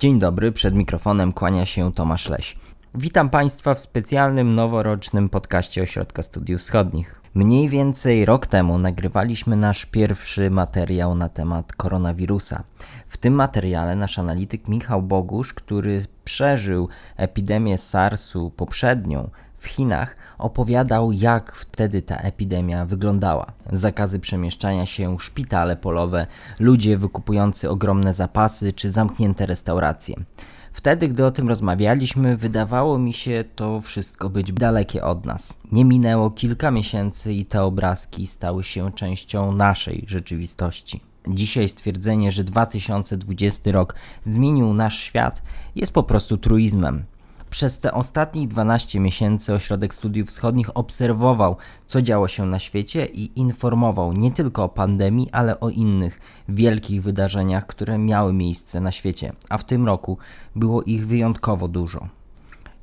Dzień dobry, przed mikrofonem kłania się Tomasz Leś. Witam Państwa w specjalnym noworocznym podcaście Ośrodka Studiów Wschodnich. Mniej więcej rok temu nagrywaliśmy nasz pierwszy materiał na temat koronawirusa. W tym materiale nasz analityk Michał Bogusz, który przeżył epidemię SARS-u poprzednią, w Chinach opowiadał, jak wtedy ta epidemia wyglądała. Zakazy przemieszczania się, szpitale polowe, ludzie wykupujący ogromne zapasy czy zamknięte restauracje. Wtedy, gdy o tym rozmawialiśmy, wydawało mi się to wszystko być dalekie od nas. Nie minęło kilka miesięcy i te obrazki stały się częścią naszej rzeczywistości. Dzisiaj stwierdzenie, że 2020 rok zmienił nasz świat, jest po prostu truizmem. Przez te ostatnich 12 miesięcy Ośrodek Studiów Wschodnich obserwował, co działo się na świecie i informował nie tylko o pandemii, ale o innych wielkich wydarzeniach, które miały miejsce na świecie, a w tym roku było ich wyjątkowo dużo.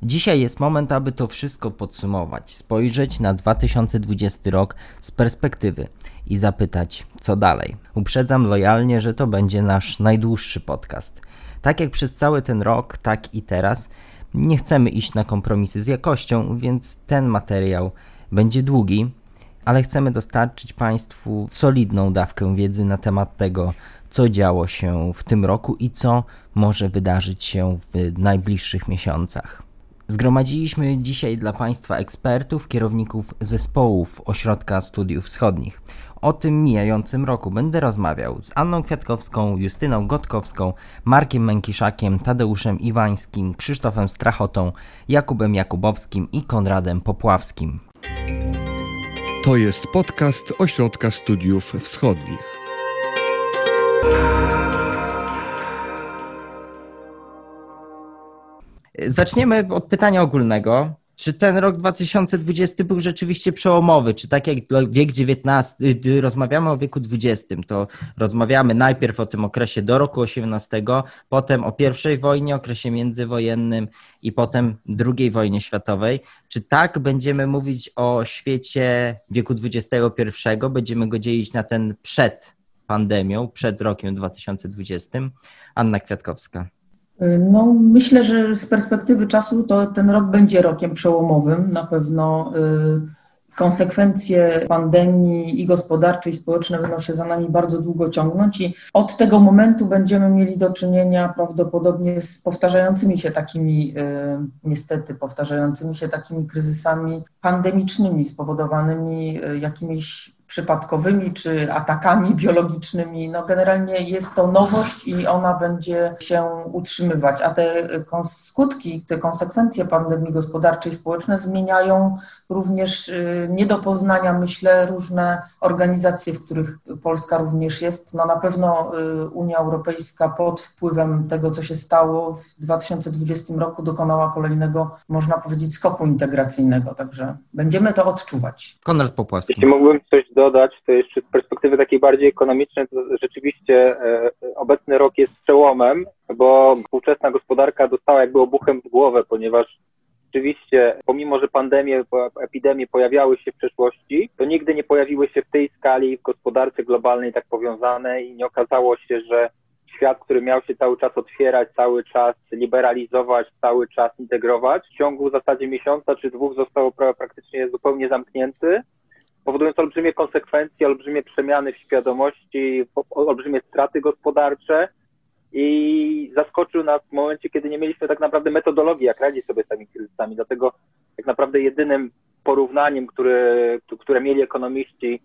Dzisiaj jest moment, aby to wszystko podsumować, spojrzeć na 2020 rok z perspektywy i zapytać, co dalej. Uprzedzam lojalnie, że to będzie nasz najdłuższy podcast. Tak jak przez cały ten rok, tak i teraz nie chcemy iść na kompromisy z jakością, więc ten materiał będzie długi, ale chcemy dostarczyć Państwu solidną dawkę wiedzy na temat tego, co działo się w tym roku i co może wydarzyć się w najbliższych miesiącach. Zgromadziliśmy dzisiaj dla Państwa ekspertów, kierowników zespołów Ośrodka Studiów Wschodnich. O tym mijającym roku będę rozmawiał z Anną Kwiatkowską, Justyną Gotkowską, Markiem Mękiszakiem, Tadeuszem Iwańskim, Krzysztofem Strachotą, Jakubem Jakubowskim i Konradem Popławskim. To jest podcast Ośrodka Studiów Wschodnich. Zaczniemy od pytania ogólnego czy ten rok 2020 był rzeczywiście przełomowy, czy tak jak wiek XIX, gdy rozmawiamy o wieku XX, to rozmawiamy najpierw o tym okresie do roku XVIII, potem o I wojnie, okresie międzywojennym i potem II wojnie światowej. Czy tak będziemy mówić o świecie wieku XXI, będziemy go dzielić na ten przed pandemią, przed rokiem 2020? Anna Kwiatkowska. No, myślę, że z perspektywy czasu to ten rok będzie rokiem przełomowym. Na pewno y, konsekwencje pandemii i gospodarczej, i społecznej będą się za nami bardzo długo ciągnąć i od tego momentu będziemy mieli do czynienia prawdopodobnie z powtarzającymi się takimi, y, niestety, powtarzającymi się takimi kryzysami pandemicznymi spowodowanymi y, jakimiś przypadkowymi czy atakami biologicznymi. No generalnie jest to nowość i ona będzie się utrzymywać, a te skutki, te konsekwencje pandemii gospodarczej, społecznej zmieniają również y, nie do poznania, myślę, różne organizacje, w których Polska również jest. No na pewno y, Unia Europejska pod wpływem tego, co się stało w 2020 roku dokonała kolejnego, można powiedzieć, skoku integracyjnego, także będziemy to odczuwać. Konrad Popławski. Jeśli mógłbym coś dodać, to jeszcze z perspektywy takiej bardziej ekonomicznej, to rzeczywiście e, obecny rok jest przełomem, bo współczesna gospodarka dostała jakby obuchem w głowę, ponieważ rzeczywiście, pomimo że pandemie, epidemie pojawiały się w przeszłości, to nigdy nie pojawiły się w tej skali w gospodarce globalnej tak powiązane i nie okazało się, że świat, który miał się cały czas otwierać, cały czas liberalizować, cały czas integrować, w ciągu w zasadzie miesiąca czy dwóch został praktycznie zupełnie zamknięty powodując olbrzymie konsekwencje, olbrzymie przemiany w świadomości, olbrzymie straty gospodarcze i zaskoczył nas w momencie, kiedy nie mieliśmy tak naprawdę metodologii, jak radzić sobie z tymi kryzysami. Dlatego tak naprawdę jedynym porównaniem, które, które mieli ekonomiści,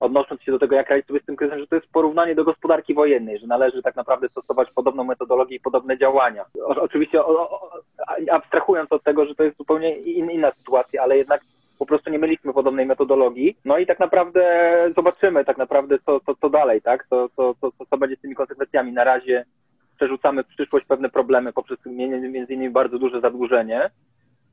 odnosząc się do tego, jak radzić sobie z tym kryzysem, że to jest porównanie do gospodarki wojennej, że należy tak naprawdę stosować podobną metodologię i podobne działania. O, oczywiście o, o, abstrahując od tego, że to jest zupełnie in, inna sytuacja, ale jednak po prostu nie mieliśmy podobnej metodologii. No i tak naprawdę zobaczymy tak naprawdę, co, co, co dalej, tak? Co, co, co, co będzie z tymi konsekwencjami. Na razie przerzucamy w przyszłość pewne problemy poprzez między innymi bardzo duże zadłużenie,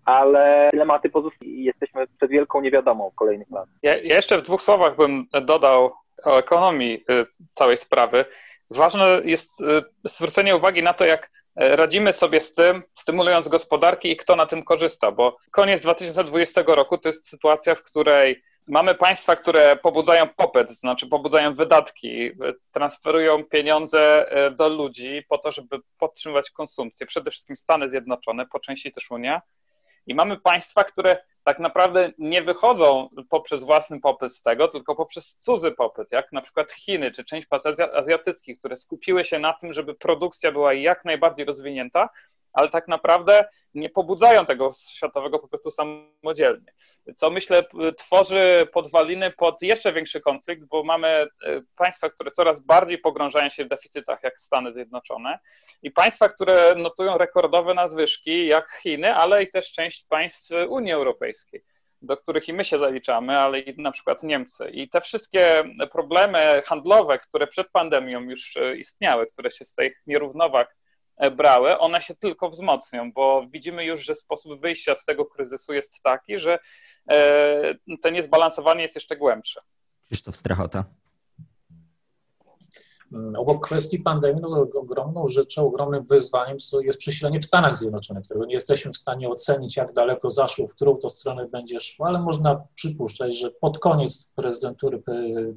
ale dylematy pozostają i jesteśmy przed wielką niewiadomą w kolejnych latach. Ja, ja jeszcze w dwóch słowach bym dodał o ekonomii y, całej sprawy. Ważne jest y, zwrócenie uwagi na to, jak radzimy sobie z tym, stymulując gospodarki i kto na tym korzysta, bo koniec 2020 roku to jest sytuacja, w której mamy państwa, które pobudzają popyt, znaczy pobudzają wydatki, transferują pieniądze e, do ludzi po to, żeby podtrzymywać konsumpcję. Przede wszystkim Stany Zjednoczone, po części też Unia. I mamy państwa, które tak naprawdę nie wychodzą poprzez własny popyt z tego, tylko poprzez cudzy popyt, jak na przykład Chiny czy część państw azjatyckich, które skupiły się na tym, żeby produkcja była jak najbardziej rozwinięta, ale tak naprawdę nie pobudzają tego światowego popytu samodzielnie. Co myślę, tworzy podwaliny pod jeszcze większy konflikt, bo mamy e, państwa, które coraz bardziej pogrążają się w deficytach, jak Stany Zjednoczone, i państwa, które notują rekordowe nadwyżki, jak Chiny, ale i też część państw Unii Europejskiej do których i my się zaliczamy, ale i na przykład Niemcy. I te wszystkie problemy handlowe, które przed pandemią już e, istniały, które się z tych nierównowag brały, one się tylko wzmocnią, bo widzimy już, że sposób wyjścia z tego kryzysu jest taki, że e, to niezbalansowanie jest jeszcze głębsze. Krzysztof Strachota. Mm, obok kwestii pandemii, no ogromną rzeczą, ogromnym wyzwaniem jest przesilenie w Stanach Zjednoczonych, którego nie jesteśmy w stanie ocenić, jak daleko zaszło, w którą to stronę będzie szło, ale można przypuszczać, że pod koniec prezydentury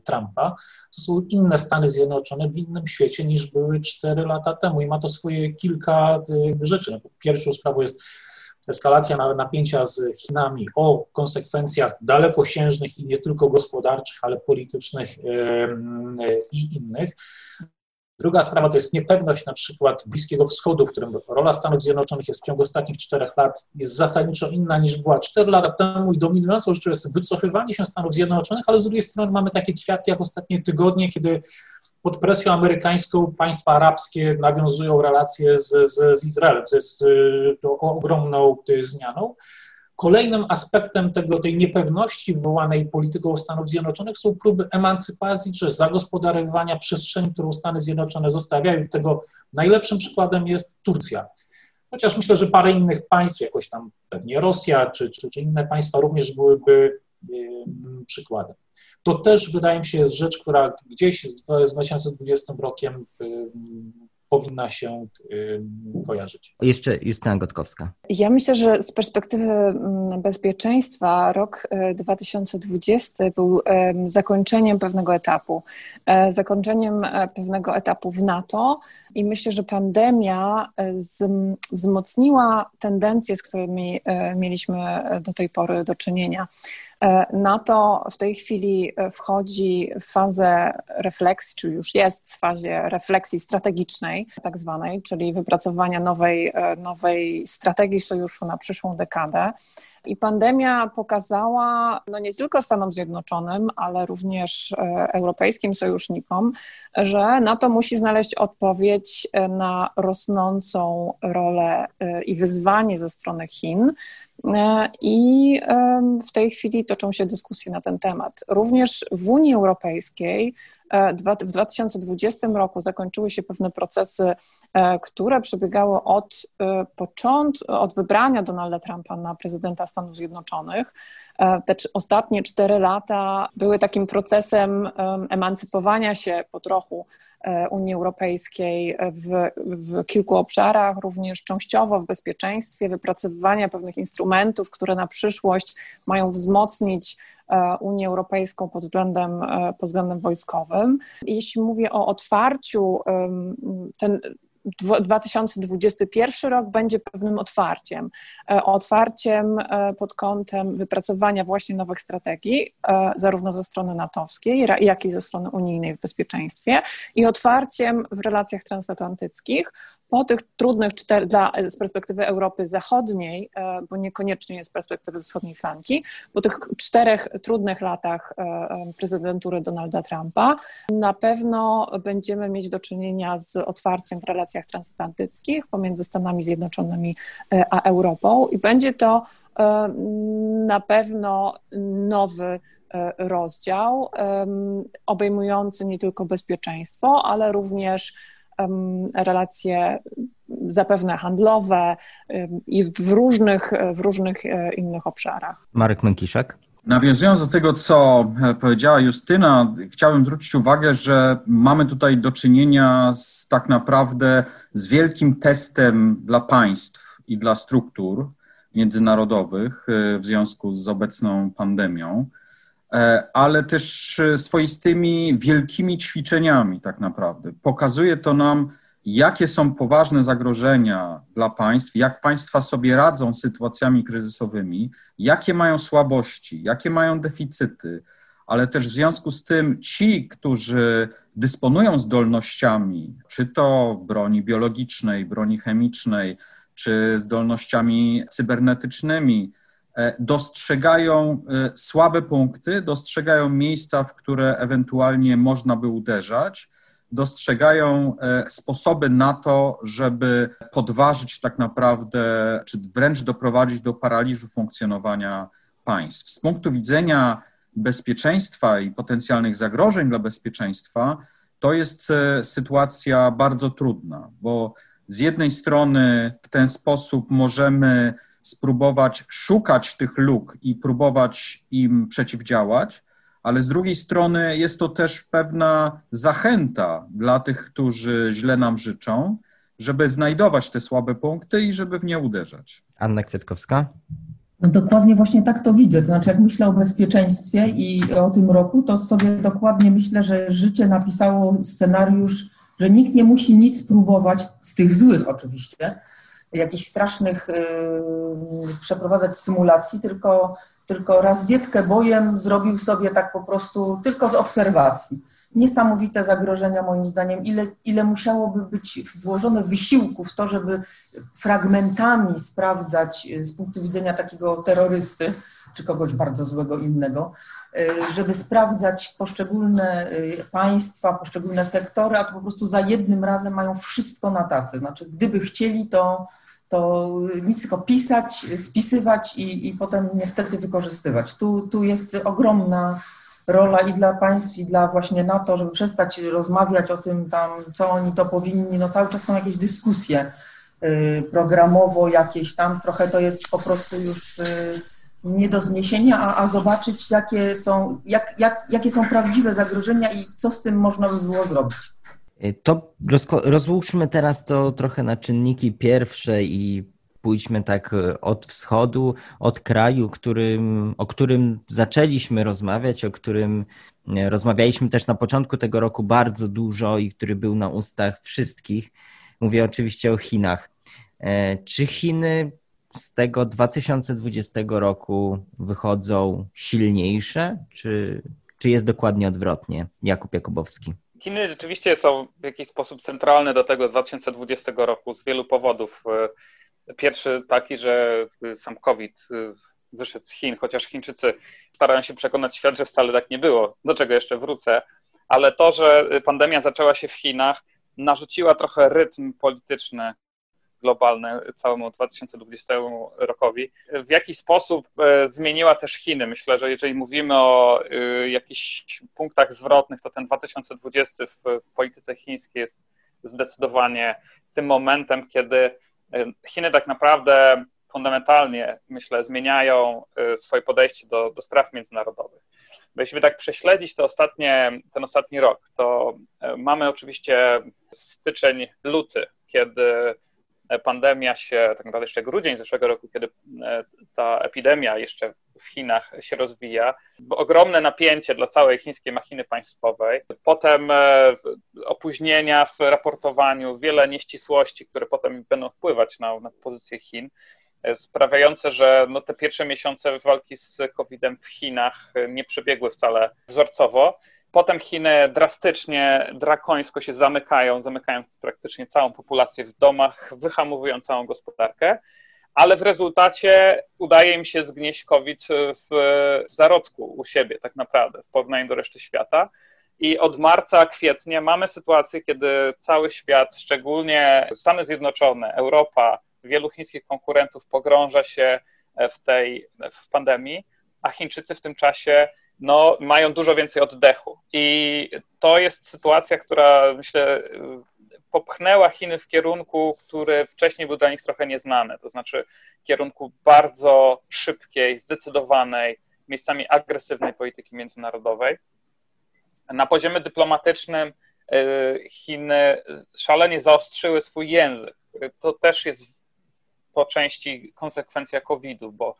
Trumpa to są inne Stany Zjednoczone w innym świecie niż były 4 lata temu i ma to swoje kilka y, rzeczy. No, pierwszą sprawą jest eskalacja napięcia z Chinami o konsekwencjach dalekosiężnych i nie tylko gospodarczych, ale politycznych i innych. Druga sprawa to jest niepewność na przykład Bliskiego Wschodu, w którym rola Stanów Zjednoczonych jest w ciągu ostatnich czterech lat jest zasadniczo inna niż była cztery lata temu i dominującą rzeczą jest wycofywanie się Stanów Zjednoczonych, ale z drugiej strony mamy takie kwiatki jak ostatnie tygodnie, kiedy pod presją amerykańską państwa arabskie nawiązują relacje z, z, z Izraelem, co jest y, to ogromną y, zmianą. Kolejnym aspektem tego, tej niepewności wywołanej polityką Stanów Zjednoczonych są próby emancypacji czy zagospodarowania przestrzeni, którą Stany Zjednoczone zostawiają. Tego najlepszym przykładem jest Turcja. Chociaż myślę, że parę innych państw, jakoś tam pewnie Rosja czy, czy, czy inne państwa również byłyby przykładem. To też wydaje mi się jest rzecz, która gdzieś z 2020 rokiem powinna się kojarzyć. Jeszcze Justyna Gotkowska. Ja myślę, że z perspektywy bezpieczeństwa rok 2020 e, był zakończeniem pewnego etapu. E, zakończeniem e, pewnego etapu w NATO i myślę, że pandemia wzmocniła tendencje, z którymi mieliśmy do tej pory do czynienia. NATO w tej chwili wchodzi w fazę refleksji, czy już jest w fazie refleksji strategicznej, tak zwanej, czyli wypracowania nowej, nowej strategii sojuszu na przyszłą dekadę. I pandemia pokazała no nie tylko Stanom Zjednoczonym, ale również e, europejskim sojusznikom, że NATO musi znaleźć odpowiedź e, na rosnącą rolę e, i wyzwanie ze strony Chin. I w tej chwili toczą się dyskusje na ten temat. Również w Unii Europejskiej w 2020 roku zakończyły się pewne procesy, e, które przebiegały od e, początku, od wybrania Donalda Trumpa na prezydenta Stanów Zjednoczonych. E, te ostatnie cztery lata były takim procesem emancypowania się po trochu Unii Europejskiej w, w kilku obszarach, również częściowo w bezpieczeństwie, wypracowywania pewnych instrumentów, które na przyszłość mają wzmocnić E, Unię Europejską pod względem, e, pod względem wojskowym. Jeśli mówię o otwarciu, ten 2021 rok będzie pewnym otwarciem. E, otwarciem pod kątem wypracowania właśnie nowych strategii, zarówno ze strony natowskiej, jak i ze strony unijnej w bezpieczeństwie, i otwarciem w relacjach transatlantyckich po tych trudnych czter, dla, z perspektywy Europy Zachodniej, e, bo niekoniecznie z perspektywy wschodniej flanki, po tych czterech trudnych latach e, e, prezydentury Donalda Trumpa, na pewno będziemy mieć do czynienia z otwarciem w relacjach transatlantyckich pomiędzy Stanami Zjednoczonymi a Europą i będzie to na pewno nowy rozdział obejmujący nie tylko bezpieczeństwo, ale również relacje zapewne handlowe i w różnych, w różnych e, innych obszarach. Marek Mękiszek. Nawiązując do tego, co e, powiedziała Justyna, chciałbym zwrócić uwagę, że mamy tutaj do czynienia z tak naprawdę z wielkim testem dla państw i dla struktur międzynarodowych e, w związku z obecną pandemią. Ale też swoistymi wielkimi ćwiczeniami, tak naprawdę. Pokazuje to nam, jakie są poważne zagrożenia dla państw, jak państwa sobie radzą z sytuacjami kryzysowymi, jakie mają słabości, jakie mają deficyty, ale też w związku z tym ci, którzy dysponują zdolnościami, czy to broni biologicznej, broni chemicznej, czy zdolnościami cybernetycznymi, e, dostrzegają e, słabe punkty, dostrzegają miejsca, w które ewentualnie można by uderzać dostrzegają e, sposoby na to, żeby podważyć tak naprawdę, czy wręcz doprowadzić do paraliżu funkcjonowania państw. Z punktu widzenia bezpieczeństwa i potencjalnych zagrożeń dla bezpieczeństwa, to jest e, sytuacja bardzo trudna, bo z jednej strony w ten sposób możemy spróbować szukać tych luk i próbować im przeciwdziałać, ale z drugiej strony jest to też pewna zachęta dla tych, którzy źle nam życzą, żeby znajdować te słabe punkty i żeby w nie uderzać. Anna Kwiatkowska. No dokładnie właśnie tak to widzę. To znaczy, jak myślę o bezpieczeństwie i o tym roku, to sobie dokładnie myślę, że życie napisało scenariusz, że nikt nie musi nic próbować, z tych złych oczywiście, jakichś strasznych yy, przeprowadzać symulacji, tylko tylko Razwietkę bojem zrobił sobie tak po prostu tylko z obserwacji. Niesamowite zagrożenia moim zdaniem, ile, ile musiałoby być włożone wysiłku w to, żeby fragmentami sprawdzać z punktu widzenia takiego terrorysty, czy kogoś bardzo złego innego, żeby sprawdzać poszczególne państwa, poszczególne sektory, a to po prostu za jednym razem mają wszystko na tacy. Znaczy, gdyby chcieli, to, to nic tylko pisać, spisywać i, i potem niestety wykorzystywać. Tu, tu jest ogromna rola i dla państw, i dla właśnie NATO, żeby przestać rozmawiać o tym tam, co oni to powinni. No cały czas są jakieś dyskusje y, programowo jakieś tam, trochę to jest po prostu już y, nie do zniesienia, a, a zobaczyć, jakie są, jak, jak, jakie są prawdziwe zagrożenia i co z tym można by było zrobić. Y, to rozłóżmy teraz to trochę na czynniki pierwsze i pójdźmy tak y, od wschodu, od kraju, którym, o którym zaczęliśmy rozmawiać, o którym y, rozmawialiśmy też na początku tego roku bardzo dużo i który był na ustach wszystkich. Mówię oczywiście o Chinach. Czy Chiny z tego 2020 roku wychodzą silniejsze, czy, czy jest dokładnie odwrotnie? Jakub Jakubowski. Chiny rzeczywiście są w jakiś sposób centralne do tego 2020 roku z wielu powodów. Pierwszy taki, że sam COVID wyszedł z Chin, chociaż Chińczycy starają się przekonać świat, że wcale tak nie było, do czego jeszcze wrócę, ale to, że pandemia zaczęła się w Chinach, narzuciła trochę rytm polityczny globalne całemu 2020 rokowi. W jaki sposób e, zmieniła też Chiny? Myślę, że jeżeli mówimy o e, jakichś punktach zwrotnych, to ten 2020 w polityce chińskiej jest zdecydowanie tym momentem, kiedy e, Chiny tak naprawdę fundamentalnie, myślę, zmieniają swoje podejście do, do spraw międzynarodowych. Bo jeśli tak prześledzić to ostatnie, ten ostatni rok, to mamy oczywiście styczeń, luty, kiedy pandemia się, tak naprawdę jeszcze grudzień zeszłego roku, kiedy e, ta epidemia jeszcze w Chinach się rozwija, ogromne napięcie dla całej chińskiej machiny państwowej, potem e, opóźnienia w raportowaniu, wiele nieścisłości, które potem będą wpływać na, na pozycję Chin, e, sprawiające, że no, te pierwsze miesiące walki z COVID-em w Chinach nie przebiegły wcale wzorcowo. Potem Chiny drastycznie, drakońsko się zamykają, zamykając praktycznie całą populację w domach, wyhamowują całą gospodarkę, ale w rezultacie udaje im się zgnieść COVID w zarodku u siebie, tak naprawdę, w porównaniu do reszty świata. I od marca, kwietnia mamy sytuację, kiedy cały świat, szczególnie Stany Zjednoczone, Europa, wielu chińskich konkurentów pogrąża się w tej w pandemii, a Chińczycy w tym czasie no, mają dużo więcej oddechu. I to jest sytuacja, która myślę popchnęła Chiny w kierunku, który wcześniej był dla nich trochę nieznany, to znaczy kierunku bardzo szybkiej, zdecydowanej, miejscami agresywnej polityki międzynarodowej. Na poziomie dyplomatycznym y, Chiny szalenie zaostrzyły swój język. To też jest po części konsekwencja COVID-u, bo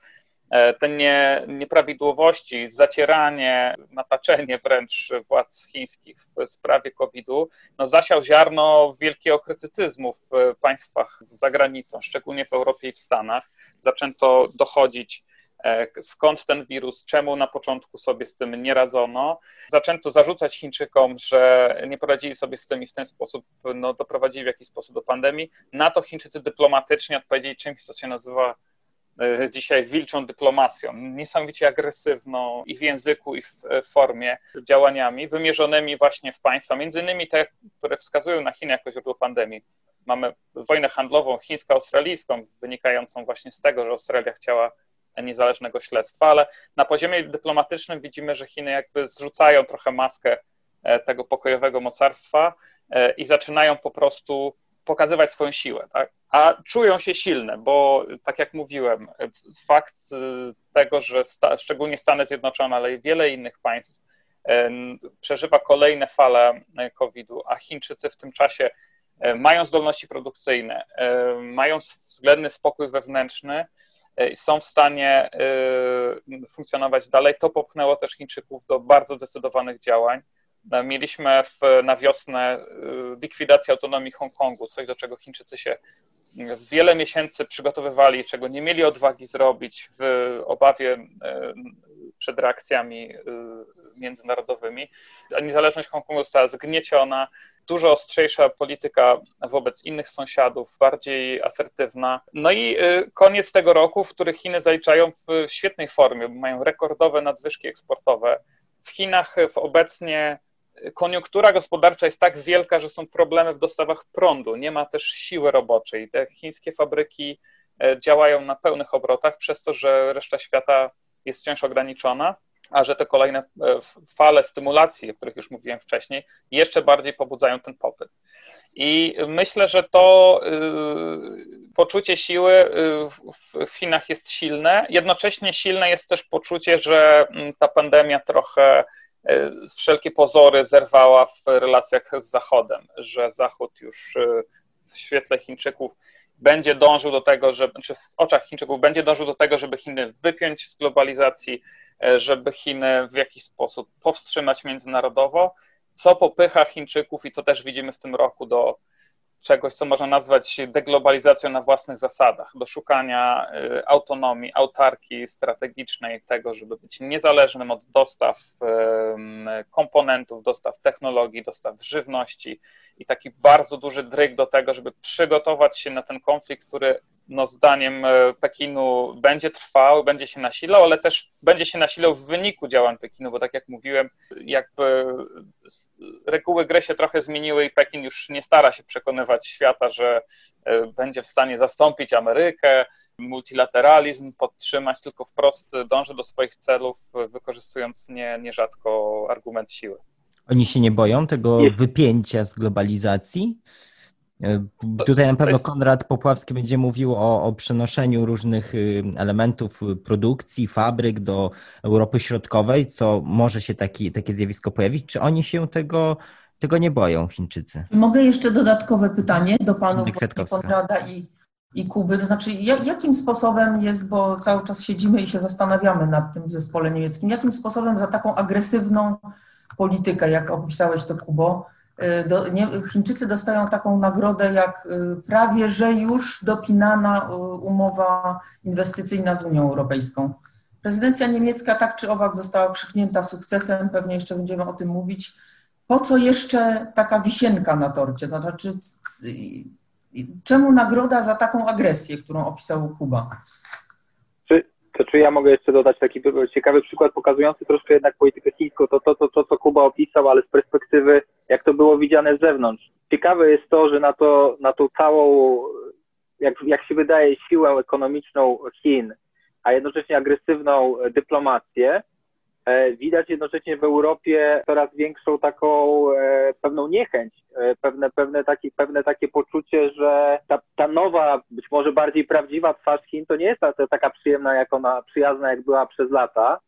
te nie, nieprawidłowości, zacieranie, nataczenie wręcz władz chińskich w sprawie COVID-u, no zasiał ziarno wielkiego krytycyzmu w państwach za granicą, szczególnie w Europie i w Stanach. Zaczęto dochodzić e, skąd ten wirus, czemu na początku sobie z tym nie radzono. Zaczęto zarzucać Chińczykom, że nie poradzili sobie z tym i w ten sposób no, doprowadzili w jakiś sposób do pandemii. Na to Chińczycy dyplomatycznie odpowiedzieli czymś, co się nazywa E, dzisiaj wilczą dyplomacją, niesamowicie agresywną i w języku, i w formie działaniami wymierzonymi właśnie w państwa, między innymi te, które wskazują na Chiny jako źródło pandemii. Mamy wojnę handlową chińsko-australijską, wynikającą właśnie z tego, że Australia chciała niezależnego śledztwa, ale na poziomie dyplomatycznym widzimy, że Chiny jakby zrzucają trochę maskę e, tego pokojowego mocarstwa e, i zaczynają po prostu pokazywać swoją siłę, tak? a czują się silne, bo tak jak mówiłem, fakt y, tego, że sta, szczególnie Stany Zjednoczone, ale i wiele innych państw przeżywa kolejne fale e, COVID-u, a Chińczycy w tym czasie mają zdolności produkcyjne, mają względny spokój wewnętrzny, są w stanie funkcjonować dalej. To popchnęło też Chińczyków do bardzo zdecydowanych działań. Mieliśmy w, na wiosnę likwidację autonomii Hongkongu, coś do czego Chińczycy się wiele miesięcy przygotowywali, czego nie mieli odwagi zrobić w obawie e, przed reakcjami e, międzynarodowymi. Niezależność Hongkongu została zgnieciona, dużo ostrzejsza polityka wobec innych sąsiadów, bardziej asertywna. No i e, koniec tego roku, w których Chiny zaliczają w świetnej formie, mają rekordowe nadwyżki eksportowe. W Chinach w obecnie koniunktura gospodarcza jest tak wielka, że są problemy w dostawach prądu, nie ma też siły roboczej. Te chińskie fabryki e, działają na pełnych obrotach, przez to, że reszta świata jest wciąż ograniczona, a że te kolejne e, fale stymulacji, o których już mówiłem wcześniej, jeszcze bardziej pobudzają ten popyt. I myślę, że to y, poczucie siły y, w Chinach jest silne. Jednocześnie silne jest też poczucie, że mm, ta pandemia trochę wszelkie pozory zerwała w relacjach z Zachodem, że Zachód już e, w świetle Chińczyków będzie dążył do tego, że, czy w oczach Chińczyków będzie dążył do tego, żeby Chiny wypiąć z globalizacji, e, żeby Chiny w jakiś sposób powstrzymać międzynarodowo, co popycha Chińczyków i to też widzimy w tym roku do czegoś, co można nazwać deglobalizacją na własnych zasadach, do szukania y, autonomii, autarki strategicznej, tego, żeby być niezależnym od dostaw komponentów, dostaw technologii, dostaw żywności i taki bardzo duży dryg do tego, żeby przygotować się na ten konflikt, który no, zdaniem e, Pekinu będzie trwał, będzie się nasilał, ale też będzie się nasilał w wyniku działań Pekinu, bo tak jak mówiłem, jakby reguły gry się trochę zmieniły i Pekin już nie stara się przekonywać świata, że e, będzie w stanie zastąpić Amerykę, multilateralizm podtrzymać, tylko wprost dąży do swoich celów, wykorzystując nie, nierzadko argument siły. Oni się nie boją tego wypięcia z globalizacji? E, tutaj na pewno Konrad Popławski będzie mówił o, o przenoszeniu różnych y, elementów produkcji, fabryk do Europy Środkowej, co może się taki, takie zjawisko pojawić. Czy oni się tego, tego nie boją, Chińczycy? Mogę jeszcze dodatkowe pytanie do panów Konrada i, i Kuby. To znaczy, jakim sposobem jest, bo cały czas siedzimy i się zastanawiamy nad tym w zespole niemieckim, jakim sposobem za taką agresywną politykę, jak opisałeś to, Kubo, do, nie, Chińczycy dostają taką nagrodę jak y, prawie że już dopinana y, umowa inwestycyjna z Unią Europejską. Prezydencja niemiecka tak czy owak została krzyknięta sukcesem, pewnie jeszcze będziemy o tym mówić. Po co jeszcze taka wisienka na torcie? Znaczy, czemu nagroda za taką agresję, którą opisał Kuba? To czy ja mogę jeszcze dodać taki ciekawy przykład pokazujący troszkę jednak politykę chińską, to to, to, to co Kuba opisał, ale z perspektywy, jak to było widziane z zewnątrz. Ciekawe jest to, że na, to, na tą całą, jak, jak się wydaje, siłę ekonomiczną Chin, a jednocześnie agresywną dyplomację, widać jednocześnie w Europie coraz większą taką e, pewną niechęć, e, pewne, pewne, takie, pewne takie poczucie, że ta, ta nowa, być może bardziej prawdziwa twarz Chin to nie jest ta, ta, taka przyjemna, jak ona, przyjazna, jak była przez lata.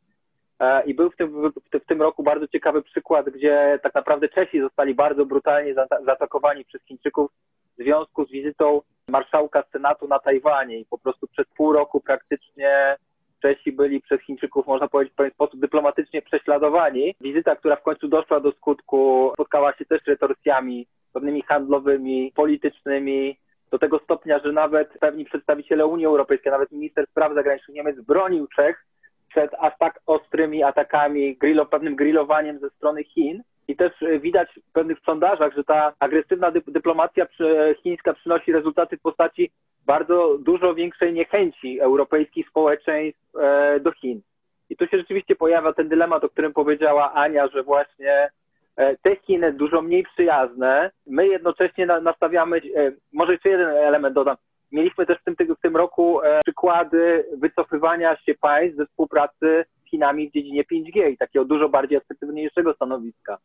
I był w tym, w tym roku bardzo ciekawy przykład, gdzie tak naprawdę Czesi zostali bardzo brutalnie zaatakowani przez Chińczyków w związku z wizytą marszałka Senatu na Tajwanie i po prostu przez pół roku praktycznie Czesi byli przez Chińczyków, można powiedzieć, w pewien sposób dyplomatycznie prześladowani. Wizyta, która w końcu doszła do skutku, spotkała się też z retorsjami pewnymi handlowymi, politycznymi, do tego stopnia, że nawet pewni przedstawiciele Unii Europejskiej, nawet minister spraw zagranicznych Niemiec bronił Czech przed aż tak ostrymi atakami, grillo, pewnym grillowaniem ze strony Chin. I też e, widać w pewnych sondażach, że ta agresywna dyplomacja chińska przynosi rezultaty w postaci bardzo dużo większej niechęci europejskich społeczeństw e, do Chin. I tu się rzeczywiście pojawia ten dylemat, o którym powiedziała Ania, że właśnie e, te Chiny dużo mniej przyjazne, my jednocześnie nastawiamy, może jeszcze jeden element dodam, mieliśmy też w tym, w tym roku przykłady wycofywania się państw ze współpracy z Chinami w dziedzinie 5G i takiego dużo bardziej efektywniejszego stanowiska.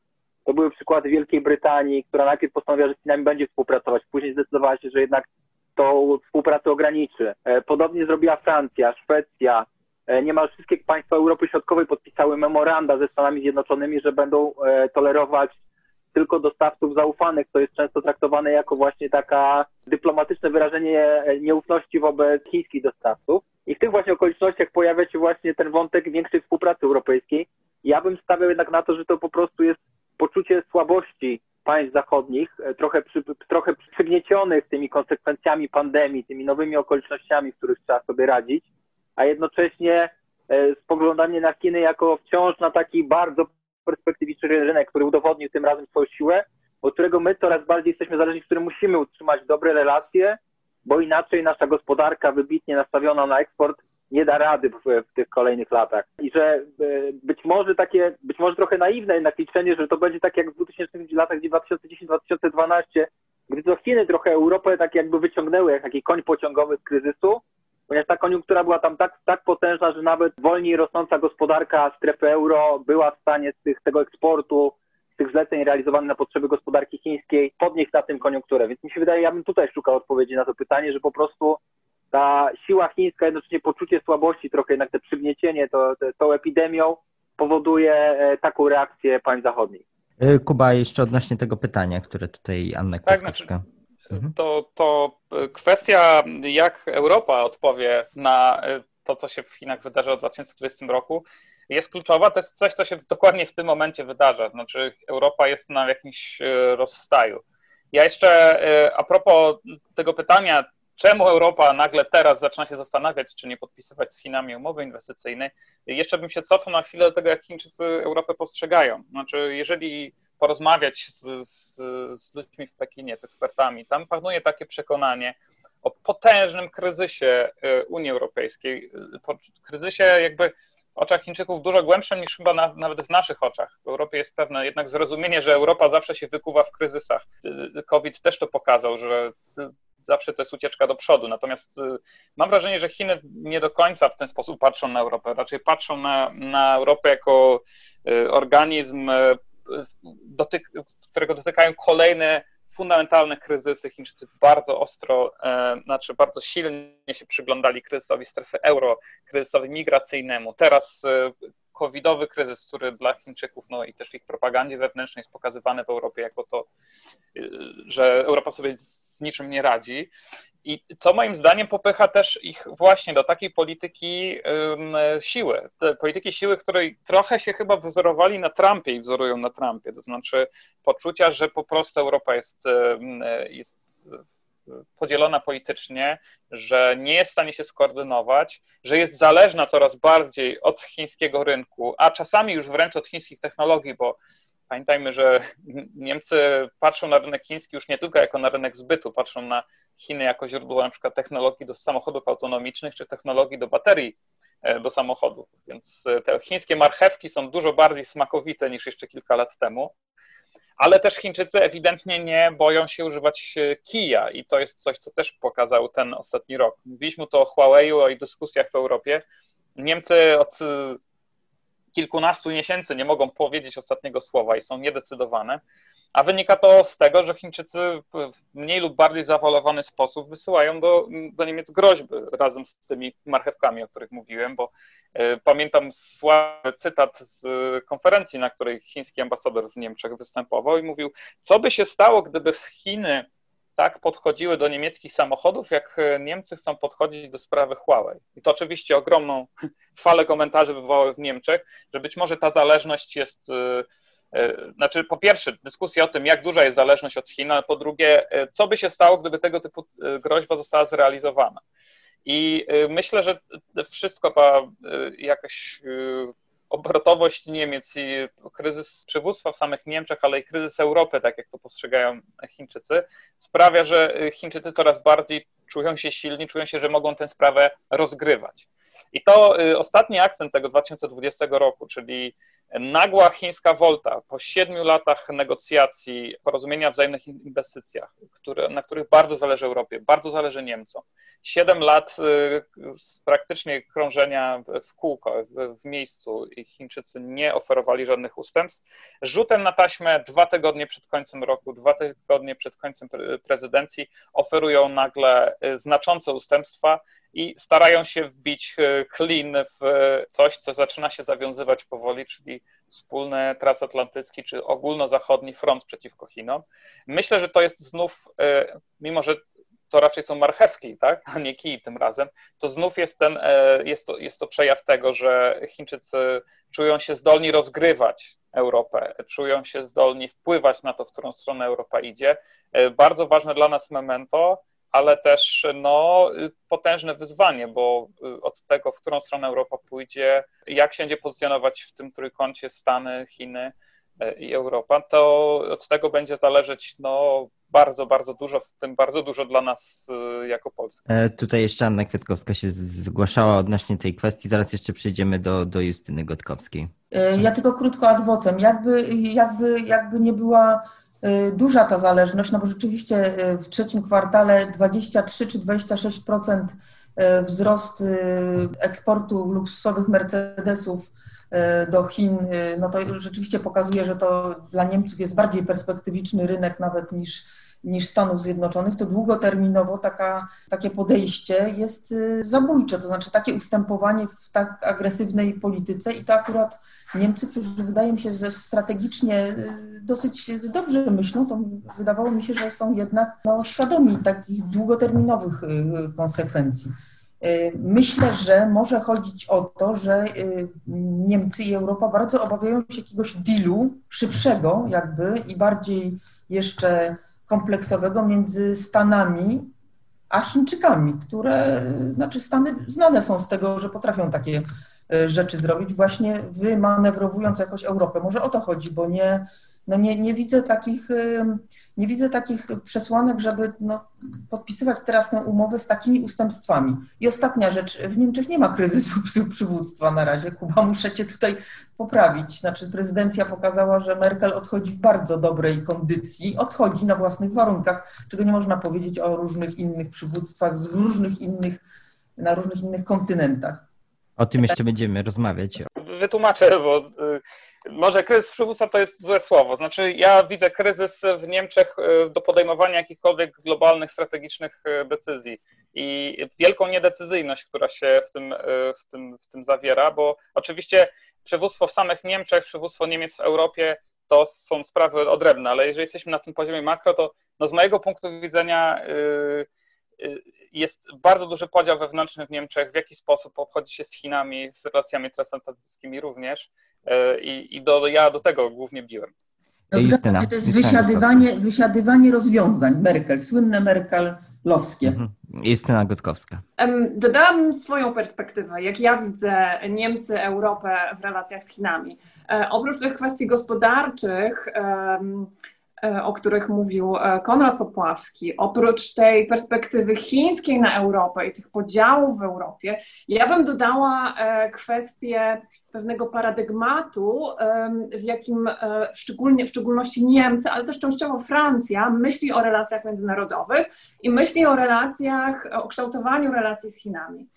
To były przykłady Wielkiej Brytanii, która najpierw postanowiła, że z Chinami będzie współpracować, później zdecydowała się, że jednak tą współpracę ograniczy. E, podobnie zrobiła Francja, Szwecja, e, niemal wszystkie państwa Europy Środkowej podpisały memoranda ze Stanami Zjednoczonymi, że będą e, tolerować tylko dostawców zaufanych, to jest często traktowane jako właśnie taka dyplomatyczne wyrażenie nieufności wobec chińskich dostawców. I w tych właśnie okolicznościach pojawia się właśnie ten wątek większej współpracy europejskiej. Ja bym stawiał jednak na to, że to po prostu jest poczucie słabości państw zachodnich, e, trochę, przy, trochę przygniecionych tymi konsekwencjami pandemii, tymi nowymi okolicznościami, w których trzeba sobie radzić, a jednocześnie e, spoglądanie na Chiny jako wciąż na taki bardzo perspektywiczny rynek, który udowodnił tym razem swoją siłę, od którego my coraz bardziej jesteśmy zależni, z którym musimy utrzymać dobre relacje, bo inaczej nasza gospodarka wybitnie nastawiona na eksport nie da rady w, w, tych kolejnych latach. I że e, być może takie, być może trochę naiwne jednak liczenie, że to będzie tak jak w 2000 latach 2010-2012, gdy to Chiny trochę Europę tak jakby wyciągnęły jak taki koń pociągowy z kryzysu, ponieważ ta koniunktura była tam tak, tak potężna, że nawet wolniej rosnąca gospodarka strefy euro była w stanie z tych, tego eksportu, z tych zleceń realizowanych na potrzeby gospodarki chińskiej podnieść na tym koniunkturę. Więc mi się wydaje, ja bym tutaj szukał odpowiedzi na to pytanie, że po prostu ta siła chińska, jednocześnie poczucie słabości, trochę jednak te przygniecienie to, to, tą epidemią powoduje e, taką reakcję państw zachodnich. E, Kuba, jeszcze odnośnie tego pytania, które tutaj Anna Kwiatkowska. Tak, znaczy, mhm. to, to kwestia, jak Europa odpowie na e, to, co się w Chinach wydarzy w 2020 roku, jest kluczowa. To jest coś, co się dokładnie w tym momencie wydarza. Znaczy, Europa jest na jakimś rozstaju. Ja jeszcze a propos tego pytania, czemu Europa nagle teraz zaczyna się zastanawiać, czy nie podpisywać z Chinami umowy inwestycyjnej, jeszcze bym się cofnął na chwilę do tego, jak Chińczycy Europę postrzegają. Znaczy, jeżeli porozmawiać z, z, z ludźmi w Pekinie, z ekspertami, tam panuje takie przekonanie o potężnym kryzysie y, Unii Europejskiej, y, kryzysie jakby w oczach Chińczyków dużo głębszym niż chyba na, nawet w naszych oczach. W Europie jest pewne jednak zrozumienie, że Europa zawsze się wykuwa w kryzysach. Y, COVID też to pokazał, że zawsze to jest ucieczka do przodu. Natomiast y, mam wrażenie, że Chiny nie do końca w ten sposób patrzą na Europę. Raczej patrzą na, na Europę jako y, organizm, y, dotyk, którego dotykają kolejne fundamentalne kryzysy. Chińczycy bardzo ostro, e, znaczy bardzo silnie się przyglądali kryzysowi strefy euro, kryzysowi migracyjnemu. Teraz covidowy kryzys, który dla Chińczyków, no i też ich propagandzie wewnętrznej jest pokazywany w Europie jako to, że Europa sobie z niczym nie radzi. I co moim zdaniem popycha też ich właśnie do takiej polityki siły. Te polityki siły, której trochę się chyba wzorowali na Trumpie i wzorują na Trumpie. To znaczy poczucia, że po prostu Europa jest, jest podzielona politycznie, że nie jest w stanie się skoordynować, że jest zależna coraz bardziej od chińskiego rynku, a czasami już wręcz od chińskich technologii, bo Pamiętajmy, że Niemcy patrzą na rynek chiński już nie tylko jako na rynek zbytu, patrzą na Chiny jako źródło na przykład technologii do samochodów autonomicznych czy technologii do baterii e, do samochodów. Więc e, te chińskie marchewki są dużo bardziej smakowite niż jeszcze kilka lat temu. Ale też Chińczycy ewidentnie nie boją się używać e, kija i to jest coś, co też pokazał ten ostatni rok. Mówiliśmy tu o Huawei, o jej dyskusjach w Europie. Niemcy od kilkunastu miesięcy nie mogą powiedzieć ostatniego słowa i są niedecydowane, a wynika to z tego, że Chińczycy w mniej lub bardziej zawalowany sposób wysyłają do, do Niemiec groźby razem z tymi marchewkami, o których mówiłem, bo y, pamiętam sławny cytat z konferencji, na której chiński ambasador w Niemczech występował i mówił, co by się stało, gdyby w Chiny tak podchodziły do niemieckich samochodów, jak Niemcy chcą podchodzić do sprawy Huawei. I to oczywiście ogromną falę komentarzy wywołało w Niemczech, że być może ta zależność jest znaczy, po pierwsze, dyskusja o tym, jak duża jest zależność od Chin, ale po drugie, co by się stało, gdyby tego typu groźba została zrealizowana. I myślę, że wszystko ta jakaś obrotowość Niemiec i kryzys przywództwa w samych Niemczech, ale i kryzys Europy, tak jak to postrzegają Chińczycy, sprawia, że Chińczycy coraz bardziej czują się silni, czują się, że mogą tę sprawę rozgrywać. I to ostatni akcent tego 2020 roku, czyli nagła chińska wolta po siedmiu latach negocjacji, porozumienia o wzajemnych inwestycjach, które, na których bardzo zależy Europie, bardzo zależy Niemcom. Siedem lat y, praktycznie krążenia w kółko, w, w miejscu i Chińczycy nie oferowali żadnych ustępstw. Rzutem na taśmę dwa tygodnie przed końcem roku, dwa tygodnie przed końcem prezydencji oferują nagle y, znaczące ustępstwa i starają się wbić klin w coś, co zaczyna się zawiązywać powoli, czyli wspólny transatlantycki czy ogólnozachodni front przeciwko Chinom. Myślę, że to jest znów, e, mimo że to raczej są marchewki, tak, a nie kij tym razem, to znów jest, ten, e, jest, to, jest to przejaw tego, że Chińczycy czują się zdolni rozgrywać Europę, czują się zdolni wpływać na to, w którą stronę Europa idzie. E, bardzo ważne dla nas memento, ale też no, potężne wyzwanie, bo y, od tego, w którą stronę Europa pójdzie, jak się będzie pozycjonować w tym trójkącie Stany, Chiny y, i Europa, to od tego będzie zależeć no, bardzo, bardzo dużo, w tym bardzo dużo dla nas y, jako Polska. E, tutaj jeszcze Anna Kwiatkowska się zgłaszała odnośnie tej kwestii, zaraz jeszcze przejdziemy do, do Justyny Gotkowskiej. E, ja tylko krótko adwocem. Jakby, jakby, jakby nie była duża ta zależność, no bo rzeczywiście y, w trzecim kwartale 23 czy 26% y, wzrost eksportu luksusowych Mercedesów do Chin, no to rzeczywiście pokazuje, że to dla Niemców jest bardziej perspektywiczny rynek nawet niż niż Stanów Zjednoczonych, to długoterminowo taka, takie podejście jest y, zabójcze, to znaczy takie ustępowanie w tak agresywnej polityce i to akurat Niemcy, którzy wydaje mi się, że strategicznie y, dosyć dobrze myślą, to wydawało mi się, że są jednak no, świadomi takich długoterminowych y, konsekwencji. Myślę, że może chodzić o to, że Niemcy i Europa bardzo obawiają się jakiegoś dealu szybszego jakby i bardziej jeszcze kompleksowego między Stanami a Chińczykami, które, znaczy Stany znane są z tego, że potrafią takie e, rzeczy zrobić, właśnie wymanewrowując jakoś Europę. Może o to chodzi, bo nie, no nie, nie, widzę takich, nie widzę takich przesłanek, żeby no, podpisywać teraz tę umowę z takimi ustępstwami. I ostatnia rzecz, w Niemczech nie ma kryzysu przywództwa na razie. Kuba, muszę cię tutaj poprawić. Znaczy prezydencja pokazała, że Merkel odchodzi w bardzo dobrej kondycji, odchodzi na własnych warunkach, czego nie można powiedzieć o różnych innych przywództwach z różnych innych, na różnych innych kontynentach. O tym jeszcze będziemy rozmawiać. Wytłumaczę, bo y, może kryzys przywództwa to jest złe słowo. Znaczy, ja widzę kryzys w Niemczech e, do podejmowania jakichkolwiek globalnych, strategicznych e, decyzji i wielką niedecyzyjność, która się w tym, e, w tym, w tym zawiera, bo oczywiście przywództwo w samych Niemczech, przywództwo Niemiec w Europie to są sprawy odrębne, ale jeżeli jesteśmy na tym poziomie makro, to no z mojego punktu widzenia jest bardzo duży podział wewnętrzny w Niemczech, w jaki sposób obchodzi się z Chinami, z relacjami transatlantyckimi również. E, I, i do, ja do tego głównie biłem. No, Justyna, to jest wysiadywanie, wysiadywanie rozwiązań Merkel, słynne Merkelowskie. Mhm. Justyna Gotkowska. Dodałam swoją perspektywę, jak ja widzę Niemcy, Europę w relacjach z Chinami. E, oprócz tych kwestii gospodarczych, o których mówił e, Konrad Popławski, oprócz tej perspektywy chińskiej na Europę i tych podziałów w Europie, ja bym dodała e, kwestię pewnego paradygmatu, w jakim szczególnie, w szczególności Niemcy, ale też częściowo Francja myśli o relacjach międzynarodowych i myśli o relacjach, o kształtowaniu relacji z Chinami.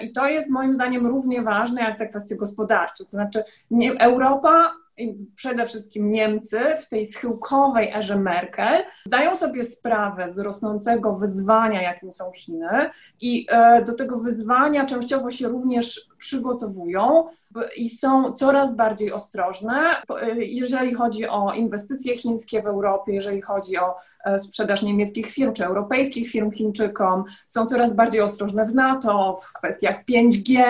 I to jest moim zdaniem równie ważne jak te kwestie gospodarcze. To znaczy, Europa przede wszystkim Niemcy w tej schyłkowej erze Merkel zdają sobie sprawę z rosnącego wyzwania, jakim są Chiny i e, do tego wyzwania częściowo się również przygotowują i są coraz bardziej ostrożne, e, jeżeli chodzi o inwestycje chińskie w Europie, jeżeli chodzi o e, sprzedaż niemieckich firm czy europejskich firm Chińczykom, są coraz bardziej ostrożne w NATO, w kwestiach 5G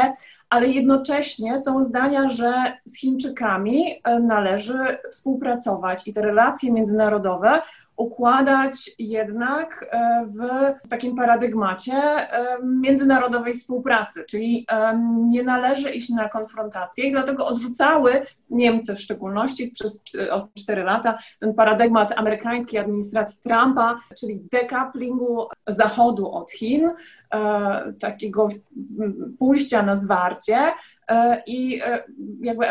ale jednocześnie są zdania, że z Chińczykami e, należy współpracować i te relacje międzynarodowe układać jednak e, w takim paradygmacie e, międzynarodowej współpracy, czyli nie należy iść na konfrontację i dlatego odrzucały Niemcy w szczególności przez 4 lata ten paradygmat amerykańskiej administracji Trumpa, czyli decouplingu Zachodu od Chin, takiego pójścia na zwarcie. I jakby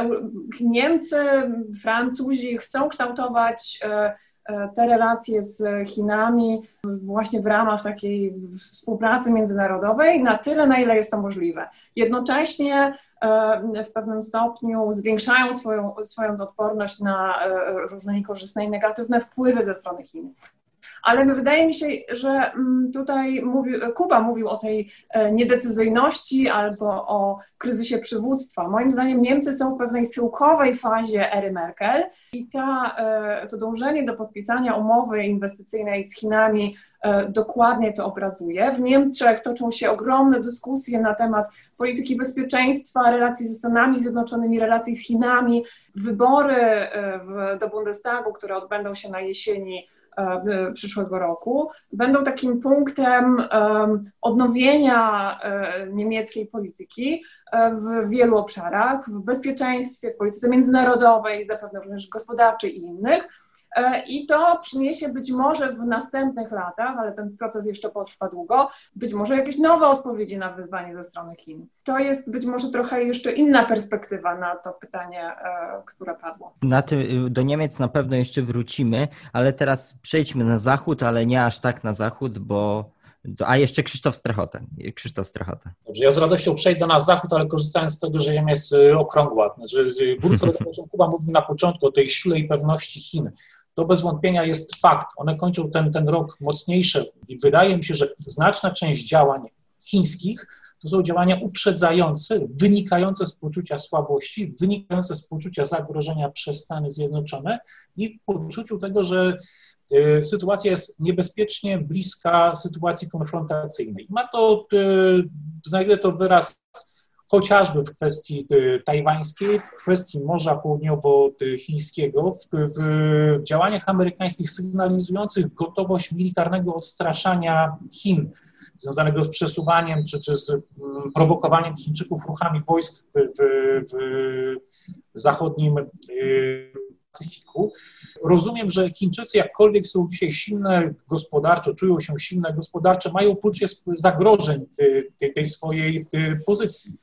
Niemcy, Francuzi chcą kształtować E, te relacje z Chinami właśnie w ramach takiej współpracy międzynarodowej na tyle, na ile jest to możliwe. Jednocześnie e, w pewnym stopniu zwiększają swoją, swoją odporność na e, różne niekorzystne i negatywne wpływy ze strony Chin ale wydaje mi się, że mm, tutaj mówił, Kuba mówił o tej e, niedecyzyjności albo o kryzysie przywództwa. Moim zdaniem Niemcy są w pewnej schyłkowej fazie ery Merkel i ta, e, to dążenie do podpisania umowy inwestycyjnej z Chinami e, dokładnie to obrazuje. W Niemczech toczą się ogromne dyskusje na temat polityki bezpieczeństwa, relacji ze Stanami Zjednoczonymi, relacji z Chinami. Wybory do Bundestagu, które odbędą się na jesieni, przyszłego roku, będą takim punktem odnowienia e, niemieckiej polityki e, w wielu obszarach, w bezpieczeństwie, w polityce międzynarodowej, zapewne również gospodarczej i innych. E, I to przyniesie być może w następnych latach, ale ten proces jeszcze potrwa długo, być może jakieś nowe odpowiedzi na wyzwanie ze strony Chin. To jest być może trochę jeszcze inna perspektywa na to pytanie, e, które padło. Na tym, do Niemiec na pewno jeszcze wrócimy, ale teraz przejdźmy na zachód, ale nie aż tak na zachód, bo a jeszcze Krzysztof Strachota. Krzysztof Strachota. Dobrze, ja z radością przejdę na zachód, ale korzystając z tego, że Ziemia jest y, okrągła. Znaczy, wrócę do tego, o czym Kuba mówił na początku, o tej sile i pewności Chin to bez wątpienia jest fakt. One kończą ten, ten rok mocniejsze i wydaje mi się, że znaczna część działań chińskich to są działania uprzedzające, wynikające z poczucia słabości, wynikające z poczucia zagrożenia przez Stany Zjednoczone i w poczuciu tego, że y, sytuacja jest niebezpiecznie bliska sytuacji konfrontacyjnej. Ma to, y, to wyraz chociażby w kwestii y, tajwańskiej, w kwestii Morza Południowochińskiego, w, w działaniach amerykańskich sygnalizujących gotowość militarnego odstraszania Chin, związanego z przesuwaniem czy, czy z mm, prowokowaniem Chińczyków ruchami wojsk w, w, w zachodnim y, Pacyfiku. Rozumiem, że Chińczycy, jakkolwiek są dzisiaj silne gospodarczo, czują się silne gospodarcze, mają poczucie zagrożeń tej, tej swojej pozycji.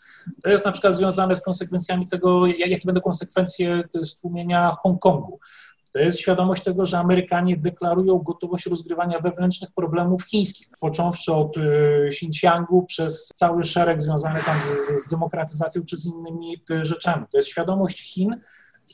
To jest na przykład związane z konsekwencjami tego, jakie będą konsekwencje stłumienia Hongkongu. To jest świadomość tego, że Amerykanie deklarują gotowość rozgrywania wewnętrznych problemów chińskich, począwszy od y, Xinjiangu przez cały szereg związany tam z, z demokratyzacją czy z innymi y, rzeczami. To jest świadomość Chin,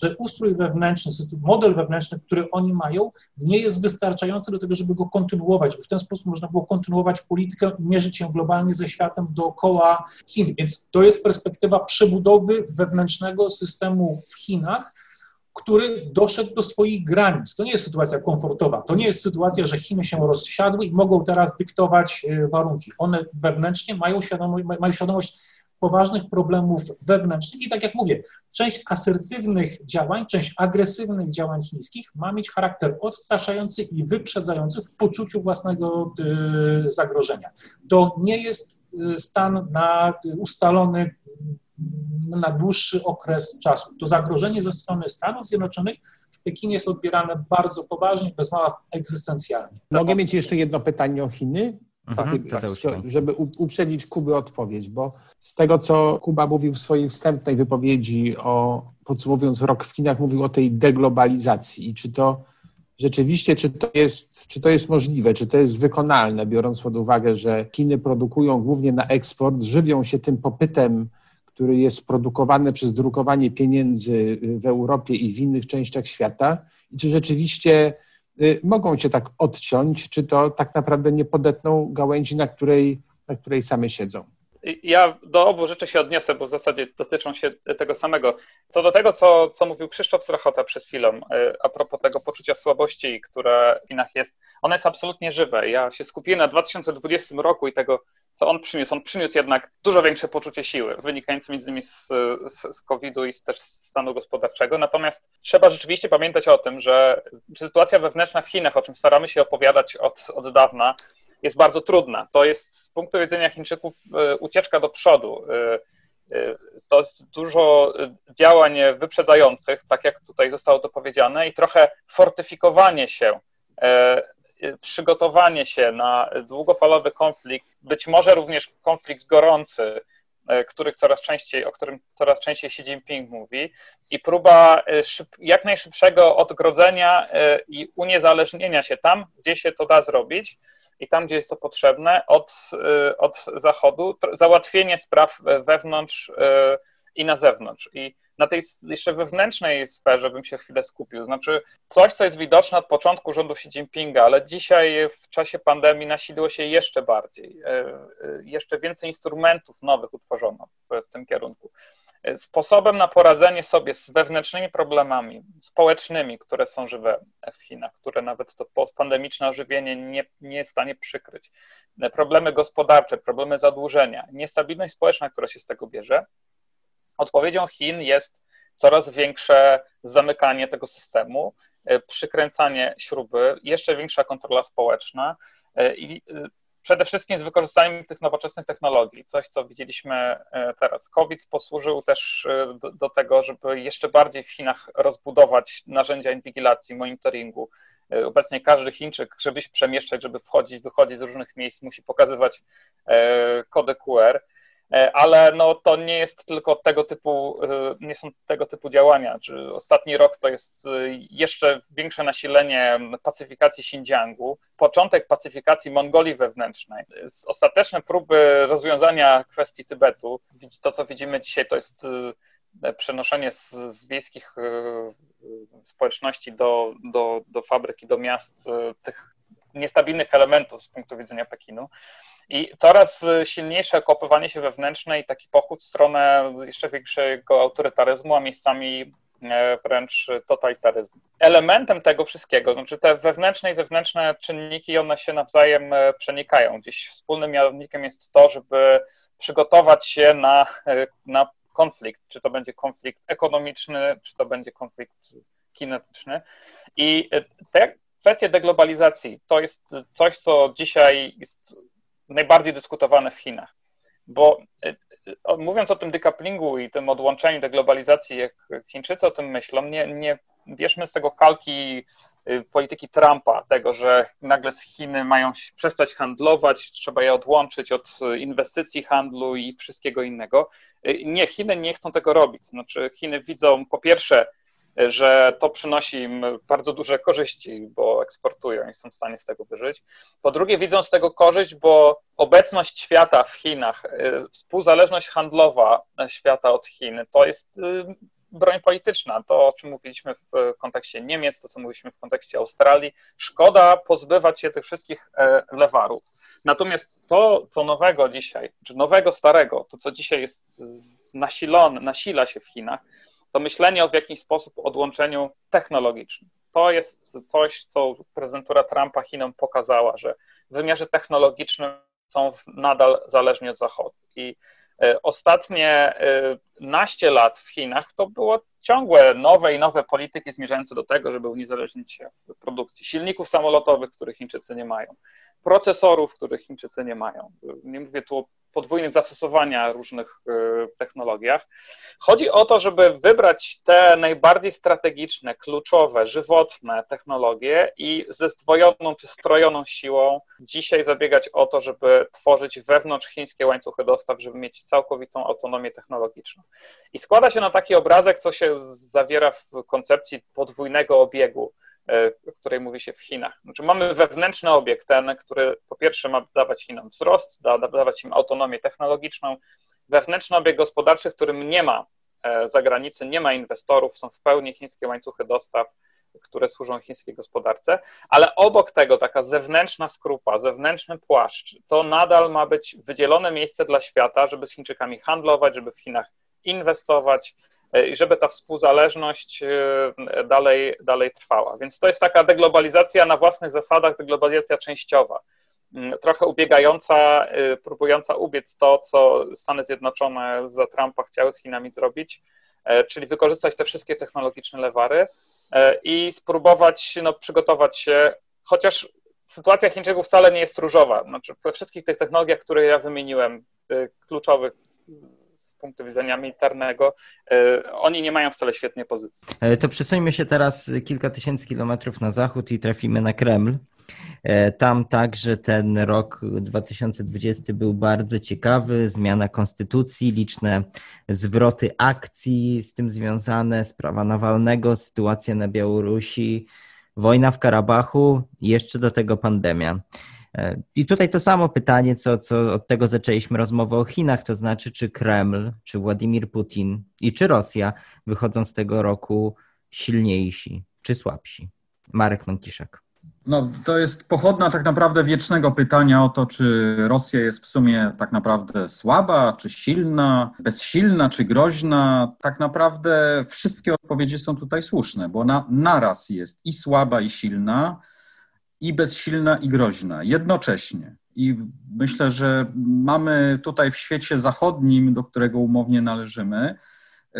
że ustrój wewnętrzny, model wewnętrzny, który oni mają, nie jest wystarczający do tego, żeby go kontynuować, w ten sposób można było kontynuować politykę i mierzyć się globalnie ze światem dookoła Chin. Więc to jest perspektywa przebudowy wewnętrznego systemu w Chinach, który doszedł do swoich granic. To nie jest sytuacja komfortowa, to nie jest sytuacja, że Chiny się rozsiadły i mogą teraz dyktować e, warunki. One wewnętrznie mają świadomość, mają świadomość poważnych problemów wewnętrznych. I tak jak mówię, część asertywnych działań, część agresywnych działań chińskich ma mieć charakter odstraszający i wyprzedzający w poczuciu własnego y, zagrożenia. To nie jest y, stan na ustalony na dłuższy okres czasu. To zagrożenie ze strony Stanów Zjednoczonych w Pekinie jest odbierane bardzo poważnie, bez mała egzystencjalnie. Mogę mieć jeszcze jedno pytanie o Chiny? Mhm, tak, żeby uprzedzić Kuby odpowiedź, bo z tego, co Kuba mówił w swojej wstępnej wypowiedzi o, podsumowując rok w Chinach, mówił o tej deglobalizacji. I czy to rzeczywiście, czy to jest, czy to jest możliwe, czy to jest wykonalne, biorąc pod uwagę, że Chiny produkują głównie na eksport, żywią się tym popytem który jest produkowany przez drukowanie pieniędzy w Europie i w innych częściach świata? I czy rzeczywiście mogą się tak odciąć, czy to tak naprawdę nie podetną gałęzi, na której, na której same siedzą. Ja do obu rzeczy się odniosę, bo w zasadzie dotyczą się tego samego. Co do tego, co, co mówił Krzysztof Strachota przed chwilą, e, a propos tego poczucia słabości, które w Chinach jest, ono jest absolutnie żywe. Ja się skupiłem na 2020 roku i tego, co on przyniósł. On przyniósł jednak dużo większe poczucie siły, wynikające między innymi z, z, z COVID-u i też z stanu gospodarczego. Natomiast trzeba rzeczywiście pamiętać o tym, że sytuacja wewnętrzna w Chinach, o czym staramy się opowiadać od, od dawna, jest bardzo trudna. To jest z punktu widzenia Chińczyków e, ucieczka do przodu. E, e, to jest dużo działań wyprzedzających, tak jak tutaj zostało to powiedziane, i trochę fortyfikowanie się, przygotowanie się na długofalowy konflikt, być może również konflikt gorący, których coraz częściej, o którym coraz częściej Xi Jinping mówi, i próba szyb, jak najszybszego odgrodzenia i uniezależnienia się tam, gdzie się to da zrobić, i tam, gdzie jest to potrzebne, od, y, od Zachodu, załatwienie spraw wewnątrz y, i na zewnątrz. I na tej jeszcze wewnętrznej sferze bym się chwilę skupił. Znaczy, coś, co jest widoczne od początku rządów Xi Jinpinga, ale dzisiaj w czasie pandemii nasiliło się jeszcze bardziej. Y, jeszcze więcej instrumentów nowych utworzono w, w tym kierunku sposobem na poradzenie sobie z wewnętrznymi problemami społecznymi, które są żywe w Chinach, które nawet to postpandemiczne ożywienie nie, nie jest w stanie przykryć, problemy gospodarcze, problemy zadłużenia, niestabilność społeczna, która się z tego bierze, odpowiedzią Chin jest coraz większe zamykanie tego systemu, przykręcanie śruby, jeszcze większa kontrola społeczna i przede wszystkim z wykorzystaniem tych nowoczesnych technologii. Coś, co widzieliśmy e, teraz. COVID posłużył też e, do, do, tego, żeby jeszcze bardziej w Chinach rozbudować narzędzia inwigilacji, monitoringu. E, obecnie każdy Chińczyk, żeby się przemieszczać, żeby wchodzić, wychodzić z różnych miejsc, musi pokazywać kody QR. E, ale no, to nie jest tylko tego typu, e, nie są tego typu działania. Czy ostatni rok to jest e, jeszcze większe nasilenie pacyfikacji Xinjiangu, początek pacyfikacji Mongolii wewnętrznej, ostateczne próby rozwiązania kwestii Tybetu. To, co widzimy dzisiaj, to jest przenoszenie z, z wiejskich społeczności do, do, do do miast tych niestabilnych elementów z punktu widzenia Pekinu. I coraz silniejsze kopywanie się wewnętrzne i taki pochód w stronę jeszcze większego autorytaryzmu, a miejscami e, wręcz totalitaryzmu. Elementem tego wszystkiego, znaczy te wewnętrzne i zewnętrzne czynniki, one się nawzajem e, przenikają. Gdzieś wspólnym mianownikiem jest to, żeby przygotować się na, e, na konflikt, czy to będzie konflikt ekonomiczny, czy to będzie konflikt kinetyczny. I te kwestie deglobalizacji to jest coś, co dzisiaj jest najbardziej dyskutowane w Chinach. Bo e, e, mówiąc o tym decouplingu i tym odłączeniu deglobalizacji, jak Chińczycy o tym myślą, nie, nie bierzmy z tego kalki e, polityki Trumpa, tego, że nagle z Chiny mają przestać handlować, trzeba je odłączyć od inwestycji, handlu i wszystkiego innego. Nie, Chiny nie chcą tego robić. Znaczy, Chiny widzą po pierwsze że to przynosi im bardzo duże korzyści, bo eksportują i są w stanie z tego wyżyć. Po drugie, widzą z tego korzyść, bo obecność świata w Chinach, y, współzależność handlowa świata od Chin, to jest y, broń polityczna. To, o czym mówiliśmy w kontekście Niemiec, to, co mówiliśmy w kontekście Australii. Szkoda pozbywać się tych wszystkich lewarów. Natomiast to, co nowego dzisiaj, czy nowego, starego, to, co dzisiaj jest nasilone, nasila się w Chinach, to myślenie o w jakiś sposób odłączeniu technologicznym. To jest coś, co prezydentura Trumpa Chinom pokazała, że w wymiarze technologicznym są nadal zależni od Zachodu. I e, ostatnie e, naście lat w Chinach to było ciągłe nowe i nowe polityki zmierzające do tego, żeby uniezależnić się w produkcji silników samolotowych, których Chińczycy nie mają, procesorów, których Chińczycy nie mają. Nie mówię tu o podwójnych zastosowania różnych y, technologiach. Chodzi o to, żeby wybrać te najbardziej strategiczne, kluczowe, żywotne technologie i ze zdwojoną czy strojoną siłą dzisiaj zabiegać o to, żeby tworzyć wewnątrz chińskie łańcuchy dostaw, żeby mieć całkowitą autonomię technologiczną. I składa się na taki obrazek, co się zawiera w koncepcji podwójnego obiegu o której mówi się w Chinach. Znaczy mamy wewnętrzny obiekt, ten, który po pierwsze ma dawać Chinom wzrost, da, dawać im autonomię technologiczną, wewnętrzny obieg gospodarczy, w którym nie ma zagranicy, nie ma inwestorów, są w pełni chińskie łańcuchy dostaw, które służą chińskiej gospodarce, ale obok tego taka zewnętrzna skrupa, zewnętrzny płaszcz, to nadal ma być wydzielone miejsce dla świata, żeby z Chińczykami handlować, żeby w Chinach inwestować e, i żeby ta współzależność e, dalej, dalej trwała. Więc to jest taka deglobalizacja na własnych zasadach, deglobalizacja częściowa mm, trochę ubiegająca, e, próbująca ubiec to, co Stany Zjednoczone za Trumpa chciały z Chinami zrobić, czyli wykorzystać te wszystkie technologiczne lewary, E, i spróbować no, przygotować się, chociaż sytuacja Chińczyków wcale nie jest różowa. Znaczy, we wszystkich tych technologiach, które ja wymieniłem, e, kluczowych punktu widzenia militarnego, e, oni nie mają wcale świetnej pozycji. To przesuńmy się teraz kilka tysięcy kilometrów na zachód i trafimy na Kreml. E, tam także ten rok 2020 był bardzo ciekawy. Zmiana konstytucji, liczne zwroty akcji z tym związane, sprawa Nawalnego, sytuacja na Białorusi, wojna w Karabachu jeszcze do tego pandemia. E, I tutaj to samo pytanie, co, co od tego zaczęliśmy rozmowę o Chinach, to znaczy, czy Kreml, czy Władimir Putin i czy Rosja wychodzą z tego roku silniejsi, czy słabsi? Marek Mankiszak. No, to jest pochodna tak naprawdę wiecznego pytania o to, czy Rosja jest w sumie tak naprawdę słaba, czy silna, bezsilna, czy groźna. Tak naprawdę wszystkie odpowiedzi są tutaj słuszne, bo ona naraz jest i słaba, i silna, i bezsilna, i groźna jednocześnie. I myślę, że mamy tutaj w świecie zachodnim, do którego umownie należymy,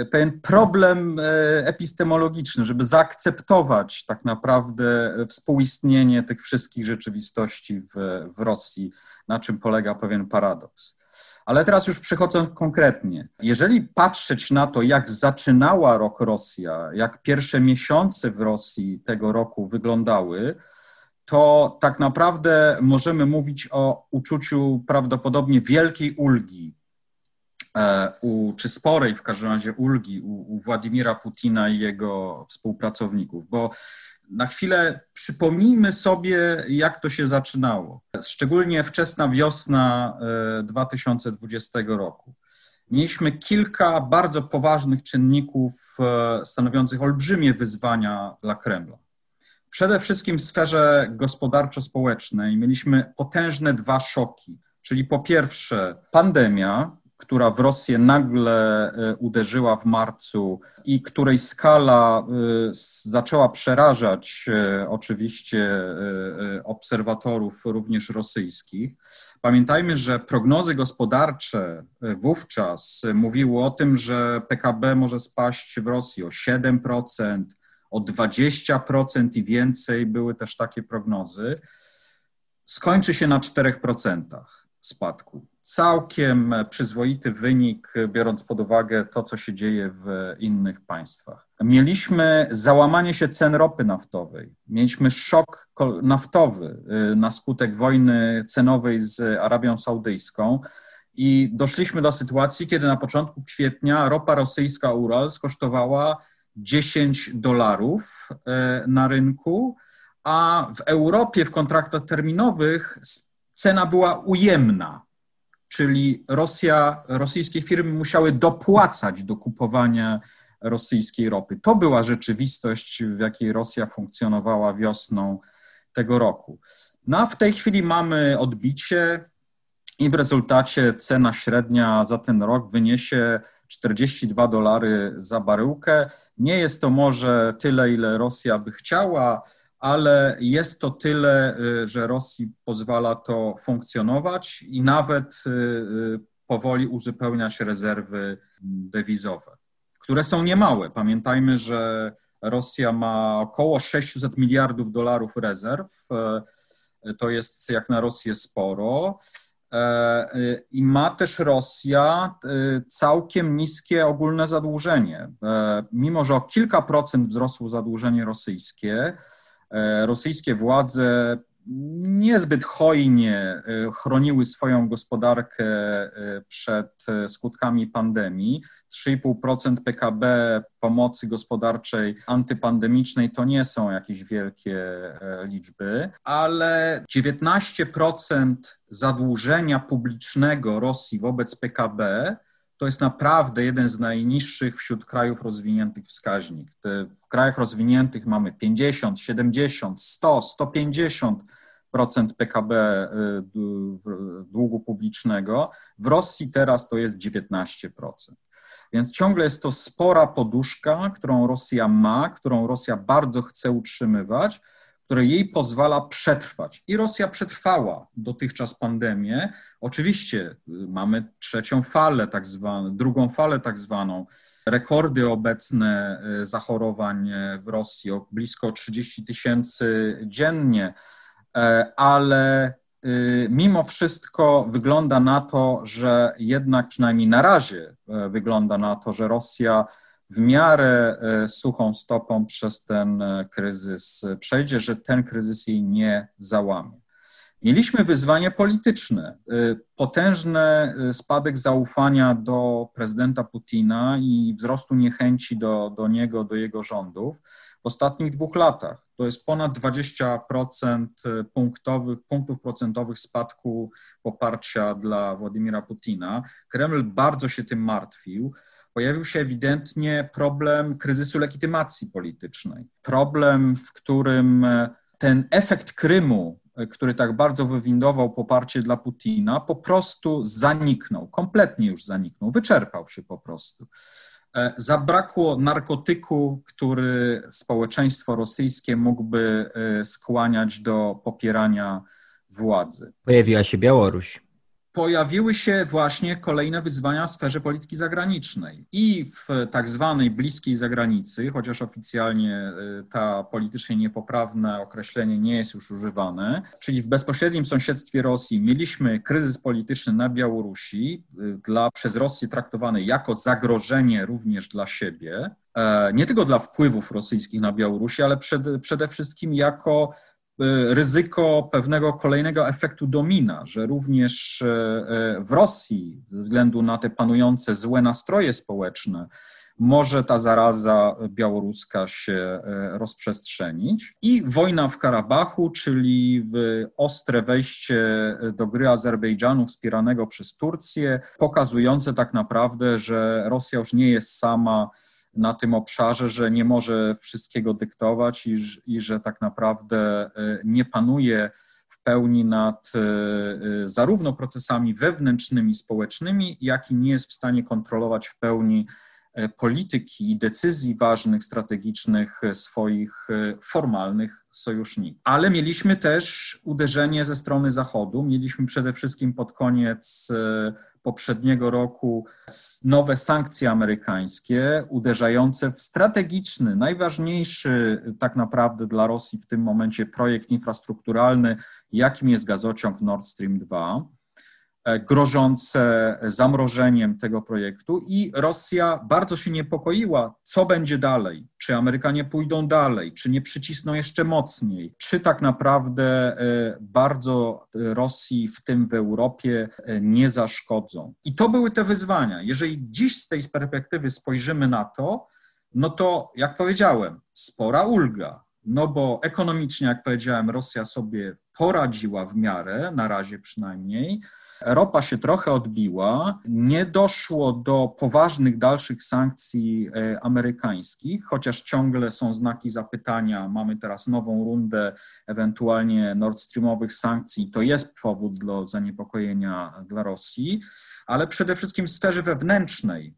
pewien problem e, epistemologiczny, żeby zaakceptować tak naprawdę współistnienie tych wszystkich rzeczywistości w, w Rosji, na czym polega pewien paradoks. Ale teraz już przechodząc konkretnie, jeżeli patrzeć na to, jak zaczynała rok Rosja, jak pierwsze miesiące w Rosji tego roku wyglądały, to tak naprawdę możemy mówić o uczuciu prawdopodobnie wielkiej ulgi E, u, czy sporej w każdym razie ulgi u, u Władimira Putina i jego współpracowników, bo na chwilę przypomnijmy sobie, jak to się zaczynało. Szczególnie wczesna wiosna 2020 e, roku. Mieliśmy kilka bardzo poważnych czynników e, stanowiących olbrzymie wyzwania dla Kremla. Przede wszystkim w sferze gospodarczo-społecznej mieliśmy potężne dwa szoki, czyli po pierwsze pandemia, która w Rosję nagle e, uderzyła w marcu i której skala e, zaczęła przerażać e, oczywiście obserwatorów również rosyjskich. Pamiętajmy, że prognozy gospodarcze wówczas mówiły o tym, że PKB może spaść w Rosji o 7%, o 20% i więcej. Były też takie prognozy. Skończy się na 4% spadku całkiem przyzwoity wynik, biorąc pod uwagę to, co się dzieje w innych państwach. Mieliśmy załamanie się cen ropy naftowej, mieliśmy szok naftowy y, na skutek wojny cenowej z Arabią Saudyjską. I doszliśmy do sytuacji, kiedy na początku kwietnia ropa rosyjska Ural kosztowała 10 dolarów y, na rynku, a w Europie w kontraktach terminowych cena była ujemna czyli Rosja, rosyjskie firmy musiały dopłacać do kupowania rosyjskiej ropy. To była rzeczywistość, w jakiej Rosja funkcjonowała wiosną tego roku. No a w tej chwili mamy odbicie i w rezultacie cena średnia za ten rok wyniesie 42 dolary za baryłkę. Nie jest to może tyle, ile Rosja by chciała, ale jest to tyle, y, że Rosji pozwala to funkcjonować i nawet y, y, powoli uzupełniać rezerwy dewizowe, które są niemałe. Pamiętajmy, że Rosja ma około 600 miliardów dolarów rezerw. To jest jak na Rosję sporo. I ma też Rosja całkiem niskie ogólne zadłużenie. Mimo, że o kilka procent wzrosło zadłużenie rosyjskie, E, rosyjskie władze niezbyt hojnie e, chroniły swoją gospodarkę e, przed skutkami pandemii. 3,5% PKB pomocy gospodarczej antypandemicznej to nie są jakieś wielkie liczby, ale 19% zadłużenia publicznego Rosji wobec PKB to jest naprawdę jeden z najniższych wśród krajów rozwiniętych wskaźnik. Te, w krajach rozwiniętych mamy 50, 70, 100, 150 procent PKB długu publicznego. W Rosji teraz to jest 19%. Więc ciągle jest to spora poduszka, którą Rosja ma, którą Rosja bardzo chce utrzymywać, które jej pozwala przetrwać. I Rosja przetrwała dotychczas pandemię. Oczywiście y, mamy trzecią falę, tak zwaną, drugą falę, tak zwaną. Rekordy obecne y, zachorowań y, w Rosji, o blisko 30 tysięcy dziennie, e, ale mimo wszystko wygląda na to, że jednak przynajmniej na razie wygląda na to, że Rosja w miarę e, suchą stopą przez ten e, kryzys przejdzie, że ten kryzys jej nie załamie. Mieliśmy wyzwanie polityczne, potężny spadek zaufania do prezydenta Putina i wzrostu niechęci do, do niego, do jego rządów w ostatnich dwóch latach. To jest ponad 20% punktowych, punktów procentowych spadku poparcia dla Władimira Putina. Kreml bardzo się tym martwił. Pojawił się ewidentnie problem kryzysu legitymacji politycznej. Problem, w którym ten efekt Krymu, który tak bardzo wywindował poparcie dla Putina, po prostu zaniknął, kompletnie już zaniknął, wyczerpał się po prostu. E, zabrakło narkotyku, który społeczeństwo rosyjskie mógłby e, skłaniać do popierania władzy. Pojawiła się Białoruś pojawiły się właśnie kolejne wyzwania w sferze polityki zagranicznej i w tak zwanej bliskiej zagranicy, chociaż oficjalnie y, ta politycznie niepoprawne określenie nie jest już używane, czyli w bezpośrednim sąsiedztwie Rosji mieliśmy kryzys polityczny na Białorusi, y, dla, przez Rosję traktowany jako zagrożenie również dla siebie, e, nie tylko dla wpływów rosyjskich na Białorusi, ale przed, przede wszystkim jako ryzyko pewnego kolejnego efektu domina, że również e, e, w Rosji, ze względu na te panujące złe nastroje społeczne, może ta zaraza białoruska się rozprzestrzenić. I wojna w Karabachu, czyli w ostre wejście do gry Azerbejdżanu wspieranego przez Turcję, pokazujące tak naprawdę, że Rosja już nie jest sama na tym obszarze, że nie może wszystkiego dyktować i, i że tak naprawdę e, nie panuje w pełni nad e, e, zarówno procesami wewnętrznymi, społecznymi, jak i nie jest w stanie kontrolować w pełni polityki i decyzji ważnych, strategicznych swoich formalnych sojuszników. Ale mieliśmy też uderzenie ze strony Zachodu. Mieliśmy przede wszystkim pod koniec poprzedniego roku nowe sankcje amerykańskie uderzające w strategiczny, najważniejszy tak naprawdę dla Rosji w tym momencie projekt infrastrukturalny, jakim jest gazociąg Nord Stream 2. E, grożące zamrożeniem tego projektu i Rosja bardzo się niepokoiła, co będzie dalej, czy Amerykanie pójdą dalej, czy nie przycisną jeszcze mocniej, czy tak naprawdę e, bardzo Rosji, w tym w Europie, e, nie zaszkodzą. I to były te wyzwania. Jeżeli dziś z tej perspektywy spojrzymy na to, no to jak powiedziałem, spora ulga, no bo ekonomicznie, jak powiedziałem, Rosja sobie poradziła w miarę, na razie przynajmniej. Ropa się trochę odbiła, nie doszło do poważnych dalszych sankcji e, amerykańskich, chociaż ciągle są znaki zapytania. Mamy teraz nową rundę ewentualnie Nord Streamowych sankcji. To jest powód do zaniepokojenia dla Rosji, ale przede wszystkim w sferze wewnętrznej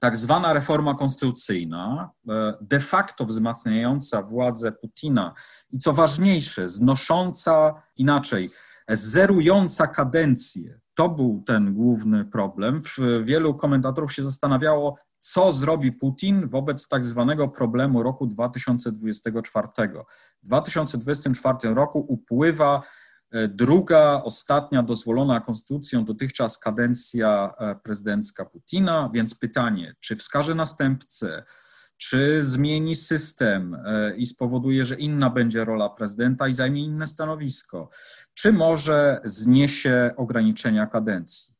tak zwana reforma konstytucyjna, e, de facto wzmacniająca władzę Putina i co ważniejsze, znosząca inaczej, zerująca kadencję. To był ten główny problem. Wielu komentatorów się zastanawiało, co zrobi Putin wobec tak zwanego problemu roku 2024. W 2024 roku upływa druga, ostatnia dozwolona konstytucją dotychczas kadencja e, prezydencka Putina, więc pytanie, czy wskaże następcę, czy zmieni system e, i spowoduje, że inna będzie rola prezydenta i zajmie inne stanowisko, czy może zniesie ograniczenia kadencji.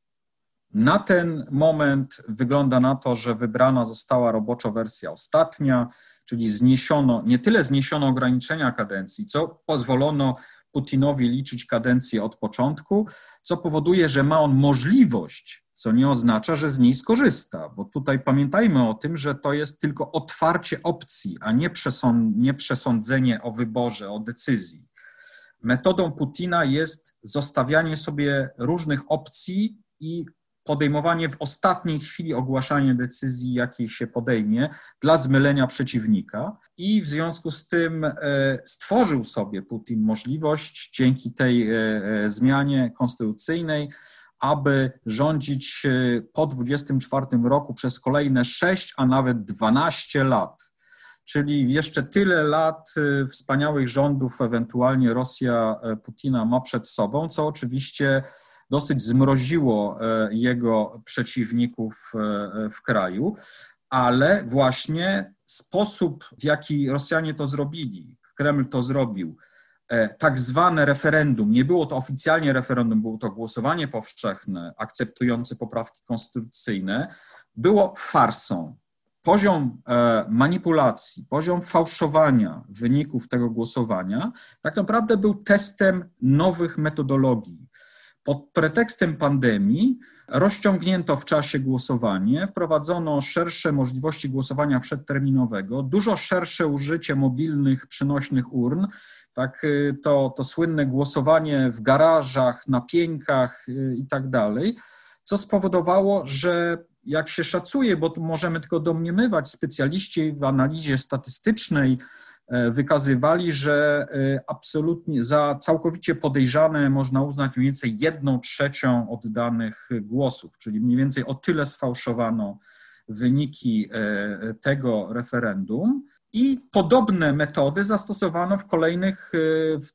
Na ten moment wygląda na to, że wybrana została robocza wersja ostatnia, czyli zniesiono, nie tyle zniesiono ograniczenia kadencji, co pozwolono Putinowi liczyć kadencję od początku, co powoduje, że ma on możliwość, co nie oznacza, że z niej skorzysta, bo tutaj pamiętajmy o tym, że to jest tylko otwarcie opcji, a nie, przesąd, nie przesądzenie o wyborze, o decyzji. Metodą Putina jest zostawianie sobie różnych opcji i podejmowanie w ostatniej chwili ogłaszanie decyzji, jakiej się podejmie dla zmylenia przeciwnika. I w związku z tym e, stworzył sobie Putin możliwość dzięki tej e, e, zmianie konstytucyjnej, aby rządzić po 24 roku przez kolejne 6, a nawet 12 lat. Czyli jeszcze tyle lat wspaniałych rządów ewentualnie Rosja Putina ma przed sobą, co oczywiście dosyć zmroziło e, jego przeciwników e, w kraju, ale właśnie sposób, w jaki Rosjanie to zrobili, Kreml to zrobił, e, tak zwane referendum, nie było to oficjalnie referendum, było to głosowanie powszechne akceptujące poprawki konstytucyjne, było farsą. Poziom manipulacji, poziom fałszowania wyników tego głosowania tak naprawdę był testem nowych metodologii pod pretekstem pandemii rozciągnięto w czasie głosowanie, wprowadzono szersze możliwości głosowania przedterminowego, dużo szersze użycie mobilnych, przynośnych urn. Tak, y, to, to słynne głosowanie w garażach, na pieńkach y, i tak dalej, co spowodowało, że jak się szacuje, bo tu możemy tylko domniemywać, specjaliści w analizie statystycznej wykazywali, że e, absolutnie za całkowicie podejrzane można uznać mniej więcej jedną trzecią oddanych głosów, czyli mniej więcej o tyle sfałszowano wyniki e, tego referendum. I podobne metody zastosowano w kolejnych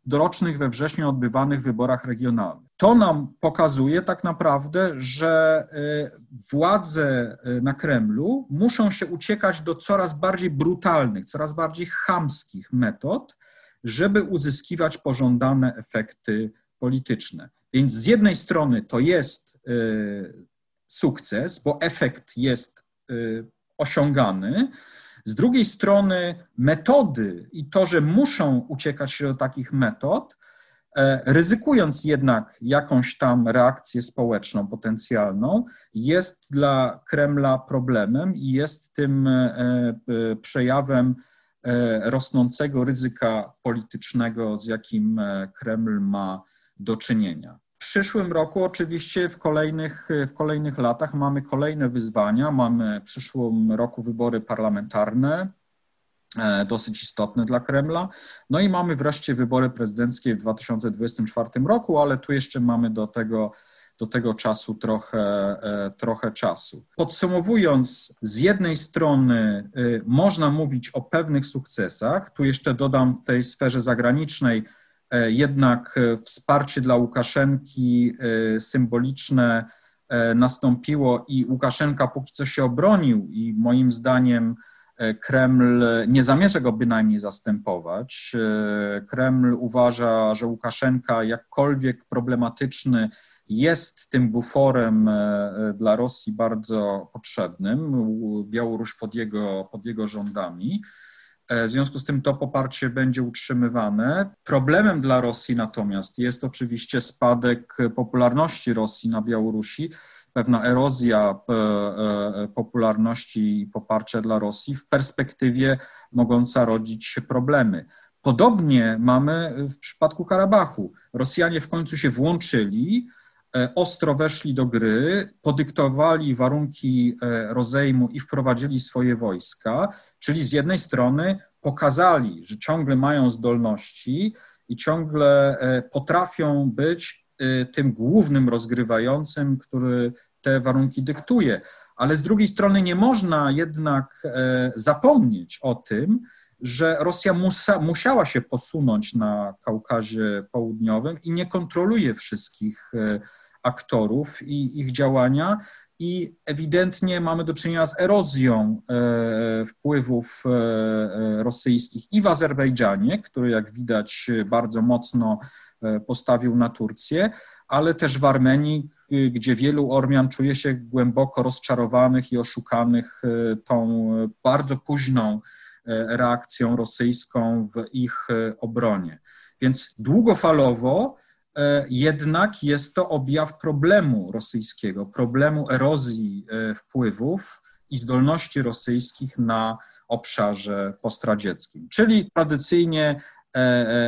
dorocznych we wrześniu odbywanych wyborach regionalnych. To nam pokazuje tak naprawdę, że y, władze y, na Kremlu muszą się uciekać do coraz bardziej brutalnych, coraz bardziej chamskich metod, żeby uzyskiwać pożądane efekty polityczne. Więc z jednej strony to jest y, sukces, bo efekt jest osiągany. Z drugiej strony metody i to, że muszą uciekać się do takich metod, E, ryzykując jednak jakąś tam reakcję społeczną potencjalną, jest dla Kremla problemem i jest tym e, e, przejawem rosnącego ryzyka politycznego, z jakim Kreml ma do czynienia. Przyszłym roku, oczywiście, w kolejnych, w kolejnych latach mamy kolejne wyzwania. Mamy w przyszłym roku wybory parlamentarne, E, dosyć istotne dla Kremla. No i mamy wreszcie wybory prezydenckie w 2024 roku, ale tu jeszcze mamy do tego do tego czasu trochę, e, trochę czasu. Podsumowując, z jednej strony e, można mówić o pewnych sukcesach, tu jeszcze dodam w tej sferze zagranicznej, jednak wsparcie dla Łukaszenki symboliczne nastąpiło i Łukaszenka póki co się obronił i moim zdaniem E, Kreml nie zamierza go bynajmniej zastępować. E, Kreml uważa, że Łukaszenka jakkolwiek problematyczny jest tym buforem e, dla Rosji bardzo potrzebnym. Białoruś pod jego, pod jego rządami. W związku z tym to poparcie będzie utrzymywane. Problemem dla Rosji natomiast jest oczywiście spadek popularności Rosji na Białorusi pewna erozja e, e, popularności i poparcia dla Rosji w perspektywie mogąca rodzić się problemy. Podobnie mamy w przypadku Karabachu. Rosjanie w końcu się włączyli, e, ostro weszli do gry, podyktowali warunki rozejmu i wprowadzili swoje wojska, czyli z jednej strony pokazali, że ciągle mają zdolności i ciągle potrafią być tym głównym rozgrywającym, który te warunki dyktuje. Ale z drugiej strony nie można jednak e, zapomnieć o tym, że Rosja musa, musiała się posunąć na Kaukazie Południowym i nie kontroluje wszystkich e, aktorów i ich działania. I ewidentnie mamy do czynienia z erozją e, wpływów rosyjskich i w Azerbejdżanie, który jak widać bardzo mocno E, postawił na Turcję, ale też w Armenii, gdzie wielu Ormian czuje się głęboko rozczarowanych i oszukanych e, tą bardzo późną e, reakcją rosyjską w ich obronie. Więc długofalowo e, jednak jest to objaw problemu rosyjskiego, problemu erozji e, wpływów i zdolności rosyjskich na obszarze postradzieckim. Czyli tradycyjnie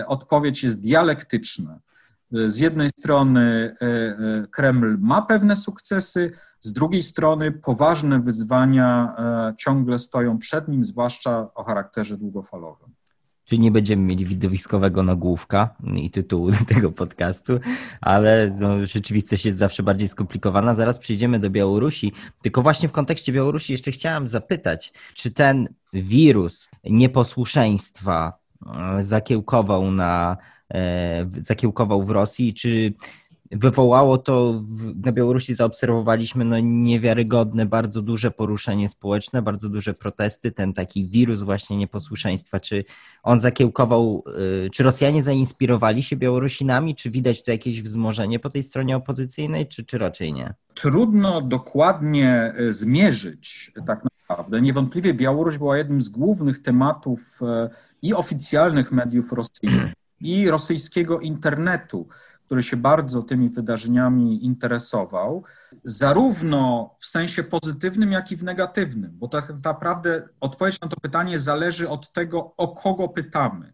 odpowiedź jest dialektyczna. Z jednej strony Kreml ma pewne sukcesy, z drugiej strony poważne wyzwania ciągle stoją przed nim, zwłaszcza o charakterze długofalowym. Czyli nie będziemy mieli widowiskowego nagłówka i tytułu tego podcastu, ale no, rzeczywistość jest zawsze bardziej skomplikowana. Zaraz przejdziemy do Białorusi. Tylko właśnie w kontekście Białorusi jeszcze chciałem zapytać, czy ten wirus nieposłuszeństwa zakiełkował na zakiełkował w Rosji, czy wywołało to na Białorusi zaobserwowaliśmy no niewiarygodne, bardzo duże poruszenie społeczne, bardzo duże protesty, ten taki wirus właśnie nieposłuszeństwa. Czy on zakiełkował, y, czy Rosjanie zainspirowali się Białorusinami, czy widać tu jakieś wzmożenie po tej stronie opozycyjnej, czy, czy raczej nie? Trudno dokładnie y, zmierzyć tak naprawdę. Niewątpliwie Białoruś była jednym z głównych tematów i oficjalnych mediów rosyjskich, i rosyjskiego internetu który się bardzo tymi wydarzeniami interesował, zarówno w sensie pozytywnym, jak i w negatywnym, bo tak naprawdę odpowiedź na to pytanie zależy od tego, o kogo pytamy.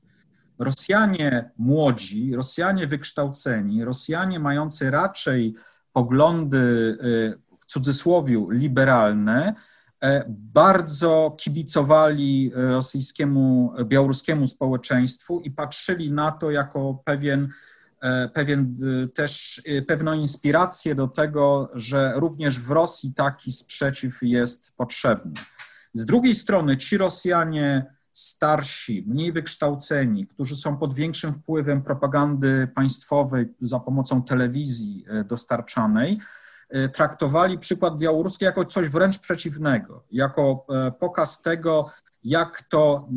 Rosjanie młodzi, Rosjanie wykształceni, Rosjanie mający raczej poglądy y, w cudzysłowie liberalne, bardzo kibicowali rosyjskiemu, białoruskiemu społeczeństwu i patrzyli na to jako pewien E, pewien e, też e, pewną inspirację do tego, że również w Rosji taki sprzeciw jest potrzebny. Z drugiej strony ci Rosjanie starsi, mniej wykształceni, którzy są pod większym wpływem propagandy państwowej za pomocą telewizji dostarczanej, traktowali przykład białoruski jako coś wręcz przeciwnego, jako pokaz tego, jak to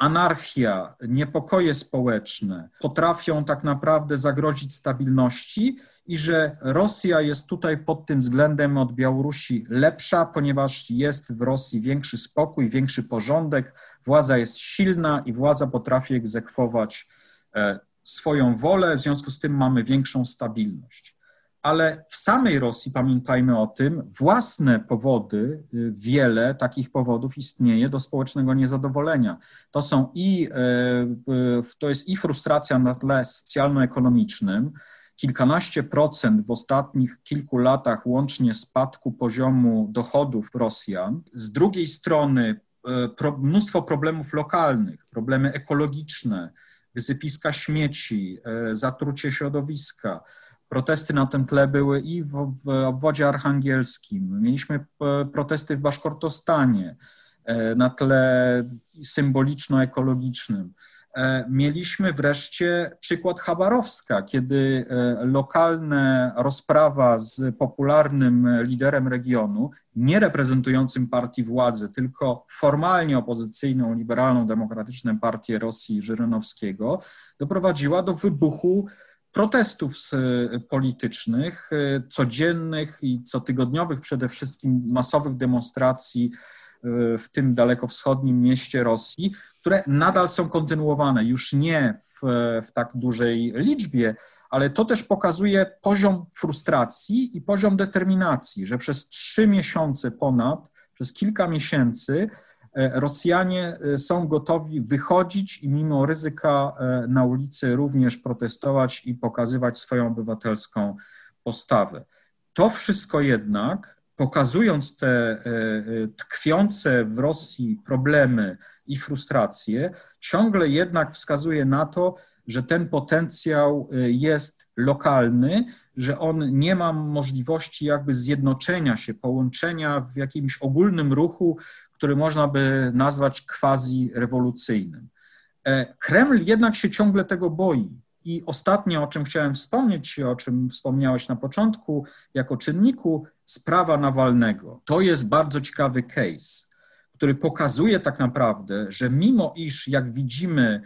anarchia, niepokoje społeczne potrafią tak naprawdę zagrozić stabilności i że Rosja jest tutaj pod tym względem od Białorusi lepsza, ponieważ jest w Rosji większy spokój, większy porządek, władza jest silna i władza potrafi egzekwować e, swoją wolę, w związku z tym mamy większą stabilność ale w samej Rosji, pamiętajmy o tym, własne powody, y, wiele takich powodów istnieje do społecznego niezadowolenia. To są i, e, to jest i frustracja na tle socjalno-ekonomicznym, kilkanaście procent w ostatnich kilku latach łącznie spadku poziomu dochodów Rosjan. Z drugiej strony e, mnóstwo problemów lokalnych, problemy ekologiczne, wysypiska śmieci, zatrucie środowiska, Protesty na tym tle były i w, w obwodzie archangelskim. Mieliśmy e, protesty w Baszkortostanie e, na tle symboliczno-ekologicznym. E, mieliśmy wreszcie przykład Chabarowska, kiedy lokalna rozprawa z popularnym liderem regionu, nie reprezentującym partii władzy, tylko formalnie opozycyjną, liberalną, demokratyczną partię Rosji Żyrynowskiego, doprowadziła do wybuchu protestów politycznych, e, codziennych i cotygodniowych, przede wszystkim masowych demonstracji e, w tym dalekowschodnim mieście Rosji, które nadal są kontynuowane, już nie w, w tak dużej liczbie, ale to też pokazuje poziom frustracji i poziom determinacji, że przez trzy miesiące ponad, przez kilka miesięcy, Rosjanie e, są gotowi wychodzić i mimo ryzyka e, na ulicy również protestować i pokazywać swoją obywatelską postawę. To wszystko jednak, pokazując te tkwiące w Rosji problemy i frustracje, ciągle jednak wskazuje na to, że ten potencjał jest lokalny, że on nie ma możliwości jakby zjednoczenia się, połączenia w jakimś ogólnym ruchu, który można by nazwać quasi-rewolucyjnym. E, Kreml jednak się ciągle tego boi. I ostatnie, o czym chciałem wspomnieć, o czym wspomniałeś na początku, jako czynniku, sprawa Nawalnego. To jest bardzo ciekawy case, który pokazuje tak naprawdę, że mimo iż, jak widzimy,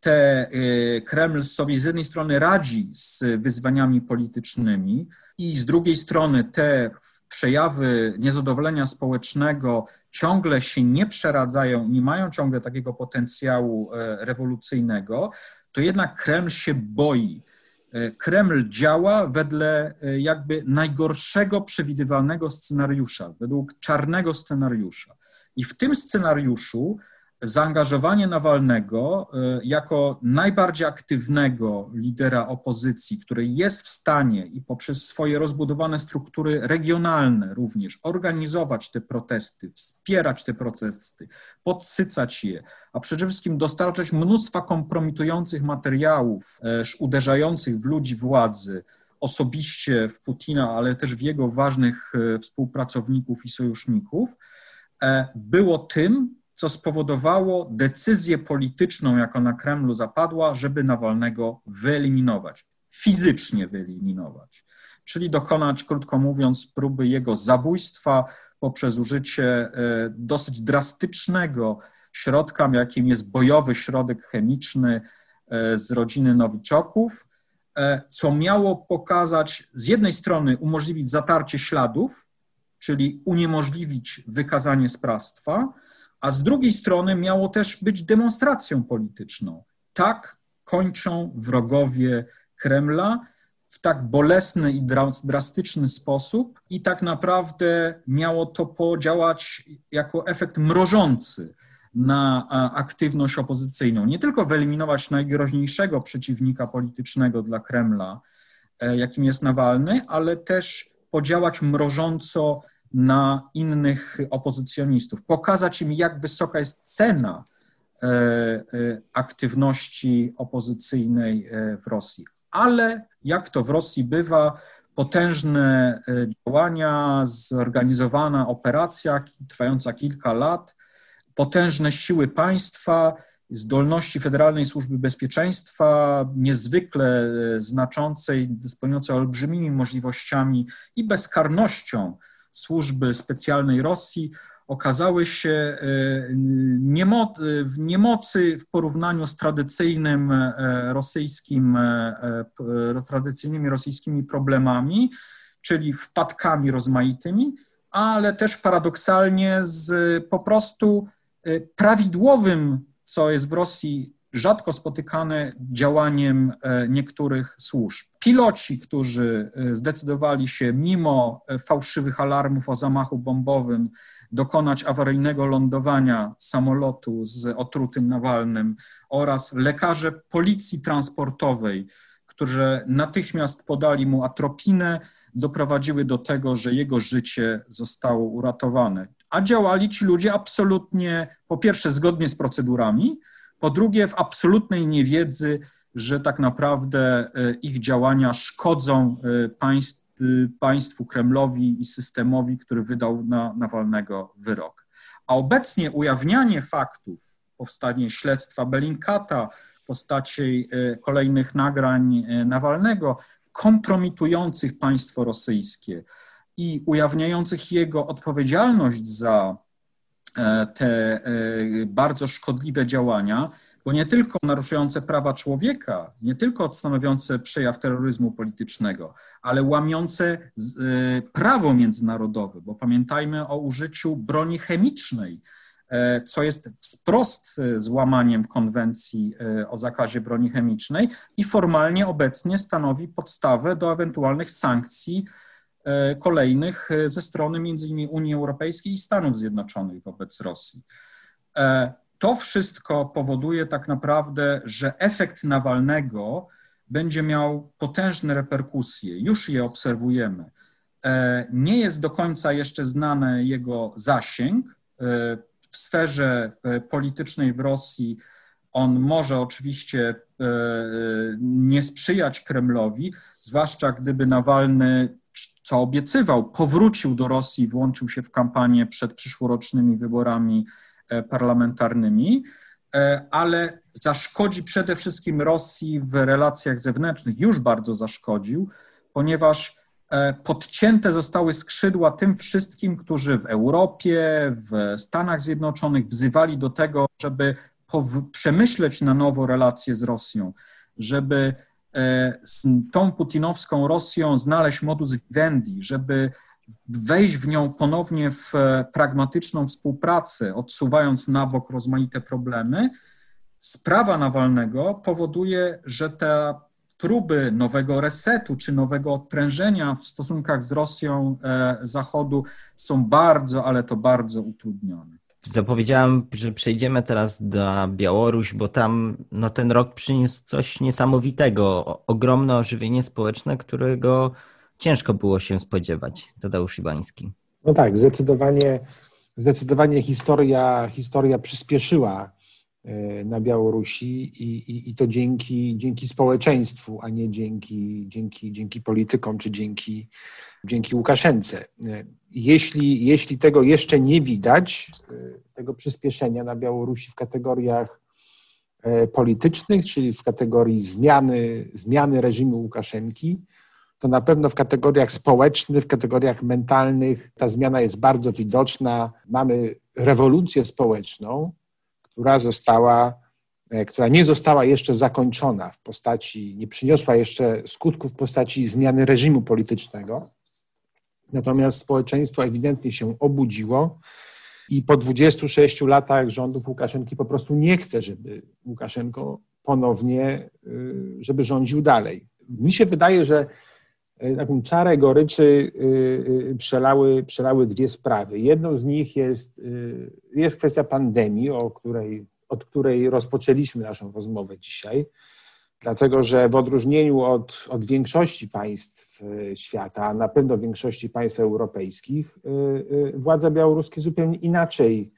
te e, Kreml sobie z jednej strony radzi z wyzwaniami politycznymi i z drugiej strony te przejawy niezadowolenia społecznego ciągle się nie przeradzają, nie mają ciągle takiego potencjału e, rewolucyjnego, to jednak Kreml się boi. E, Kreml działa wedle e, jakby najgorszego przewidywalnego scenariusza, według czarnego scenariusza. I w tym scenariuszu zaangażowanie Nawalnego e, jako najbardziej aktywnego lidera opozycji, który jest w stanie i poprzez swoje rozbudowane struktury regionalne również organizować te protesty, wspierać te protesty, podsycać je, a przede wszystkim dostarczać mnóstwa kompromitujących materiałów, e, uderzających w ludzi władzy, osobiście w Putina, ale też w jego ważnych e, współpracowników i sojuszników, było tym, co spowodowało decyzję polityczną, jaka na Kremlu zapadła, żeby Nawalnego wyeliminować, fizycznie wyeliminować, czyli dokonać, krótko mówiąc, próby jego zabójstwa poprzez użycie e, dosyć drastycznego środka, jakim jest bojowy środek chemiczny e, z rodziny Nowiczoków, e, co miało pokazać, z jednej strony umożliwić zatarcie śladów, czyli uniemożliwić wykazanie sprawstwa, a z drugiej strony miało też być demonstracją polityczną. Tak kończą wrogowie Kremla w tak bolesny i drastyczny sposób, i tak naprawdę miało to podziałać jako efekt mrożący na aktywność opozycyjną. Nie tylko wyeliminować najgroźniejszego przeciwnika politycznego dla Kremla, e, jakim jest Nawalny, ale też podziałać mrożąco na innych opozycjonistów, pokazać im, jak wysoka jest cena e, e, aktywności opozycyjnej e, w Rosji. Ale jak to w Rosji bywa, potężne działania, zorganizowana operacja trwająca kilka lat, potężne siły państwa, zdolności Federalnej Służby Bezpieczeństwa, niezwykle znaczącej, dysponującej olbrzymimi możliwościami i bezkarnością służby specjalnej Rosji okazały się e, w niemocy w porównaniu z tradycyjnym e, rosyjskim, e, tradycyjnymi rosyjskimi problemami, czyli wpadkami rozmaitymi, ale też paradoksalnie z po prostu prawidłowym, co jest w Rosji rzadko spotykane działaniem e, niektórych służb. Piloci, którzy e, zdecydowali się mimo e, fałszywych alarmów o zamachu bombowym dokonać awaryjnego lądowania samolotu z otrutym Nawalnym oraz lekarze policji transportowej, którzy natychmiast podali mu atropinę, doprowadziły do tego, że jego życie zostało uratowane. A działali ci ludzie absolutnie, po pierwsze, zgodnie z procedurami, po drugie, w absolutnej niewiedzy, że tak naprawdę e, ich działania szkodzą e, państw, e, państwu Kremlowi i systemowi, który wydał na Nawalnego wyrok. A obecnie ujawnianie faktów, powstanie śledztwa Belinkata, postaci kolejnych nagrań Nawalnego, kompromitujących państwo rosyjskie i ujawniających jego odpowiedzialność za te e, bardzo szkodliwe działania, bo nie tylko naruszające prawa człowieka, nie tylko stanowiące przejaw terroryzmu politycznego, ale łamiące e, prawo międzynarodowe, bo pamiętajmy o użyciu broni chemicznej, co jest wprost złamaniem konwencji o zakazie broni chemicznej i formalnie obecnie stanowi podstawę do ewentualnych sankcji E, kolejnych e, ze strony m.in. Unii Europejskiej i Stanów Zjednoczonych wobec Rosji. E, to wszystko powoduje tak naprawdę, że efekt Nawalnego będzie miał potężne reperkusje. Już je obserwujemy. Nie jest do końca jeszcze znany jego zasięg. W sferze politycznej w Rosji on może oczywiście nie sprzyjać Kremlowi, zwłaszcza gdyby Nawalny co obiecywał, powrócił do Rosji, włączył się w kampanię przed przyszłorocznymi wyborami e, parlamentarnymi, e, ale zaszkodzi przede wszystkim Rosji w relacjach zewnętrznych, już bardzo zaszkodził, ponieważ e, podcięte zostały skrzydła tym wszystkim, którzy w Europie, w Stanach Zjednoczonych wzywali do tego, żeby przemyśleć na nowo relacje z Rosją, żeby z tą putinowską Rosją znaleźć modus vivendi, żeby wejść w nią ponownie w pragmatyczną współpracę, odsuwając na bok rozmaite problemy, sprawa Nawalnego powoduje, że te próby nowego resetu czy nowego odprężenia w stosunkach z Rosją e, Zachodu są bardzo, ale to bardzo utrudnione. Zapowiedziałem, że przejdziemy teraz do Białoruś, bo tam no, ten rok przyniósł coś niesamowitego. Ogromne ożywienie społeczne, którego ciężko było się spodziewać. Tadeusz Ibański. No tak, zdecydowanie, zdecydowanie historia, historia przyspieszyła e, na Białorusi i, i, i, to dzięki, dzięki społeczeństwu, a nie dzięki, dzięki, dzięki politykom czy dzięki, dzięki Łukaszence. E, jeśli, jeśli tego jeszcze nie widać, e, tego przyspieszenia na Białorusi w kategoriach politycznych, czyli w kategorii zmiany, zmiany reżimu Łukaszenki, to na pewno w kategoriach społecznych, w kategoriach mentalnych ta zmiana jest bardzo widoczna. Mamy rewolucję społeczną, która została, e, która nie została jeszcze zakończona w postaci, nie przyniosła jeszcze skutków w postaci zmiany reżimu politycznego. Natomiast społeczeństwo ewidentnie się obudziło i po 26 latach rządów Łukaszenki po prostu nie chce, żeby Łukaszenko ponownie, y, żeby rządził dalej. Mi się wydaje, że E, taką czarę goryczy y, y, przelały, przelały dwie sprawy. Jedną z nich jest, y, jest kwestia pandemii, o której, od której rozpoczęliśmy naszą rozmowę dzisiaj, dlatego że w odróżnieniu od, od większości państw świata, a na pewno większości państw europejskich, władze białoruskie zupełnie inaczej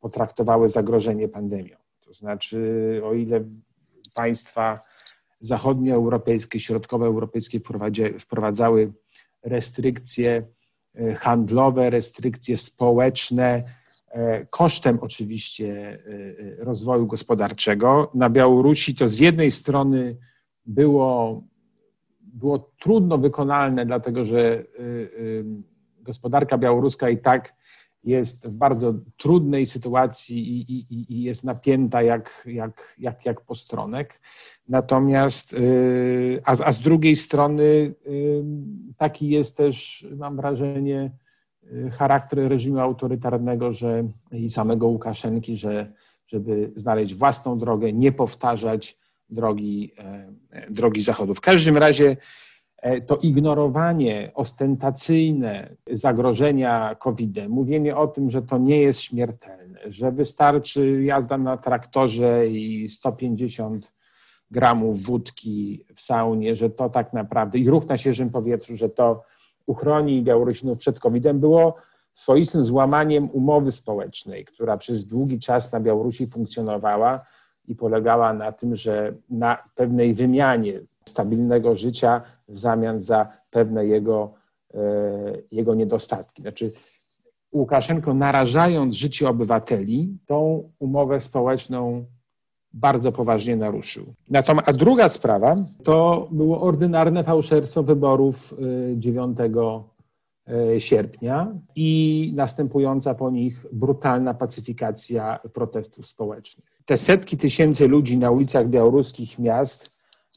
potraktowały zagrożenie pandemią. To znaczy, o ile państwa zachodnioeuropejskie, środkowoeuropejskie wprowadzały restrykcje e, handlowe, restrykcje społeczne, e, kosztem oczywiście e, rozwoju gospodarczego. Na Białorusi to z jednej strony było, było trudno wykonalne, dlatego że gospodarka białoruska i tak jest w bardzo trudnej sytuacji i, i, i jest napięta jak, jak, jak, jak postronek. Natomiast, a, a z drugiej strony, taki jest też, mam wrażenie, charakter reżimu autorytarnego że, i samego Łukaszenki, że żeby znaleźć własną drogę, nie powtarzać drogi, e, drogi Zachodu. W każdym razie E, to ignorowanie ostentacyjne zagrożenia COVID-em, mówienie o tym, że to nie jest śmiertelne, że wystarczy jazda na traktorze i 150 gramów wódki w saunie, że to tak naprawdę i ruch na świeżym powietrzu, że to uchroni Białorusinów przed COVID-em, było swoistym złamaniem umowy społecznej, która przez długi czas na Białorusi funkcjonowała i polegała na tym, że na pewnej wymianie stabilnego życia w zamian za pewne jego, e, jego niedostatki. Znaczy, Łukaszenko, narażając życie obywateli, tą umowę społeczną bardzo poważnie naruszył. Natomiast, a druga sprawa to było ordynarne fałszerstwo wyborów 9 e, sierpnia i następująca po nich brutalna pacyfikacja protestów społecznych. Te setki tysięcy ludzi na ulicach białoruskich miast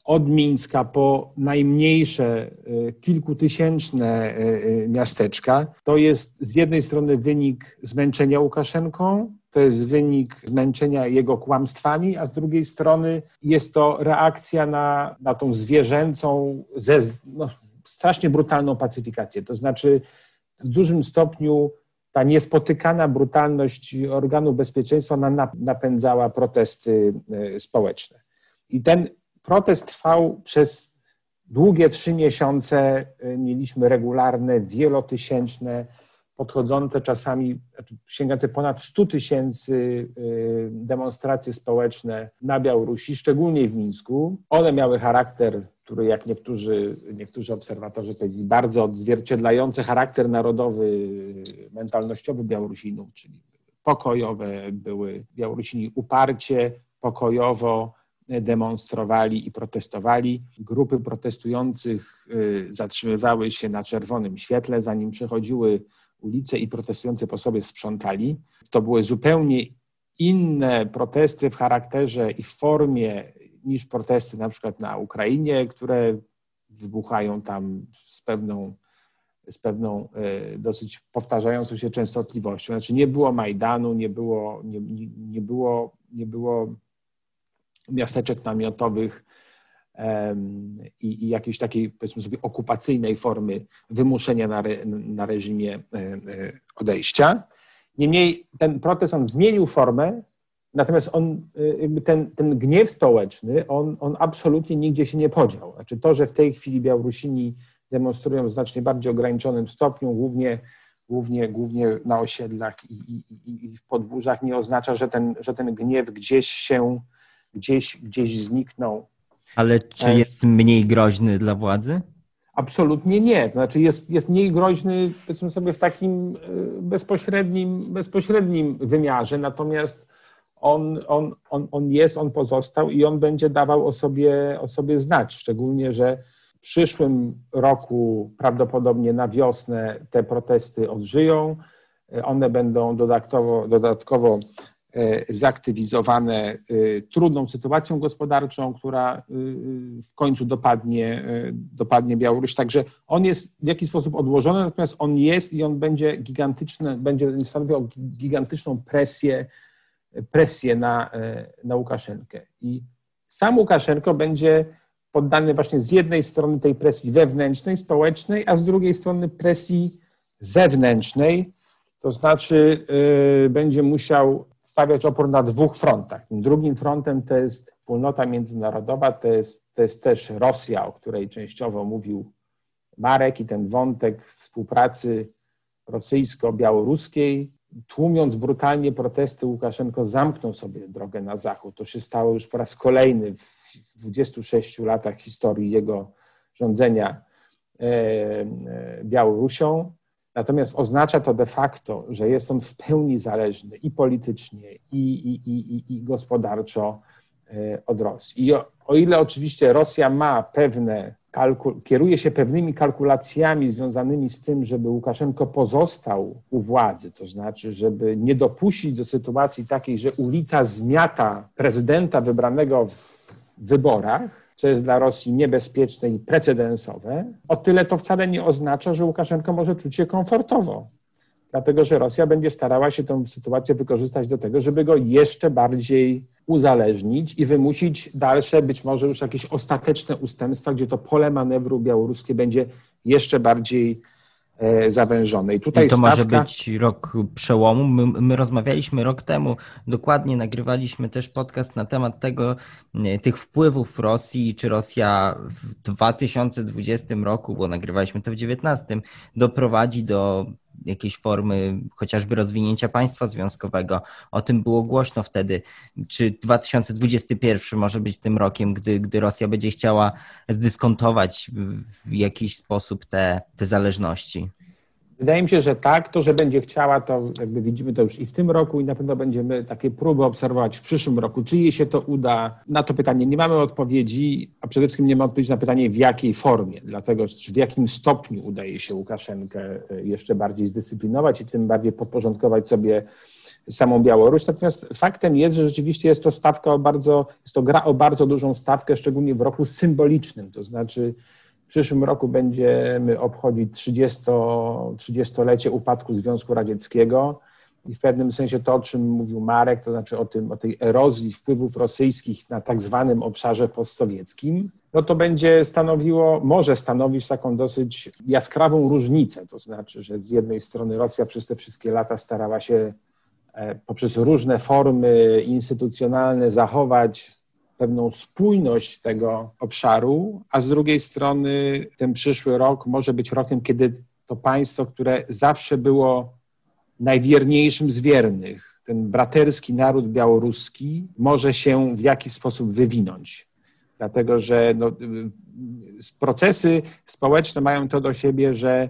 od Mińska po najmniejsze y, kilkutysięczne y, y, miasteczka, to jest z jednej strony wynik zmęczenia Łukaszenką, to jest wynik zmęczenia jego kłamstwami, a z drugiej strony jest to reakcja na, na tą zwierzęcą, ze, no, strasznie brutalną pacyfikację. To znaczy w dużym stopniu ta niespotykana brutalność organów bezpieczeństwa napędzała protesty społeczne. I ten Protest trwał przez długie trzy miesiące. Y, mieliśmy regularne, wielotysięczne, podchodzące czasami, znaczy sięgające ponad 100 tysięcy y, demonstracje społeczne na Białorusi, szczególnie w Mińsku. One miały charakter, który jak niektórzy, niektórzy obserwatorzy powiedzieli, bardzo odzwierciedlający charakter narodowy, mentalnościowy Białorusinów, czyli pokojowe były Białorusini uparcie, pokojowo demonstrowali i protestowali. Grupy protestujących y, zatrzymywały się na czerwonym świetle, zanim przechodziły ulice i protestujący po sobie sprzątali. To były zupełnie inne protesty w charakterze i formie niż protesty na przykład na Ukrainie, które wybuchają tam z pewną, z pewną y, dosyć powtarzającą się częstotliwością. Znaczy nie było Majdanu, nie było, nie, nie było, nie było miasteczek namiotowych i, i jakiejś takiej, powiedzmy sobie, okupacyjnej formy wymuszenia na, re, na reżimie e, e, odejścia. Niemniej ten protest, on zmienił formę, natomiast on, e, ten, ten gniew społeczny, on, on absolutnie nigdzie się nie podział. Znaczy to, że w tej chwili Białorusini demonstrują w znacznie bardziej ograniczonym stopniu, głównie, głównie, głównie na osiedlach i, i, i w podwórzach, nie oznacza, że ten, że ten gniew gdzieś się, gdzieś, gdzieś zniknął ale czy e, jest mniej groźny dla władzy? Absolutnie nie. To znaczy jest, jest mniej groźny, powiedzmy sobie, w takim e, bezpośrednim, bezpośrednim wymiarze, natomiast on, on, on, on jest, on pozostał i on będzie dawał o sobie, o sobie znać, szczególnie, że w przyszłym roku prawdopodobnie na wiosnę te protesty odżyją. E, one będą dodatkowo, dodatkowo zaktywizowane e, trudną sytuacją gospodarczą, która e, w końcu dopadnie, dopadnie Białoruś. Także on jest w jakiś sposób odłożony, natomiast on jest i on będzie gigantyczny, będzie stanowił gigantyczną presję, presję na, na Łukaszenkę. I sam Łukaszenko będzie poddany właśnie z jednej strony tej presji wewnętrznej, społecznej, a z drugiej strony presji zewnętrznej, to znaczy będzie musiał stawiać opór na dwóch frontach. Drugim frontem to jest wspólnota międzynarodowa, to jest, to jest też Rosja, o której częściowo mówił Marek i ten wątek współpracy rosyjsko-białoruskiej. Tłumiąc brutalnie protesty, Łukaszenko zamknął sobie drogę na zachód. To się stało już po raz kolejny w 26 latach historii jego rządzenia e, e, Białorusią. Natomiast oznacza to de facto, że jest on w pełni zależny i politycznie, i, i, i, i gospodarczo e, od Rosji. I o, o ile oczywiście Rosja ma pewne, kieruje się pewnymi kalkulacjami związanymi z tym, żeby Łukaszenko pozostał u władzy, to znaczy, żeby nie dopuścić do sytuacji takiej, że ulica zmiata prezydenta wybranego w wyborach, co jest dla Rosji niebezpieczne i precedensowe, o tyle to wcale nie oznacza, że Łukaszenko może czuć się komfortowo. Dlatego, że Rosja będzie starała się tę sytuację wykorzystać do tego, żeby go jeszcze bardziej uzależnić i wymusić dalsze, być może już jakieś ostateczne ustępstwa, gdzie to pole manewru białoruskie będzie jeszcze bardziej zawężone. I tutaj I to stawka... może być rok przełomu. My, my, rozmawialiśmy rok temu, dokładnie nagrywaliśmy też podcast na temat tego, e, tych wpływów Rosji, czy Rosja w 2020 roku, bo nagrywaliśmy to w 2019, doprowadzi do jakiejś formy chociażby rozwinięcia państwa związkowego. O tym było głośno wtedy. Czy 2021 może być tym rokiem, gdy, gdy Rosja będzie chciała zdyskontować w jakiś sposób te, te zależności? Wydaje mi się, że tak. To, że będzie chciała, to jakby widzimy to już i w tym roku i na pewno będziemy takie próby obserwować w przyszłym roku. Czy jej się to uda? Na to pytanie nie mamy odpowiedzi, a przede wszystkim nie ma odpowiedzi na pytanie w jakiej formie, dlatego w jakim stopniu udaje się Łukaszenkę e, jeszcze bardziej zdyscyplinować i tym bardziej podporządkować sobie samą Białoruś. Natomiast faktem jest, że rzeczywiście jest to stawka o bardzo, jest to gra o bardzo dużą stawkę, szczególnie w roku symbolicznym, to znaczy w przyszłym roku będziemy obchodzić 30, 30-lecie upadku Związku Radzieckiego i w pewnym sensie to, o czym mówił Marek, to znaczy o, tym, o tej erozji wpływów rosyjskich na tak zwanym obszarze postsowieckim, no to będzie stanowiło, może stanowić taką dosyć jaskrawą różnicę. To znaczy, że z jednej strony Rosja przez te wszystkie lata starała się e, poprzez różne formy instytucjonalne zachować pewną spójność tego obszaru, a z drugiej strony ten przyszły rok może być rokiem, kiedy to państwo, które zawsze było najwierniejszym z wiernych, ten braterski naród białoruski, może się w jakiś sposób wywinąć. Dlatego, że no, procesy społeczne mają to do siebie, że,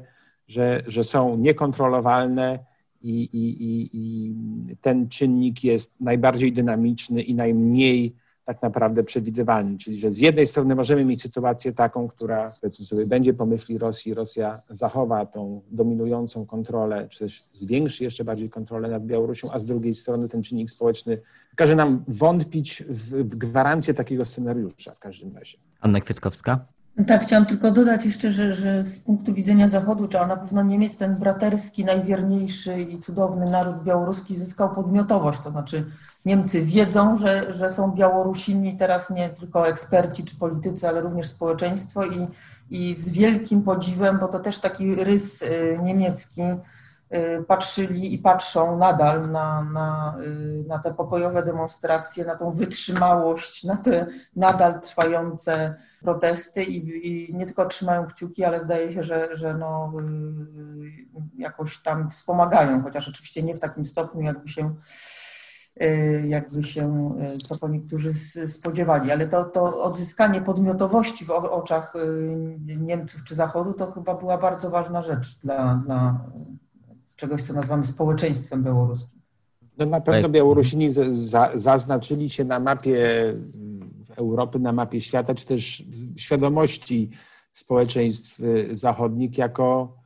że, że są niekontrolowalne i, i, i, i ten czynnik jest najbardziej dynamiczny i najmniej tak naprawdę przewidywalny. Czyli, że z jednej strony możemy mieć sytuację taką, która powiedzmy sobie będzie po myśli Rosji, Rosja zachowa tą dominującą kontrolę, czy też zwiększy jeszcze bardziej kontrolę nad Białorusią, a z drugiej strony ten czynnik społeczny każe nam wątpić w, w gwarancję takiego scenariusza w każdym razie. Anna Kwiatkowska? Tak, chciałam tylko dodać jeszcze, że, że z punktu widzenia Zachodu trzeba na pewno Niemiec, ten braterski, najwierniejszy i cudowny naród białoruski zyskał podmiotowość, to znaczy Niemcy wiedzą, że, że są Białorusini, teraz nie tylko eksperci czy politycy, ale również społeczeństwo i, i z wielkim podziwem, bo to też taki rys y, niemiecki, y, patrzyli i patrzą nadal na, na, y, na te pokojowe demonstracje, na tą wytrzymałość, na te nadal trwające protesty i, i nie tylko trzymają kciuki, ale zdaje się, że, że no, jakoś tam wspomagają, chociaż oczywiście nie w takim stopniu, jakby się jakby się, y, co po niektórzy spodziewali. Ale to, to odzyskanie podmiotowości w oczach y, Niemców czy Zachodu to chyba była bardzo ważna rzecz dla, dla czegoś, co nazywamy społeczeństwem białoruskim. No na pewno Białorusini za, zaznaczyli się na mapie Europy, na mapie świata, czy też świadomości społeczeństw zachodnich jako,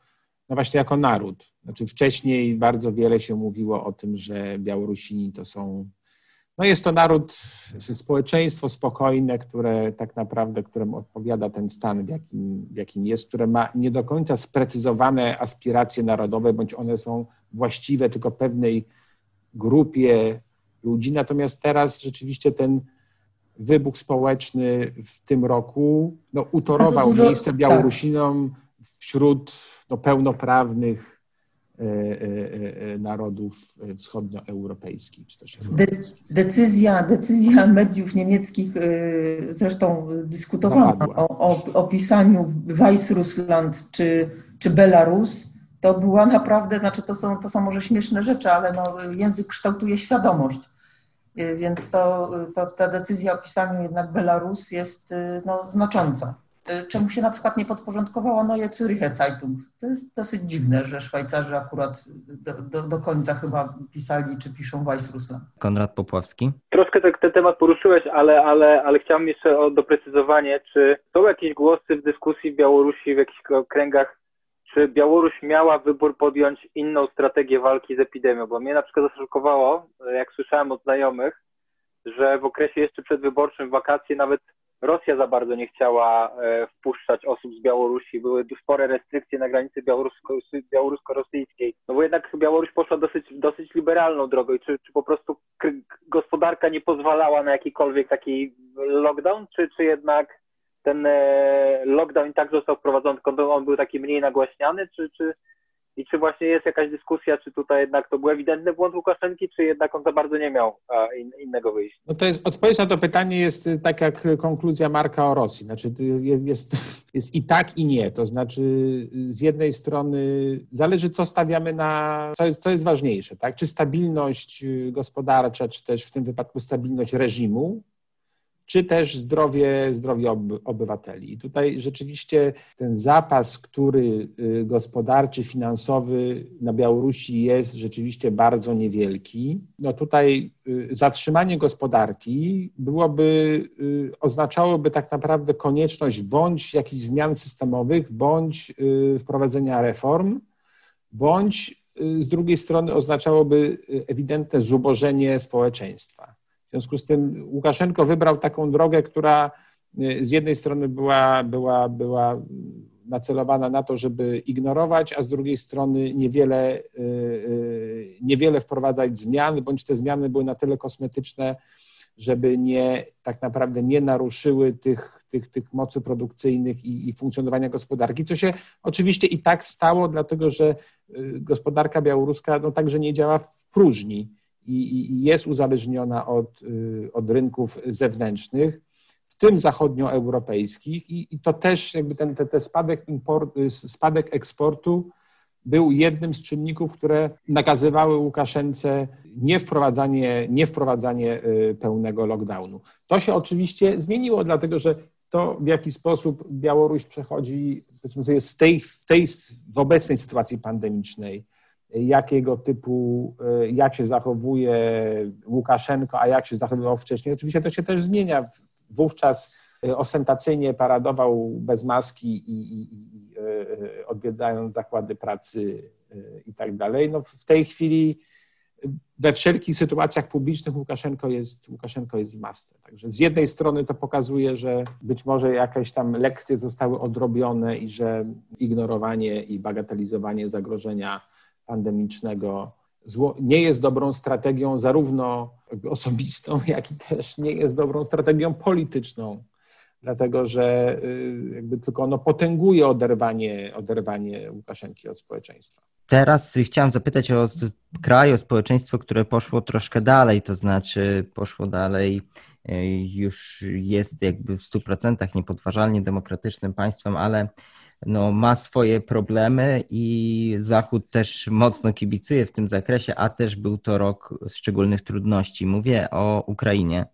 no właśnie jako naród. Znaczy wcześniej bardzo wiele się mówiło o tym, że Białorusini to są, no jest to naród, społeczeństwo spokojne, które tak naprawdę, któremu odpowiada ten stan, w jakim, w jakim jest, które ma nie do końca sprecyzowane aspiracje narodowe, bądź one są właściwe tylko pewnej grupie ludzi. Natomiast teraz rzeczywiście ten wybuch społeczny w tym roku no, utorował dużo, miejsce tak. Białorusinom tak. wśród no, pełnoprawnych narodów wschodnioeuropejskich. Czy też De, decyzja, decyzja mediów niemieckich, zresztą dyskutowano o, o, o pisaniu Weißrussland czy, czy Belarus, to była naprawdę, znaczy to są, to są może śmieszne rzeczy, ale no, język kształtuje świadomość. Więc to, to ta decyzja o pisaniu jednak Belarus jest no, znacząca. Y, czemu się na przykład nie podporządkowała Neue Züricher Zeitung. To jest dosyć dziwne, że Szwajcarzy akurat do, do, do końca chyba pisali czy piszą Weißrussland. Konrad Popławski. Troszkę ten, ten temat poruszyłeś, ale, ale, ale chciałem jeszcze o doprecyzowanie, czy są jakieś głosy w dyskusji w Białorusi, w jakichś kręgach, czy Białoruś miała wybór podjąć inną strategię walki z epidemią, bo mnie na przykład zaszokowało, jak słyszałem od znajomych, że w okresie jeszcze przedwyborczym, wakacje nawet Rosja za bardzo nie chciała e, wpuszczać osób z Białorusi, były spore restrykcje na granicy białorusko-rosyjskiej, no bo jednak Białoruś poszła dosyć, dosyć liberalną drogą. I czy, czy po prostu gospodarka nie pozwalała na jakikolwiek taki lockdown, czy, czy jednak ten e, lockdown i tak został wprowadzony, tylko on był taki mniej nagłaśniany, czy, czy, i czy właśnie jest jakaś dyskusja, czy tutaj jednak to był ewidentny błąd Łukaszenki, czy jednak on za bardzo nie miał innego wyjścia? No to jest, odpowiedź na to pytanie jest y, tak jak konkluzja Marka o Rosji. Znaczy jest, jest, jest i tak, i nie. To znaczy z jednej strony zależy, co stawiamy na, co jest, co jest ważniejsze, tak? Czy stabilność y, gospodarcza, czy też w tym wypadku stabilność reżimu, czy też zdrowie, zdrowie obywateli. I tutaj rzeczywiście ten zapas, który y, gospodarczy, finansowy na Białorusi jest rzeczywiście bardzo niewielki. No tutaj y, zatrzymanie gospodarki byłoby, y, oznaczałoby tak naprawdę konieczność bądź jakichś zmian systemowych, bądź wprowadzenia reform, bądź z drugiej strony oznaczałoby ewidentne zubożenie społeczeństwa. W związku z tym Łukaszenko wybrał taką drogę, która y, z jednej strony była, była, była nacelowana na to, żeby ignorować, a z drugiej strony niewiele, y, y, niewiele wprowadzać zmian, bądź te zmiany były na tyle kosmetyczne, żeby nie, tak naprawdę nie naruszyły tych, tych, tych mocy produkcyjnych i, i funkcjonowania gospodarki, co się oczywiście i tak stało, dlatego że gospodarka białoruska no, także nie działa w próżni i, jest uzależniona od, y, od rynków zewnętrznych, w tym zachodnioeuropejskich i, i to też jakby ten, spadek, import, y, spadek eksportu był jednym z czynników, które nakazywały Łukaszence niewprowadzanie, niewprowadzanie y, pełnego lockdownu. To się oczywiście zmieniło, dlatego że to, w jaki sposób Białoruś przechodzi, powiedzmy sobie, tej, w, tej, w obecnej sytuacji pandemicznej, jakiego typu, e, jak się zachowuje Łukaszenko, a jak się zachowywał wcześniej. Oczywiście to się też zmienia. Wówczas e, ostentacyjnie paradował bez maski i, i, i odwiedzając zakłady pracy e, i tak dalej. No w tej chwili we wszelkich sytuacjach publicznych Łukaszenko jest, Łukaszenko jest w masce. Także z jednej strony to pokazuje, że być może jakieś tam lekcje zostały odrobione i że ignorowanie i bagatelizowanie zagrożenia pandemicznego nie jest dobrą strategią zarówno osobistą, jak i też nie jest dobrą strategią polityczną, dlatego że y, jakby tylko ono potęguje oderwanie, oderwanie Łukaszenki od społeczeństwa. Teraz chciałem zapytać o kraj, o społeczeństwo, które poszło troszkę dalej, to znaczy poszło dalej, y, już jest jakby w 100% niepodważalnie demokratycznym państwem, ale no, ma swoje problemy i Zachód też mocno kibicuje w tym zakresie, a też był to rok szczególnych trudności. Mówię o Ukrainie.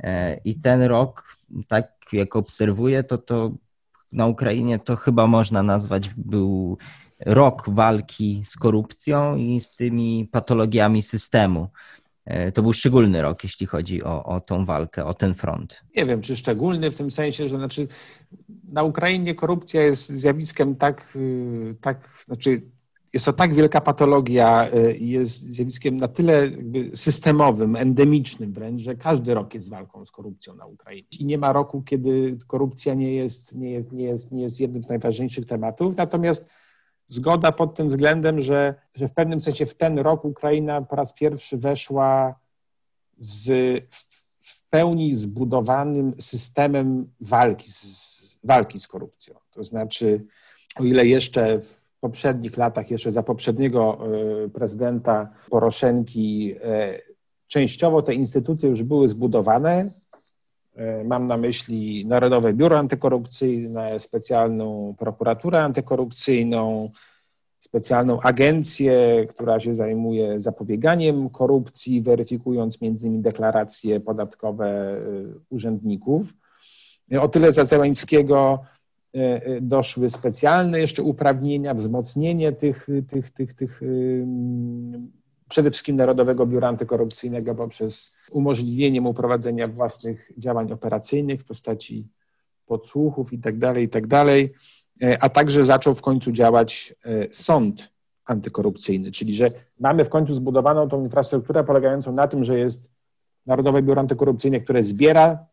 E, I ten rok, tak jak obserwuję, to, to na Ukrainie to chyba można nazwać był rok walki z korupcją i z tymi patologiami systemu. E, to był szczególny rok, jeśli chodzi o, o tą walkę, o ten front. Nie wiem, czy szczególny w tym sensie, że znaczy na Ukrainie korupcja jest zjawiskiem tak, y, tak znaczy jest to tak wielka patologia y, i jest zjawiskiem na tyle systemowym, endemicznym wręcz, że każdy rok jest walką z korupcją na Ukrainie. I nie ma roku, kiedy korupcja nie jest, nie jest, nie jest, nie jest jednym z najważniejszych tematów. Natomiast zgoda pod tym względem, że, że w pewnym sensie w ten rok Ukraina po raz pierwszy weszła z w pełni zbudowanym systemem walki z, walki z korupcją. To znaczy, o ile jeszcze w poprzednich latach, jeszcze za poprzedniego e, prezydenta Poroszenki, e, częściowo te instytucje już były zbudowane, Mam na myśli Narodowe Biuro Antykorupcyjne, specjalną prokuraturę antykorupcyjną, specjalną agencję, która się zajmuje zapobieganiem korupcji, weryfikując między innymi deklaracje podatkowe urzędników. O tyle za Zeleńskiego e, e, doszły specjalne jeszcze uprawnienia, wzmocnienie tych, tych, tych, tych przede wszystkim Narodowego Biura Antykorupcyjnego poprzez umożliwienie mu prowadzenia własnych działań operacyjnych w postaci podsłuchów itd., tak itd., tak e, a także zaczął w końcu działać sąd antykorupcyjny, czyli że mamy w końcu zbudowaną tą infrastrukturę polegającą na tym, że jest Narodowe Biuro Antykorupcyjne, które zbiera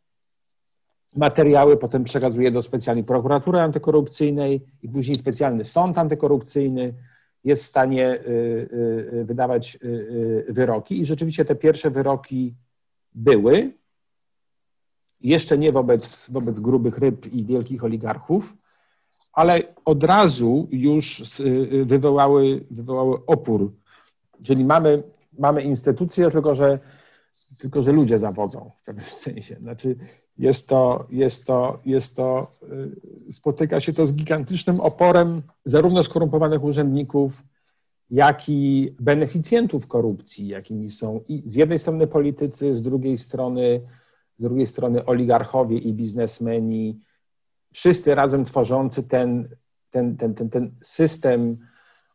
materiały, potem przekazuje do specjalnej prokuratury antykorupcyjnej i później specjalny sąd antykorupcyjny jest w stanie y, y, y, wydawać wyroki. I rzeczywiście te pierwsze wyroki były. Jeszcze nie wobec, wobec grubych ryb i wielkich oligarchów, ale od razu już wywołały, wywołały opór. Czyli mamy, mamy instytucje, tylko że, tylko że ludzie zawodzą w pewnym sensie. Znaczy, jest to, jest to, jest to, y, spotyka się to z gigantycznym oporem zarówno skorumpowanych urzędników, jak i beneficjentów korupcji, jakimi są i z jednej strony politycy, z drugiej strony, z drugiej strony oligarchowie i biznesmeni, wszyscy razem tworzący ten, ten, ten, ten, ten system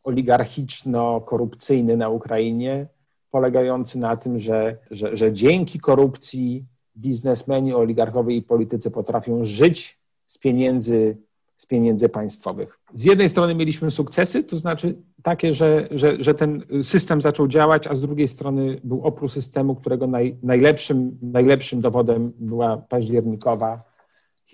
oligarchiczno-korupcyjny na Ukrainie, polegający na tym, że, że, że dzięki korupcji biznesmeni, oligarchowie i politycy potrafią żyć z pieniędzy, z pieniędzy państwowych. Z jednej strony mieliśmy sukcesy, to znaczy takie, że, że, że ten system zaczął działać, a z drugiej strony był oprócz systemu, którego naj, najlepszym, najlepszym dowodem była październikowa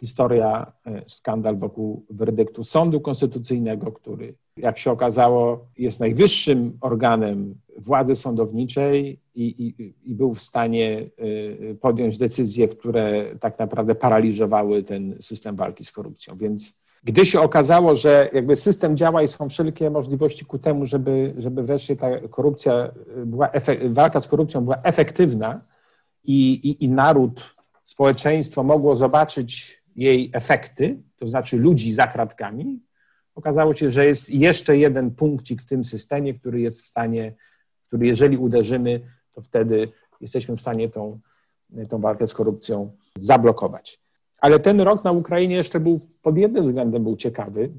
historia, e, skandal wokół werdyktu Sądu Konstytucyjnego, który, jak się okazało, jest najwyższym organem władzy sądowniczej i, i, i, był w stanie y, podjąć decyzje, które tak naprawdę paraliżowały ten system walki z korupcją. Więc gdy się okazało, że jakby system działa i są wszelkie możliwości ku temu, żeby, żeby wreszcie ta korupcja była, walka z korupcją była efektywna i, i naród, społeczeństwo mogło zobaczyć jej efekty, to znaczy ludzi za kratkami, okazało się, że jest jeszcze jeden punkcik w tym systemie, który jest w stanie który jeżeli uderzymy, to wtedy jesteśmy w stanie tą, tą walkę z korupcją zablokować. Ale ten rok na Ukrainie jeszcze był pod jednym względem był ciekawy.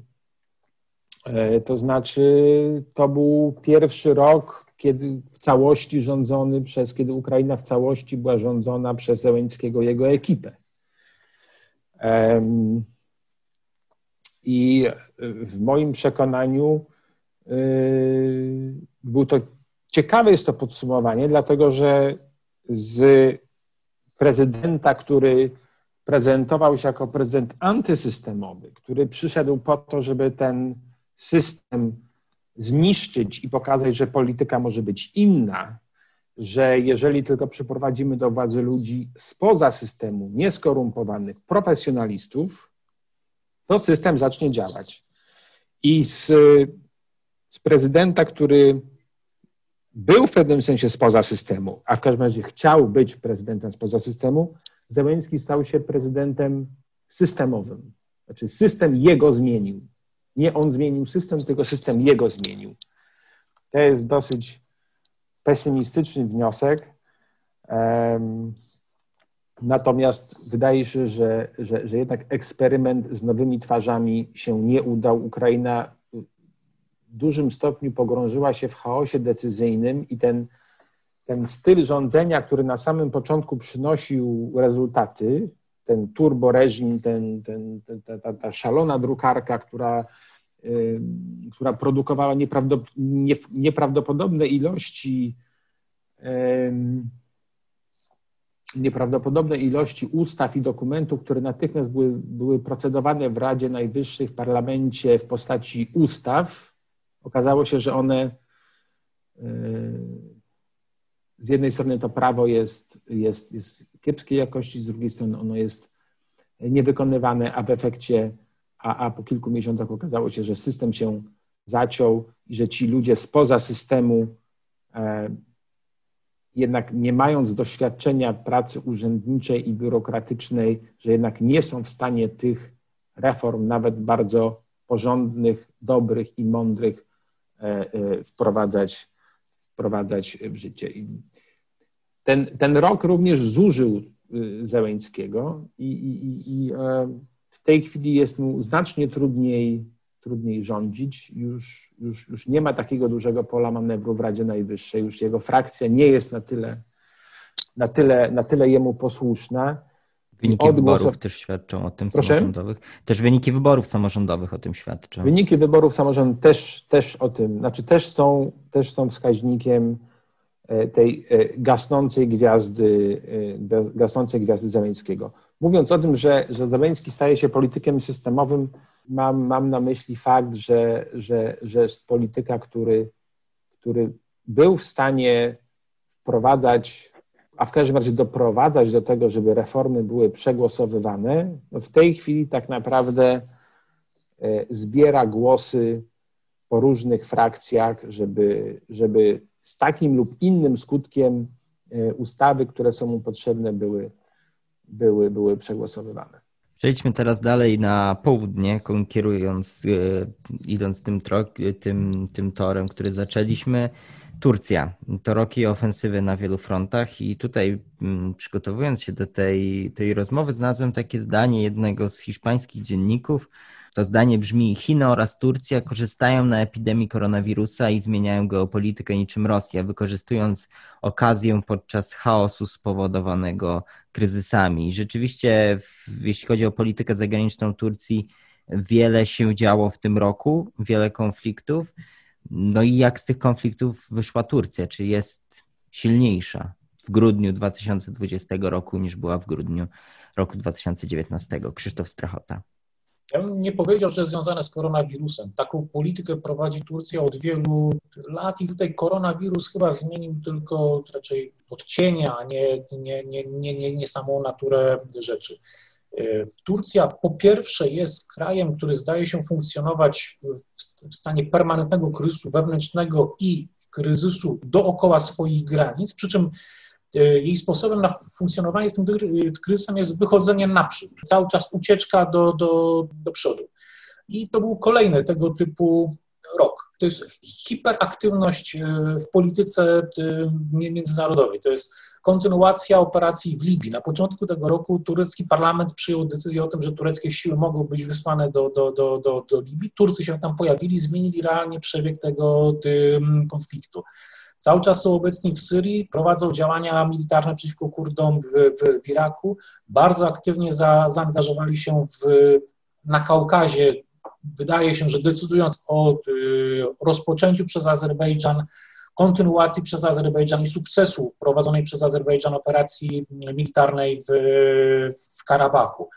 E, to znaczy, to był pierwszy rok, kiedy w całości rządzony przez, kiedy Ukraina w całości była rządzona przez Zełęckiego jego ekipę. I w moim przekonaniu e, był to ciekawe jest to podsumowanie, dlatego że z prezydenta, który prezentował się jako prezydent antysystemowy, który przyszedł po to, żeby ten system zniszczyć i pokazać, że polityka może być inna, że jeżeli tylko przyprowadzimy do władzy ludzi spoza systemu, nieskorumpowanych, profesjonalistów, to system zacznie działać. I z, z prezydenta, który był w pewnym sensie spoza systemu, a w każdym razie chciał być prezydentem spoza systemu, Zełenski stał się prezydentem systemowym. Znaczy system jego zmienił. Nie on zmienił system, tylko system jego zmienił. To jest dosyć pesymistyczny wniosek. Natomiast wydaje się, że, że, że jednak eksperyment z nowymi twarzami się nie udał. Ukraina w dużym stopniu pogrążyła się w chaosie decyzyjnym i ten, ten styl rządzenia, który na samym początku przynosił rezultaty, ten turboreżim, ten, ten, ta, ta, ta szalona drukarka, która, y, która produkowała nieprawdopodobne ilości nieprawdopodobne ilości ustaw i dokumentów, które natychmiast były, były procedowane w Radzie Najwyższej, w parlamencie w postaci ustaw, okazało się, że one e, z jednej strony to prawo jest, jest, jest kiepskiej jakości, z drugiej strony ono jest niewykonywane, a w efekcie, a, a po kilku miesiącach okazało się, że system się zaciął i że ci ludzie spoza systemu e, jednak nie mając doświadczenia pracy urzędniczej i biurokratycznej, że jednak nie są w stanie tych reform, nawet bardzo porządnych, dobrych i mądrych, e, e, wprowadzać, wprowadzać w życie. Ten, ten rok również zużył y, Zełęńskiego i, i, i e, w tej chwili jest mu znacznie trudniej trudniej rządzić. Już, już, już nie ma takiego dużego pola manewru w Radzie Najwyższej, już jego frakcja nie jest na tyle, na tyle, na tyle jemu posłuszna. Wyniki wyborów też świadczą o tym Proszę? samorządowych. Też wyniki wyborów samorządowych o tym świadczą. Wyniki wyborów samorządowych też, też o tym, znaczy też są, też są wskaźnikiem e, tej e, gasnącej gwiazdy, e, gasnącej gwiazdy Zeleńskiego. Mówiąc o tym, że, że Zeleński staje się politykiem systemowym, mam, mam na myśli fakt, że, że, że jest polityka, który, który był w stanie wprowadzać, a w każdym razie doprowadzać do tego, żeby reformy były przegłosowywane, no w tej chwili tak naprawdę e, zbiera głosy po różnych frakcjach, żeby, żeby z takim lub innym skutkiem e, ustawy, które są mu potrzebne, były, były, były przegłosowywane. Przejdźmy teraz dalej na południe, kierując, e, idąc tym, tym, tym torem, który zaczęliśmy. Turcja. To roki ofensywy na wielu frontach i tutaj mm, przygotowując się do tej, tej rozmowy znalazłem takie zdanie jednego z hiszpańskich dzienników, to zdanie brzmi: Chiny oraz Turcja korzystają na epidemii koronawirusa i zmieniają geopolitykę niczym Rosja, wykorzystując okazję podczas chaosu spowodowanego kryzysami. Rzeczywiście, jeśli chodzi o politykę zagraniczną Turcji, wiele się działo w tym roku, wiele konfliktów. No i jak z tych konfliktów wyszła Turcja? Czy jest silniejsza w grudniu 2020 roku niż była w grudniu roku 2019? Krzysztof Strachota. Ja bym nie powiedział, że związane z koronawirusem. Taką politykę prowadzi Turcja od wielu lat i tutaj koronawirus chyba zmienił tylko raczej odcienia, a nie, nie, nie, nie, nie, nie samą naturę rzeczy. E, Turcja po pierwsze jest krajem, który zdaje się funkcjonować w stanie permanentnego kryzysu wewnętrznego i kryzysu dookoła swoich granic, przy czym jej sposobem na funkcjonowanie z tym kryzysem jest wychodzenie naprzód, cały czas ucieczka do, do, do przodu. I to był kolejny tego typu rok. To jest hiperaktywność e, w polityce e, międzynarodowej. To jest kontynuacja operacji w Libii. Na początku tego roku turecki parlament przyjął decyzję o tym, że tureckie siły mogą być wysłane do, do, do, do, do Libii. Turcy się tam pojawili, zmienili realnie przebieg tego konfliktu. Cały czas są obecni w Syrii, prowadzą działania militarne przeciwko Kurdom w, w, Iraku, bardzo aktywnie za, zaangażowali się w, na Kaukazie. Wydaje się, że decydując o y, rozpoczęciu przez Azerbejdżan kontynuacji przez Azerbejdżan i sukcesu prowadzonej przez Azerbejdżan operacji militarnej w, w Karabachu.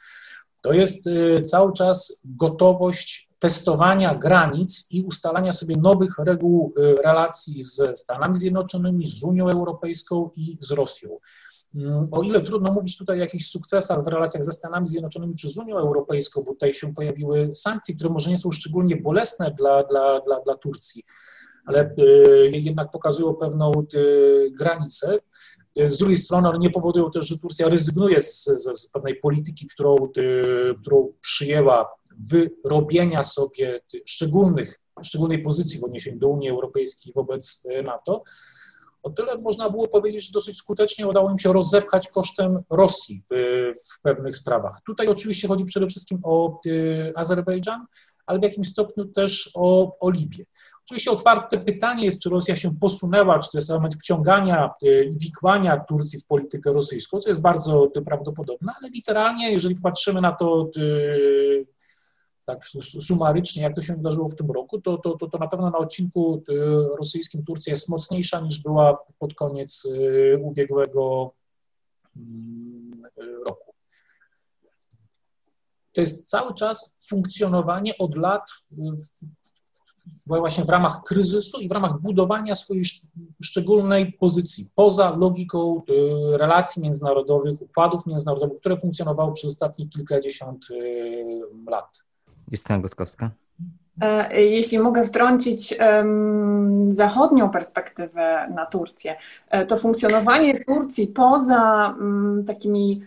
To jest y, cały czas gotowość testowania granic i ustalania sobie nowych reguł y, relacji ze Stanami Zjednoczonymi, z Unią Europejską i z Rosją. Mm, o ile trudno mówić tutaj o jakichś sukcesach w relacjach ze Stanami Zjednoczonymi czy z Unią Europejską, bo tutaj się pojawiły sankcje, które może nie są szczególnie bolesne dla, dla, dla, dla Turcji, ale y, jednak pokazują pewną granicę, z drugiej strony one nie powodują też, że Turcja rezygnuje z, z, z pewnej polityki, którą, którą przyjęła wyrobienia sobie szczególnych, szczególnej pozycji w odniesieniu do Unii Europejskiej wobec NATO. O tyle można było powiedzieć, że dosyć skutecznie udało im się rozepchać kosztem Rosji w pewnych sprawach. Tutaj oczywiście chodzi przede wszystkim o Azerbejdżan, ale w jakimś stopniu też o, o Libię. Oczywiście otwarte pytanie jest, czy Rosja się posunęła, czy to jest element wciągania e, i wikłania Turcji w politykę rosyjską, co jest bardzo prawdopodobne, ale literalnie, jeżeli patrzymy na to e, tak sumarycznie, jak to się wydarzyło w tym roku, to, to, to, to na pewno na odcinku e, rosyjskim Turcja jest mocniejsza niż była pod koniec ubiegłego mm, roku. To jest cały czas funkcjonowanie od lat właśnie w ramach kryzysu i w ramach budowania swojej szczególnej pozycji, poza logiką y, relacji międzynarodowych, układów międzynarodowych, które funkcjonowały przez ostatnie kilkadziesiąt y, lat. Justyna Gotkowska. E, jeśli mogę wtrącić zachodnią perspektywę na Turcję, e, to funkcjonowanie Turcji poza um, takimi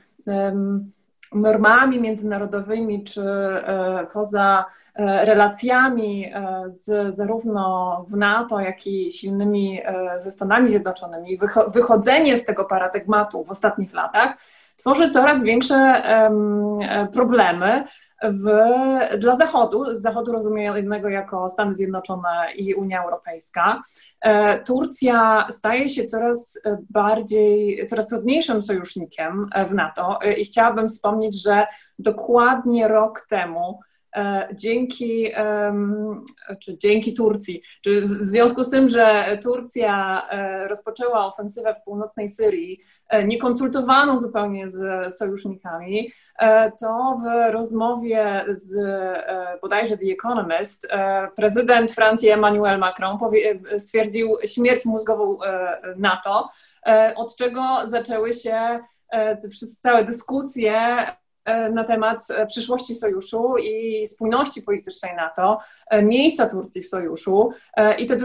normami międzynarodowymi czy e, poza relacjami z, zarówno w NATO, jak i silnymi ze Stanami Zjednoczonymi, wychodzenie z tego paradygmatu w ostatnich latach tworzy coraz większe problemy w, dla Zachodu, z Zachodu rozumianego jako Stany Zjednoczone i Unia Europejska. Turcja staje się coraz bardziej, coraz trudniejszym sojusznikiem w NATO i chciałabym wspomnieć, że dokładnie rok temu E, dzięki, czy dzięki Turcji, czy w związku z tym, że Turcja e, rozpoczęła ofensywę w północnej Syrii, e, niekonsultowaną zupełnie z sojusznikami, to w rozmowie z bodajże The Economist prezydent Francji Emmanuel Macron stwierdził śmierć mózgową NATO, od czego zaczęły się całe dyskusje E, na temat e, przyszłości sojuszu i spójności politycznej NATO, e, miejsca Turcji w sojuszu. I te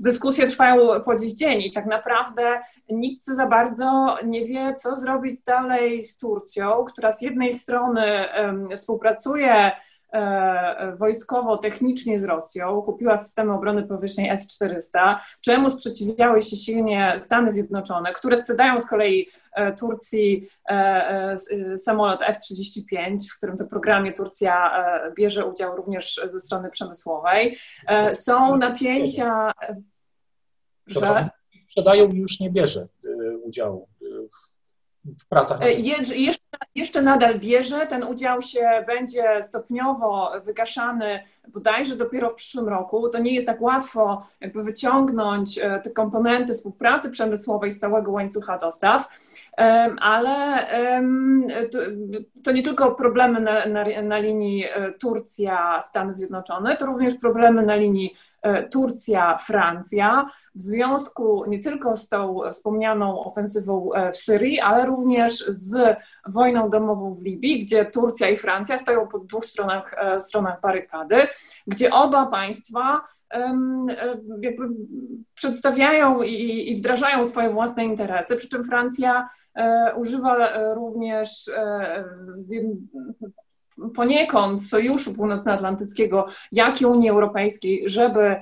dyskusje trwają po dziś dzień i tak naprawdę nikt za bardzo nie wie, co zrobić dalej z Turcją, która z jednej strony współpracuje wojskowo, technicznie z Rosją, kupiła systemy obrony powietrznej S-400, czemu sprzeciwiały się silnie Stany Zjednoczone, które sprzedają z kolei E, Turcji e, e, samolot F-35, w którym to programie Turcja bierze udział również ze strony przemysłowej. Są napięcia, że... Sprzedają już nie bierze udziału w pracach. jeszcze, jeszcze nadal bierze. Ten udział się będzie stopniowo wygaszany bodajże dopiero w przyszłym roku. To nie jest tak łatwo jakby wyciągnąć te komponenty współpracy przemysłowej z całego łańcucha dostaw ale to nie tylko problemy na, na, na linii e, Turcja-Stany Zjednoczone, to również problemy na linii e, Turcja-Francja w związku nie tylko z tą wspomnianą ofensywą e, w Syrii, ale również z wojną domową w Libii, gdzie Turcja i Francja stoją po dwóch stronach, stronach barykady, gdzie oba państwa jakby przedstawiają i, wdrażają swoje własne interesy, przy czym Francja e, używa e, również e, poniekąd Sojuszu Północnoatlantyckiego, jak i Unii Europejskiej, żeby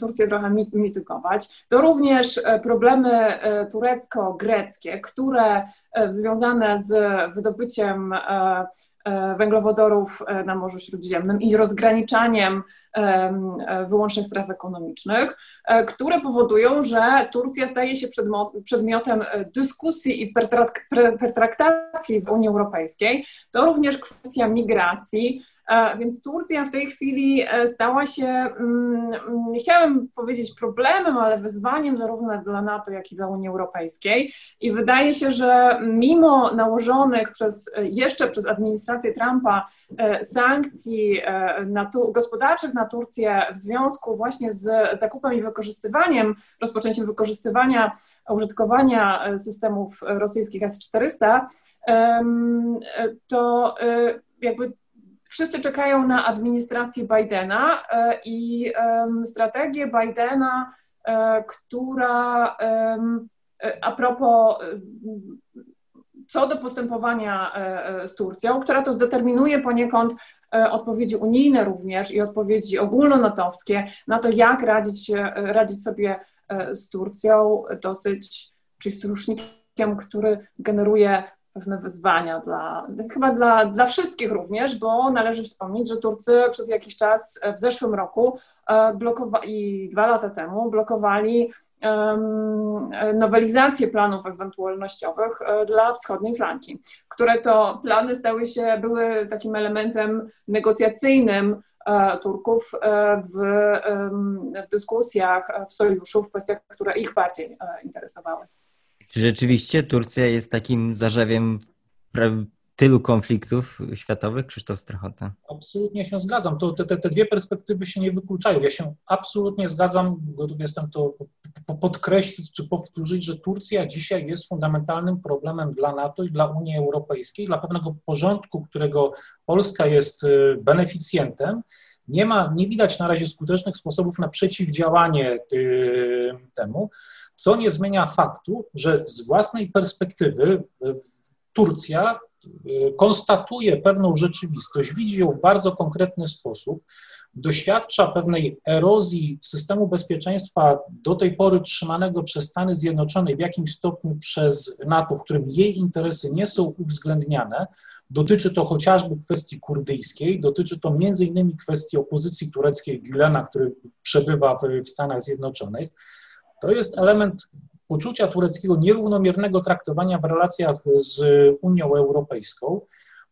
Turcję trochę mitygować. To również problemy turecko-greckie, które związane z wydobyciem węglowodorów na Morzu Śródziemnym i rozgraniczaniem wyłącznych stref ekonomicznych, e, które powodują, że Turcja staje się przedmiotem e, dyskusji i pertraktacji w Unii Europejskiej. To również kwestia migracji, Więc Turcja w tej chwili stała się, mm, nie chciałem powiedzieć problemem, ale wyzwaniem zarówno dla NATO, jak i dla Unii Europejskiej. I wydaje się, że mimo nałożonych przez, jeszcze przez administrację Trumpa sankcji na gospodarczych na Turcję w związku właśnie z zakupem i wykorzystywaniem, rozpoczęciem wykorzystywania użytkowania e, systemów rosyjskich S-400, to e, jakby wszyscy czekają na administrację Bidena e, i strategię Bidena, która a propos co do postępowania z Turcją, która to zdeterminuje poniekąd odpowiedzi unijne również i odpowiedzi ogólnonatowskie na to, jak radzić, radzić sobie E, z Turcją, dosyć, czyli sojusznikiem, który generuje pewne wyzwania dla, chyba dla, dla wszystkich również, bo należy wspomnieć, że Turcy przez jakiś czas w zeszłym roku e, blokowali, dwa lata temu blokowali nowelizację planów ewentualnościowych e, dla wschodniej flanki, które to plany stały się, były takim elementem negocjacyjnym E, Turków e, w, w dyskusjach e, w sojuszu, w kwestiach, które ich bardziej interesowały. Czy rzeczywiście Turcja jest takim zarzewiem tylu konfliktów światowych, Krzysztof Strachota? Absolutnie się zgadzam. To, te, te dwie perspektywy się nie wykluczają. Ja się absolutnie zgadzam, gotów jestem to podkreślić czy powtórzyć, że Turcja dzisiaj jest fundamentalnym problemem dla NATO i dla Unii Europejskiej, dla pewnego porządku, którego Polska jest y, beneficjentem. Nie ma, nie widać na razie skutecznych sposobów na przeciwdziałanie y, temu, co nie zmienia faktu, że z własnej perspektywy y, Turcja konstatuje pewną rzeczywistość, widzi ją w bardzo konkretny sposób, doświadcza pewnej erozji systemu bezpieczeństwa do tej pory trzymanego przez Stany Zjednoczone w jakimś stopniu przez NATO, w którym jej interesy nie są uwzględniane. Dotyczy to chociażby kwestii kurdyjskiej, dotyczy to między innymi kwestii opozycji tureckiej Gülena, który przebywa w Stanach Zjednoczonych. To jest element poczucia tureckiego nierównomiernego traktowania w relacjach z Unią Europejską.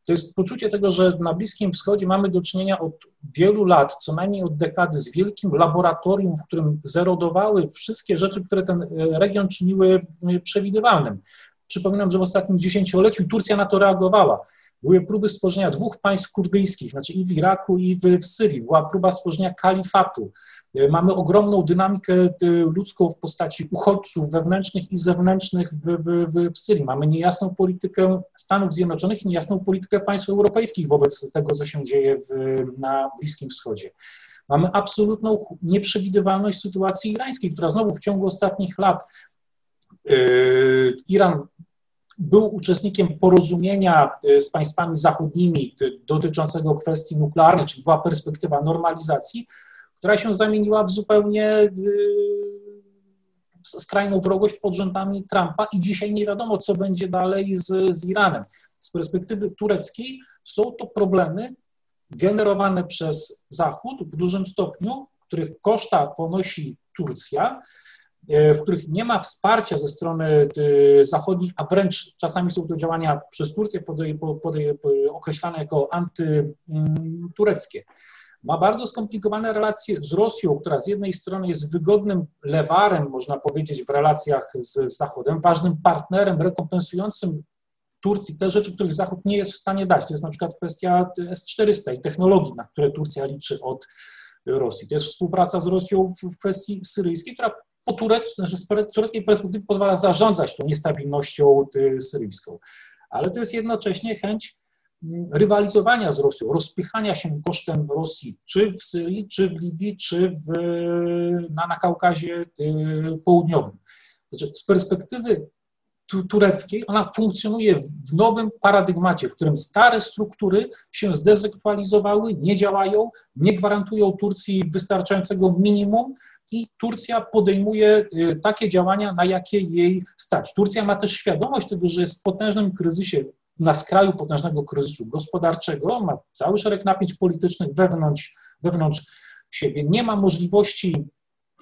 To jest poczucie tego, że na Bliskim Wschodzie mamy do czynienia od wielu lat, co najmniej od dekady, z wielkim laboratorium, w którym zerodowały wszystkie rzeczy, które ten region czyniły przewidywalnym. Przypominam, że w ostatnim dziesięcioleciu Turcja na to reagowała. Były próby stworzenia dwóch państw kurdyjskich, znaczy i w Iraku, i w, w Syrii. Była próba stworzenia kalifatu. E, mamy ogromną dynamikę e, ludzką w postaci uchodźców wewnętrznych i zewnętrznych w, w, w Syrii. Mamy niejasną politykę Stanów Zjednoczonych i niejasną politykę państw europejskich wobec tego, co się dzieje na Bliskim Wschodzie. Mamy absolutną nieprzewidywalność sytuacji irańskiej, która znowu w ciągu ostatnich lat yy, Iran był uczestnikiem porozumienia z państwami zachodnimi dotyczącego kwestii nuklearnej, czyli była perspektywa normalizacji, która się zamieniła w zupełnie y, skrajną wrogość pod rządami Trumpa i dzisiaj nie wiadomo, co będzie dalej z, z Iranem. Z perspektywy tureckiej są to problemy generowane przez Zachód w dużym stopniu, których koszta ponosi Turcja, w których nie ma wsparcia ze strony y, zachodniej, a wręcz czasami są to działania przez Turcję podaje, podaje, określane jako antytureckie ma bardzo skomplikowane relacje z Rosją, która z jednej strony jest wygodnym lewarem, można powiedzieć, w relacjach z Zachodem, ważnym partnerem rekompensującym Turcji te rzeczy, których Zachód nie jest w stanie dać. To jest na przykład kwestia S-400 i technologii, na które Turcja liczy od Rosji. To jest współpraca z Rosją w kwestii syryjskiej, która po turecku, znaczy z tureckiej perspektywy pozwala zarządzać tą niestabilnością y, syryjską. Ale to jest jednocześnie chęć rywalizowania z Rosją, rozpychania się kosztem Rosji, czy w Syrii, czy w Libii, czy w, na, na Kaukazie y, Południowym. Znaczy, z perspektywy tureckiej, ona funkcjonuje w nowym paradygmacie, w którym stare struktury się zdezaktualizowały, nie działają, nie gwarantują Turcji wystarczającego minimum i Turcja podejmuje y, takie działania, na jakie jej stać. Turcja ma też świadomość tego, że jest w potężnym kryzysie na skraju potężnego kryzysu gospodarczego, ma cały szereg napięć politycznych wewnątrz, wewnątrz siebie, nie ma możliwości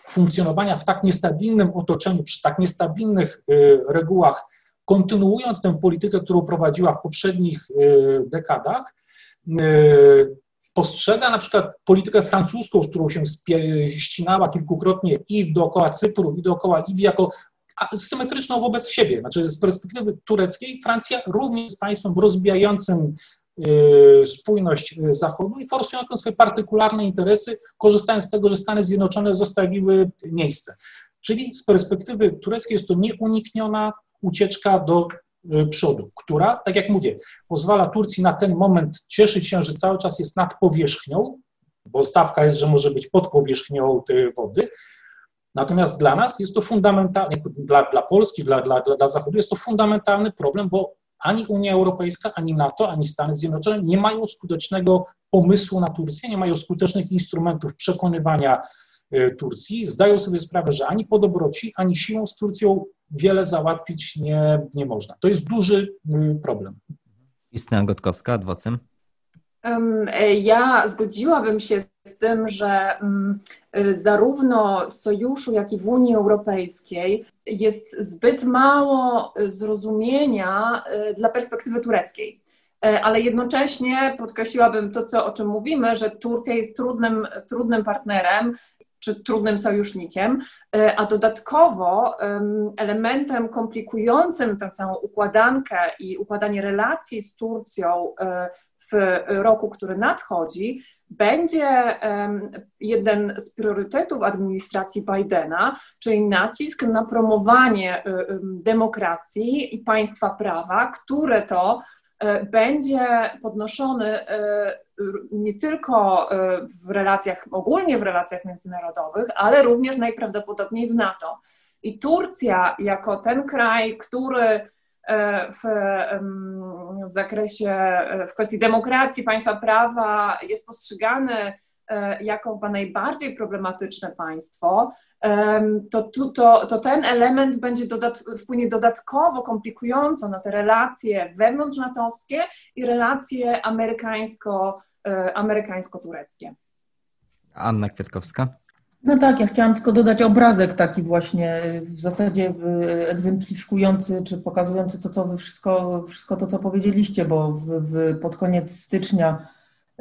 funkcjonowania w tak niestabilnym otoczeniu, przy tak niestabilnych y, regułach, kontynuując tę politykę, którą prowadziła w poprzednich y, dekadach, y, postrzega na przykład politykę francuską, z którą się ścinała kilkukrotnie i dookoła Cypru, i dookoła Libii, jako symetryczną wobec siebie. Znaczy z perspektywy tureckiej Francja również jest państwem rozbijającym spójność Zachodu i forsującą swoje partykularne interesy, korzystając z tego, że Stany Zjednoczone zostawiły miejsce. Czyli z perspektywy tureckiej jest to nieunikniona ucieczka do y, przodu, która, tak jak mówię, pozwala Turcji na ten moment cieszyć się, że cały czas jest nad powierzchnią, bo stawka jest, że może być pod powierzchnią tej wody, Natomiast dla nas jest to fundamentalny, dla, dla Polski, dla, dla, dla Zachodu jest to fundamentalny problem, bo ani Unia Europejska, ani NATO, ani Stany Zjednoczone nie mają skutecznego pomysłu na Turcję, nie mają skutecznych instrumentów przekonywania e, Turcji. Zdają sobie sprawę, że ani po dobroci, ani siłą z Turcją wiele załatwić nie, nie można. To jest duży problem. Justyna Gotkowska, adwocem. E, ja zgodziłabym się z tym, że mm, e, zarówno w Sojuszu, jak i w Unii Europejskiej jest zbyt mało zrozumienia e, dla perspektywy tureckiej. Ale jednocześnie podkreśliłabym to, co, o czym mówimy, że Turcja jest trudnym, trudnym partnerem czy trudnym sojusznikiem, a dodatkowo elementem komplikującym tę całą układankę i układanie relacji z Turcją w roku, który nadchodzi, będzie jeden z priorytetów administracji Bidena, czyli nacisk na promowanie y, demokracji i państwa prawa, które to y, będzie podnoszony y, nie tylko w relacjach, ogólnie w relacjach międzynarodowych, ale również najprawdopodobniej w NATO. I Turcja, jako ten kraj, który E, w, w zakresie, e, w kwestii demokracji, państwa prawa jest postrzegany e, jako chyba najbardziej problematyczne państwo, to, to, to ten element będzie dodat, wpłynie dodatkowo komplikująco na te relacje wewnątrznatowskie i relacje amerykańsko, amerykańsko-tureckie. Anna Kwiatkowska. No tak, ja chciałam tylko dodać obrazek taki właśnie w zasadzie y, egzemplifikujący czy pokazujący to, co wy wszystko, wszystko to, co powiedzieliście, bo w, w, pod koniec stycznia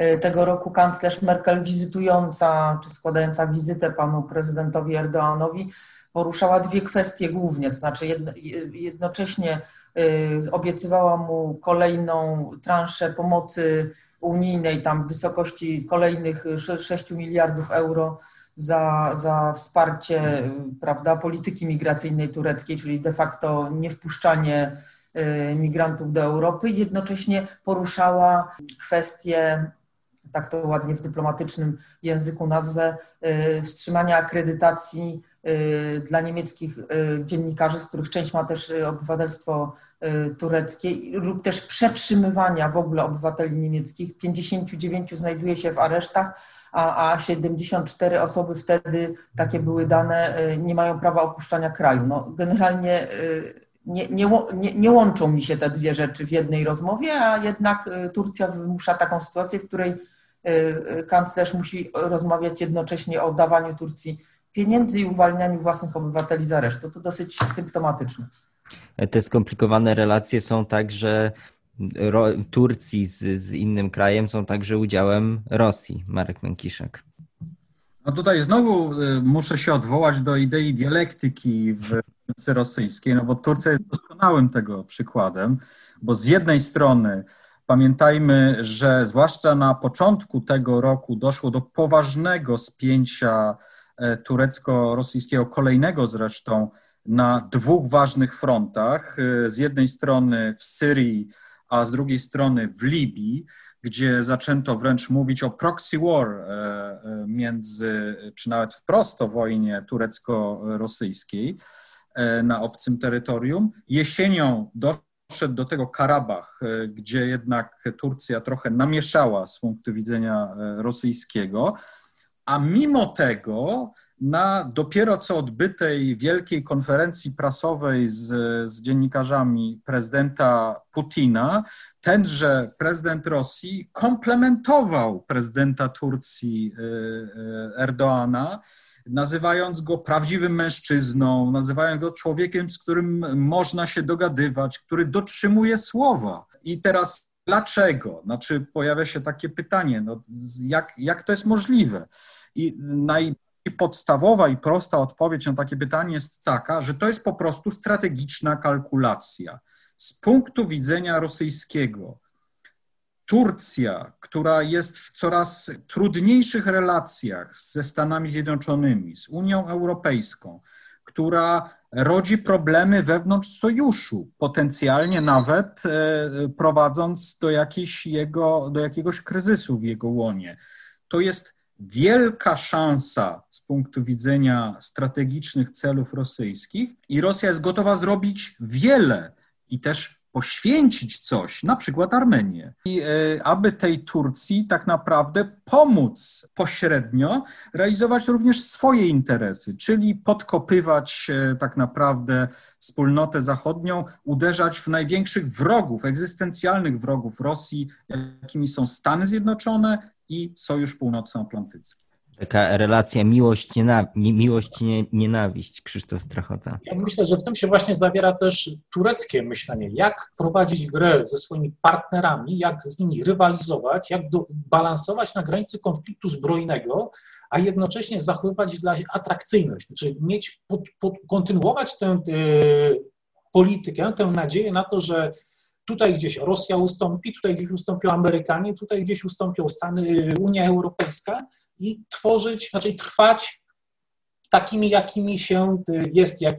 y, tego roku kanclerz Merkel wizytująca czy składająca wizytę panu prezydentowi Erdoğanowi poruszała dwie kwestie głównie, to znaczy jedno, jednocześnie obiecywała mu kolejną transzę pomocy unijnej tam w wysokości kolejnych 6 miliardów euro za, za wsparcie prawda, polityki migracyjnej tureckiej, czyli de facto niewpuszczanie y, migrantów do Europy, jednocześnie poruszała kwestię, tak to ładnie w dyplomatycznym języku nazwę, y, wstrzymania akredytacji y, dla niemieckich dziennikarzy, z których część ma też obywatelstwo tureckie, lub też przetrzymywania w ogóle obywateli niemieckich. 59 znajduje się w aresztach a, a 74 osoby wtedy, takie były dane, y, nie mają prawa opuszczania kraju. No, generalnie y, nie, nie, nie, nie łączą mi się te dwie rzeczy w jednej rozmowie, a jednak y, Turcja wymusza taką sytuację, w której kanclerz musi rozmawiać jednocześnie o dawaniu Turcji pieniędzy i uwalnianiu własnych obywateli z aresztu. To dosyć symptomatyczne. Te skomplikowane relacje są tak, że Turcji z, z innym krajem są także udziałem Rosji, Marek Mękiszek. No tutaj znowu y, muszę się odwołać do idei dialektyki w polityce rosyjskiej, no bo Turcja jest doskonałym tego przykładem, bo z jednej strony pamiętajmy, że zwłaszcza na początku tego roku doszło do poważnego spięcia e, turecko-rosyjskiego, kolejnego zresztą, na dwóch ważnych frontach. E, z jednej strony w Syrii a z drugiej strony w Libii, gdzie zaczęto wręcz mówić o proxy war e, e, między, czy nawet wprost o wojnie turecko-rosyjskiej e, na obcym terytorium. Jesienią doszedł do tego Karabach, gdzie jednak Turcja trochę namieszała z punktu widzenia rosyjskiego, a mimo tego na dopiero co odbytej wielkiej konferencji prasowej z, z dziennikarzami prezydenta Putina, tenże prezydent Rosji komplementował prezydenta Turcji y, y, Erdoana, nazywając go prawdziwym mężczyzną, nazywając go człowiekiem, z którym można się dogadywać, który dotrzymuje słowa. I teraz Dlaczego? Znaczy pojawia się takie pytanie, no, jak, jak to jest możliwe? I najpodstawowa i prosta odpowiedź na takie pytanie jest taka, że to jest po prostu strategiczna kalkulacja. Z punktu widzenia rosyjskiego, Turcja, która jest w coraz trudniejszych relacjach ze Stanami Zjednoczonymi, z Unią Europejską, która rodzi problemy wewnątrz sojuszu, potencjalnie nawet e, prowadząc do, jego, do jakiegoś kryzysu w jego łonie. To jest wielka szansa z punktu widzenia strategicznych celów rosyjskich i Rosja jest gotowa zrobić wiele i też poświęcić coś, na przykład Armenię, i e, aby tej Turcji tak naprawdę pomóc pośrednio realizować również swoje interesy, czyli podkopywać e, tak naprawdę wspólnotę zachodnią, uderzać w największych wrogów, egzystencjalnych wrogów Rosji, jakimi są Stany Zjednoczone i Sojusz Północnoatlantycki. Taka relacja miłość, nienawiść, miłość nienawiść, Krzysztof Strachota. Ja myślę, że w tym się właśnie zawiera też tureckie myślenie. Jak prowadzić grę ze swoimi partnerami, jak z nimi rywalizować, jak do, balansować na granicy konfliktu zbrojnego, a jednocześnie zachowywać dla atrakcyjność, czyli mieć, pod, pod, kontynuować tę y, politykę, tę nadzieję na to, że Tutaj gdzieś Rosja ustąpi, tutaj gdzieś ustąpią Amerykanie, tutaj gdzieś ustąpią Stany, Unia Europejska i tworzyć, znaczy trwać takimi, jakimi się jest, jak,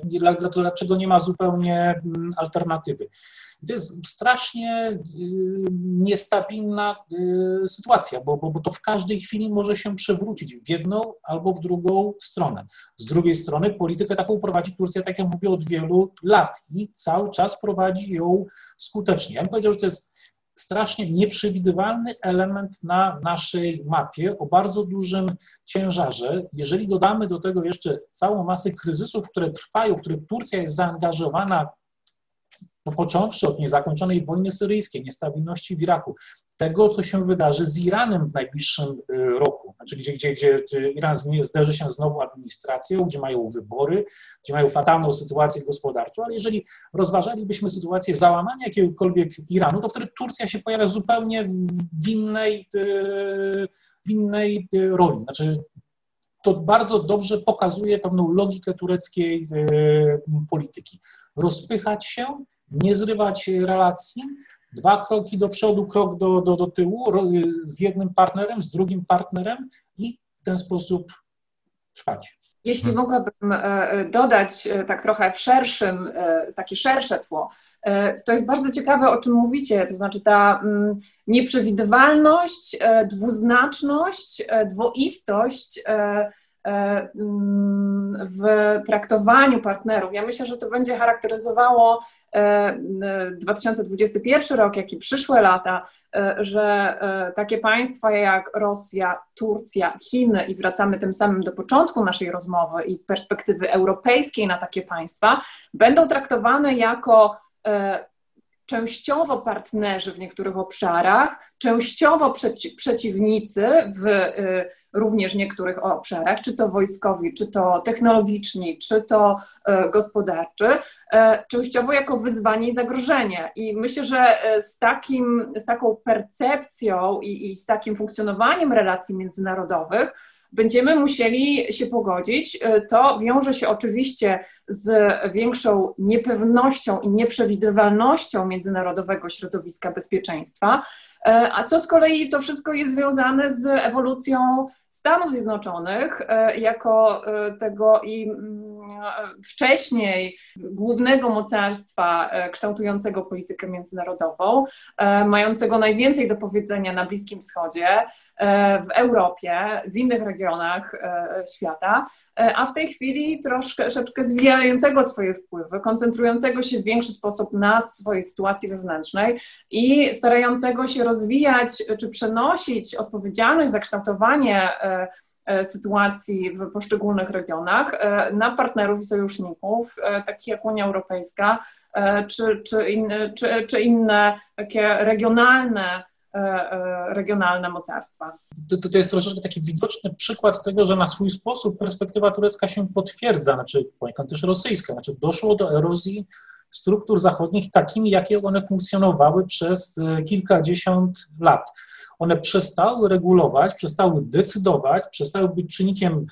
dlaczego nie ma zupełnie mm, alternatywy. To jest strasznie y, niestabilna y, sytuacja, bo, bo, bo to w każdej chwili może się przewrócić w jedną albo w drugą stronę. Z drugiej strony politykę taką prowadzi Turcja, tak jak mówię, od wielu lat i cały czas prowadzi ją skutecznie. Ja bym powiedział, że to jest strasznie nieprzewidywalny element na naszej mapie o bardzo dużym ciężarze. Jeżeli dodamy do tego jeszcze całą masę kryzysów, które trwają, w których Turcja jest zaangażowana no, począwszy od niezakończonej wojny syryjskiej, niestabilności w Iraku, tego, co się wydarzy z Iranem w najbliższym y, roku, znaczy gdzie, gdzie, gdzie Iran zderzy się z nową administracją, gdzie mają wybory, gdzie mają fatalną sytuację gospodarczą, ale jeżeli rozważalibyśmy sytuację załamania jakiegokolwiek Iranu, to wtedy Turcja się pojawia zupełnie w innej, y, w innej y, roli. Znaczy, to bardzo dobrze pokazuje pewną logikę tureckiej polityki. Rozpychać się, nie zrywać relacji, dwa kroki do przodu, krok do, do, do tyłu z jednym partnerem, z drugim partnerem i w ten sposób trwać. Jeśli hmm. mogłabym e, e, dodać e, tak trochę w szerszym, takie szersze tło, to jest bardzo ciekawe, o czym mówicie, to znaczy ta mm, nieprzewidywalność, dwuznaczność, dwoistość mm, w traktowaniu partnerów. Ja myślę, że to będzie charakteryzowało 2021 rok, jak i przyszłe lata, e, że e, takie państwa jak Rosja, Turcja, Chiny i wracamy tym samym do początku naszej rozmowy i perspektywy europejskiej na takie państwa, będą traktowane jako e, częściowo partnerzy w niektórych obszarach, częściowo przeci przeciwnicy w y, również niektórych obszarach, czy to wojskowi, czy to technologiczni, czy to y, gospodarczy, y, częściowo jako wyzwanie i zagrożenie. I myślę, że z, takim, z taką percepcją i, i z takim funkcjonowaniem relacji międzynarodowych, będziemy musieli się pogodzić. E, to wiąże się oczywiście z większą niepewnością i nieprzewidywalnością międzynarodowego środowiska bezpieczeństwa, e, a co z kolei to wszystko jest związane z ewolucją Stanów Zjednoczonych e, jako tego i mm, wcześniej głównego mocarstwa kształtującego politykę międzynarodową, mającego najwięcej do powiedzenia na Bliskim Wschodzie, w Europie, w innych regionach świata, a w tej chwili troszeczkę zwijającego swoje wpływy, koncentrującego się w większy sposób na swojej sytuacji wewnętrznej i starającego się rozwijać czy przenosić odpowiedzialność za kształtowanie E, sytuacji w poszczególnych regionach e, na partnerów i sojuszników, e, takich jak Unia Europejska, czy, czy, in, czy, czy inne takie regionalne regionalne mocarstwa. To, to jest troszeczkę taki widoczny przykład tego, że na swój sposób perspektywa turecka się potwierdza, znaczy poniekąd też rosyjska, znaczy doszło do erozji struktur zachodnich takimi, jakie one funkcjonowały przez kilkadziesiąt lat one przestały regulować, przestały decydować, przestały być czynnikiem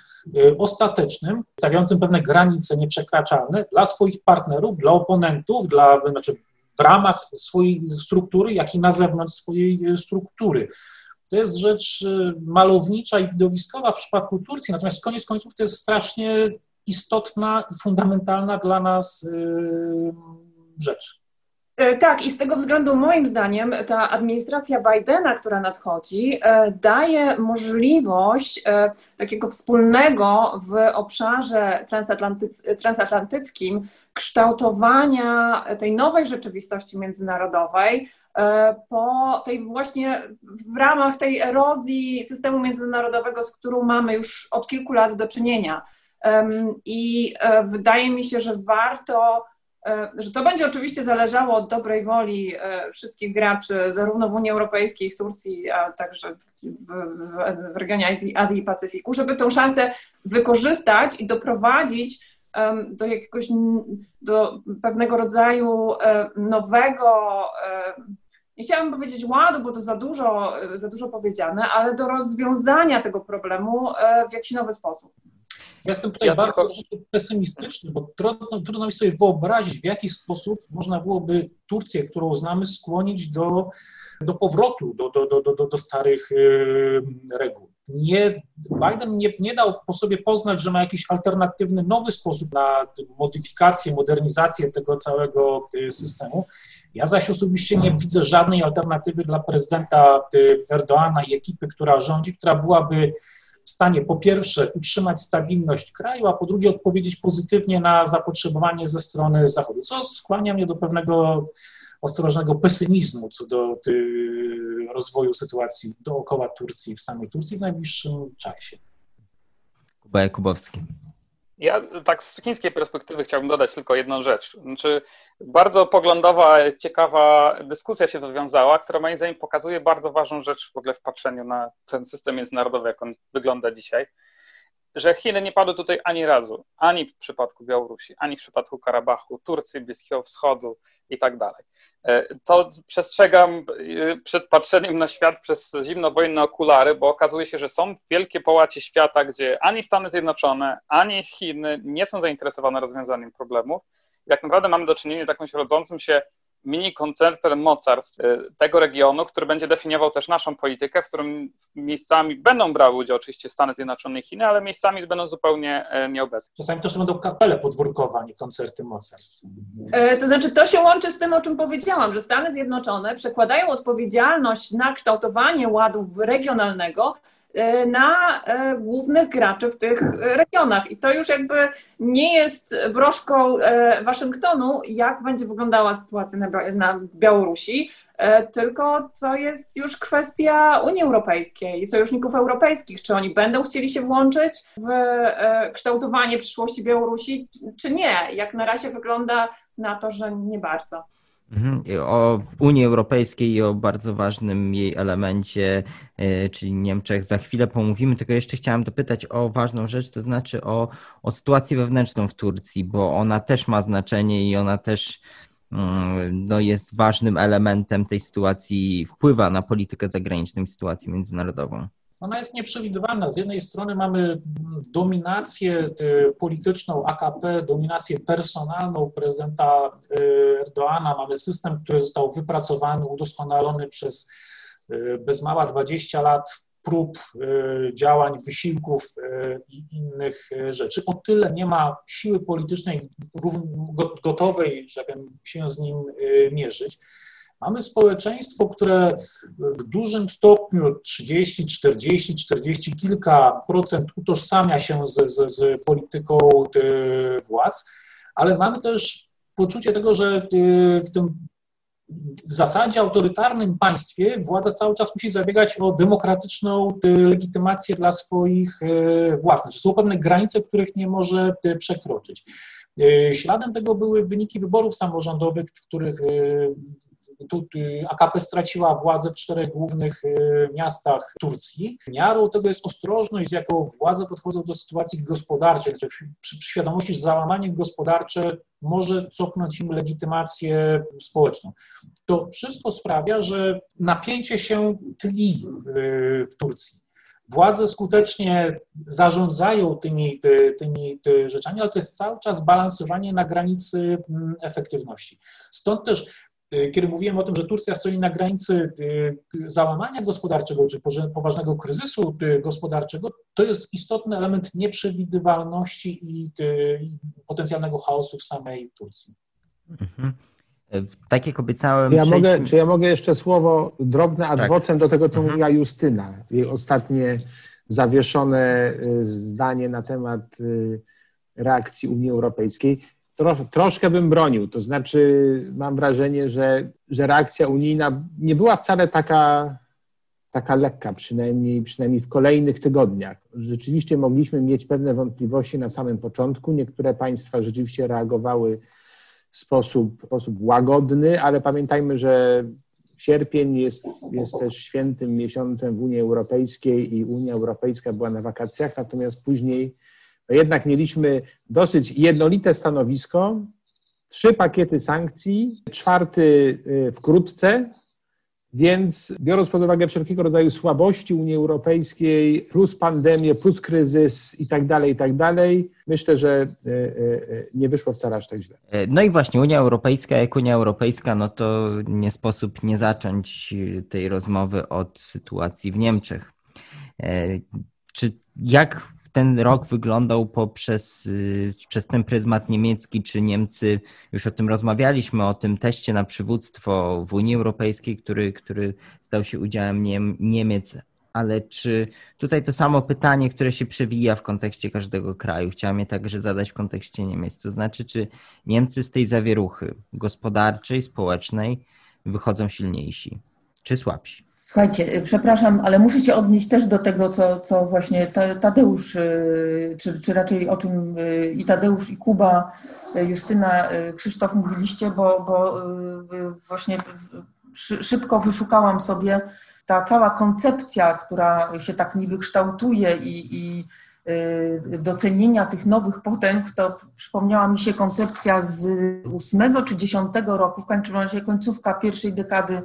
ostatecznym, stawiającym pewne granice nieprzekraczalne dla swoich partnerów, dla oponentów, dla, znaczy w ramach swojej struktury, jak i na zewnątrz swojej y, struktury. To jest rzecz y, malownicza i widowiskowa w przypadku Turcji, natomiast koniec końców to jest strasznie istotna i fundamentalna dla nas rzecz. E, tak, i z tego względu moim zdaniem ta administracja Bidena, która nadchodzi, e, daje możliwość e, takiego wspólnego w obszarze transatlantyckim kształtowania tej nowej rzeczywistości międzynarodowej po tej właśnie w ramach tej erozji systemu międzynarodowego, z którą mamy już od kilku lat do czynienia. I wydaje mi się, że warto E, że to będzie oczywiście zależało od dobrej woli e, wszystkich graczy, zarówno w Unii Europejskiej, w Turcji, a także w, w, regionie Azji, Azji i Pacyfiku, żeby tę szansę wykorzystać i doprowadzić do jakiegoś, do pewnego rodzaju e, nowego, nie chciałabym powiedzieć ładu, bo to za dużo, za dużo powiedziane, ale do rozwiązania tego problemu w jakiś nowy sposób. Ja jestem tutaj ja bardzo tylko... pesymistyczny, bo trudno, trudno mi sobie wyobrazić, w jaki sposób można byłoby Turcję, którą znamy, skłonić do, do powrotu do, do, do, do, do starych reguł. Nie, Biden nie, nie dał po sobie poznać, że ma jakiś alternatywny, nowy sposób na modyfikację, modernizację tego całego y, systemu. Ja zaś osobiście nie widzę żadnej alternatywy dla prezydenta y, Erdoana i ekipy, która rządzi, która byłaby w stanie po pierwsze utrzymać stabilność kraju, a po drugie odpowiedzieć pozytywnie na zapotrzebowanie ze strony Zachodu, co skłania mnie do pewnego ostrożnego pesymizmu co do rozwoju sytuacji dookoła Turcji, w samej Turcji w najbliższym czasie. Kuba Jakubowski. Ja tak z chińskiej perspektywy chciałbym dodać tylko jedną rzecz. Znaczy, bardzo poglądowa, ciekawa dyskusja się wywiązała, która moim zdaniem pokazuje bardzo ważną rzecz w ogóle w patrzeniu na ten system międzynarodowy, jak on wygląda dzisiaj że Chiny nie padły tutaj ani razu, ani w przypadku Białorusi, ani w przypadku Karabachu, Turcji, Bliskiego Wschodu i tak dalej. E, to przestrzegam e, przed patrzeniem na świat przez zimnowojenne okulary, bo okazuje się, że są wielkie połacie świata, gdzie ani Stany Zjednoczone, ani Chiny nie są zainteresowane rozwiązaniem problemów. I tak naprawdę mamy do czynienia z jakimś rodzącym się mini koncertem mocarstw y, tego regionu, który będzie definiował też naszą politykę, w którym miejscami będą brały udział oczywiście Stany Zjednoczone i Chiny, ale miejscami będą zupełnie e, nieobecne. Czasami też to będą kapele podwórkowe, nie koncerty mocarstw. E, to znaczy, to się łączy z tym, o czym powiedziałam, że Stany Zjednoczone przekładają odpowiedzialność na kształtowanie ładu regionalnego na e, głównych graczy w tych regionach. I to już jakby nie jest broszką e, Waszyngtonu, jak będzie wyglądała sytuacja na Białorusi, tylko to jest już kwestia Unii Europejskiej i sojuszników europejskich. Czy oni będą chcieli się włączyć w kształtowanie przyszłości Białorusi, czy nie? Jak na razie wygląda na to, że nie bardzo. Mhm. O Unii Europejskiej i o bardzo ważnym jej elemencie, e, czyli Niemczech, za chwilę pomówimy. Tylko jeszcze chciałem dopytać o ważną rzecz, to znaczy o, o sytuację wewnętrzną w Turcji, bo ona też ma znaczenie i ona też mm, no, jest ważnym elementem tej sytuacji, wpływa na politykę zagraniczną i sytuację międzynarodową ona jest nieprzewidywalna. Z jednej strony mamy dominację y, polityczną AKP, dominację personalną prezydenta y, Erdoana, mamy system, który został wypracowany, udoskonalony przez y, bez mała 20 lat prób, działań, wysiłków i innych rzeczy. O tyle nie ma siły politycznej gotowej, że tak się z nim mierzyć. Mamy społeczeństwo, które w dużym stopniu 30, 40, 40 kilka procent utożsamia się z, z, z polityką e, władz, ale mamy też poczucie tego, że e, w tym w zasadzie autorytarnym państwie władza cały czas musi zabiegać o demokratyczną e, legitymację dla swoich władz. Znaczy są pewne granice, których nie może przekroczyć. Śladem tego były wyniki wyborów samorządowych, w których tu AKP straciła władzę w czterech głównych miastach Turcji. Miarą tego jest ostrożność, z jaką władze podchodzą do sytuacji gospodarczej, znaczy przy, przy świadomości, że załamanie gospodarcze może cofnąć im legitymację społeczną. To wszystko sprawia, że napięcie się tli w Turcji. Władze skutecznie zarządzają tymi, tymi, tymi rzeczami, ale to jest cały czas balansowanie na granicy mm, efektywności. Stąd też y, kiedy mówiłem o tym, że Turcja stoi na granicy y, załamania gospodarczego czy poważnego kryzysu y, gospodarczego, to jest istotny element nieprzewidywalności i, potencjalnego chaosu w samej Turcji. Mhm. E, tak jak obiecałem. Ja mogę, czy ja mogę jeszcze słowo drobne adwocem tak. do tego, co mhm. mówiła Justyna, jej ostatnie zawieszone y, zdanie na temat y, reakcji Unii Europejskiej. Troszkę bym bronił, to znaczy mam wrażenie, że, że reakcja unijna nie była wcale taka, taka lekka, przynajmniej, przynajmniej w kolejnych tygodniach. Rzeczywiście mogliśmy mieć pewne wątpliwości na samym początku. Niektóre państwa rzeczywiście reagowały w sposób, sposób łagodny, ale pamiętajmy, że sierpień jest, jest też świętym miesiącem w Unii Europejskiej i Unia Europejska była na wakacjach, natomiast później no jednak mieliśmy dosyć jednolite stanowisko, trzy pakiety sankcji, czwarty y, wkrótce, więc biorąc pod uwagę wszelkiego rodzaju słabości Unii Europejskiej, plus pandemię, plus kryzys i tak dalej, i tak dalej, myślę, że e, e, e, nie wyszło wcale aż tak źle. No i właśnie Unia Europejska, jak Unia Europejska, no to nie sposób nie zacząć tej rozmowy od sytuacji w Niemczech. Czy jak ten rok wyglądał poprzez y, przez ten pryzmat niemiecki, czy Niemcy, już o tym rozmawialiśmy, o tym teście na przywództwo w Unii Europejskiej, który, który stał się udziałem Niem, Niemiec. Ale czy tutaj to samo pytanie, które się przewija w kontekście każdego kraju, chciałem je także zadać w kontekście Niemiec, to znaczy, czy Niemcy z tej zawieruchy gospodarczej, społecznej wychodzą silniejsi, czy słabsi? Słuchajcie, y, przepraszam, ale muszę się odnieść też do tego, co, co właśnie Tadeusz, y, czy, czy raczej o czym y, i Tadeusz, i Kuba, Justyna, Krzysztof mówiliście, bo, bo właśnie szybko wyszukałam sobie ta cała koncepcja, która się tak niby kształtuje i, i docenienia tych nowych potęg, to przypomniała mi się koncepcja z ósmego czy dziesiątego roku, w razie końcówka pierwszej dekady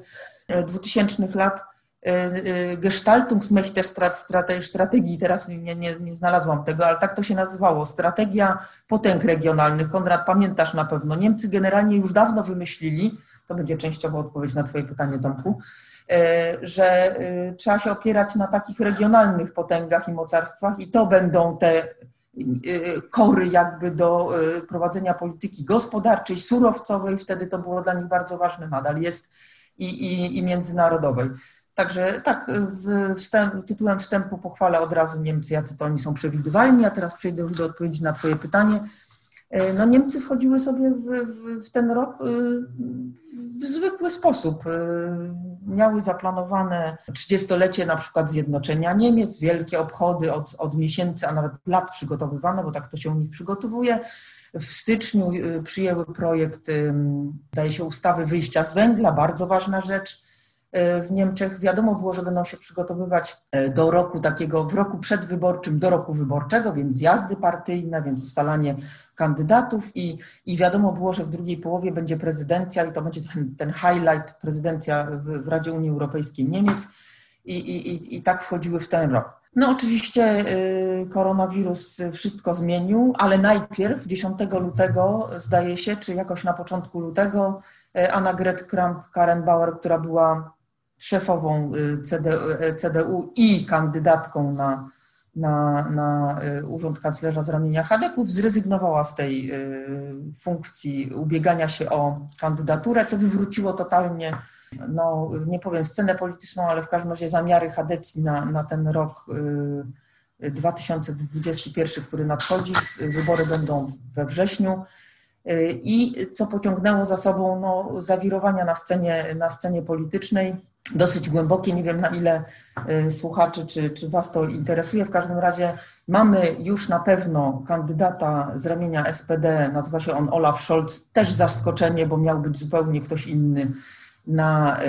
2000 lat, Y, y, Gestaltungsmächte strategii, teraz nie, nie, nie znalazłam tego, ale tak to się nazywało, strategia potęg regionalnych. Konrad, pamiętasz na pewno, Niemcy generalnie już dawno wymyślili, to będzie częściowo odpowiedź na Twoje pytanie, Tomku, y, że trzeba się opierać na takich regionalnych potęgach i mocarstwach i to będą te kory jakby do prowadzenia polityki gospodarczej, surowcowej, wtedy to było dla nich bardzo ważne, nadal jest i, i, i międzynarodowej. Także tak, wstęp, tytułem wstępu pochwalę od razu Niemcy, jacy to oni są przewidywalni, a teraz przejdę już do odpowiedzi na Twoje pytanie. E, no Niemcy wchodziły sobie w, w, w ten rok e, w zwykły sposób. E, miały zaplanowane 30-lecie na przykład zjednoczenia Niemiec, wielkie obchody od, od miesięcy, a nawet lat przygotowywane, bo tak to się u nich przygotowuje. W styczniu przyjęły projekt, daje się, ustawy wyjścia z węgla, bardzo ważna rzecz w Niemczech wiadomo było, że będą się przygotowywać e, do roku takiego, w roku przedwyborczym do roku wyborczego, więc zjazdy partyjne, więc ustalanie kandydatów i, i wiadomo było, że w drugiej połowie będzie prezydencja i to będzie ten, ten highlight, prezydencja w, w Radzie Unii Europejskiej Niemiec i, i, i tak wchodziły w ten rok. No oczywiście y, koronawirus wszystko zmienił, ale najpierw 10 lutego zdaje się, czy jakoś na początku lutego y, Anna Gret Kramp-Karrenbauer, która była szefową CDU, y, CDU i kandydatką na, na, na urząd kanclerza z ramienia Hadeków, zrezygnowała z tej funkcji ubiegania się o kandydaturę, co wywróciło totalnie, no nie powiem scenę polityczną, ale w każdym razie zamiary Hadecji na, na ten rok 2021, który nadchodzi. Wybory będą we wrześniu. I co pociągnęło za sobą no, zawirowania na scenie, na scenie politycznej dosyć głębokie. Nie wiem na ile y, słuchaczy czy, czy Was to interesuje. W każdym razie mamy już na pewno kandydata z ramienia SPD, nazywa się on Olaf Scholz. Też zaskoczenie, bo miał być zupełnie ktoś inny na,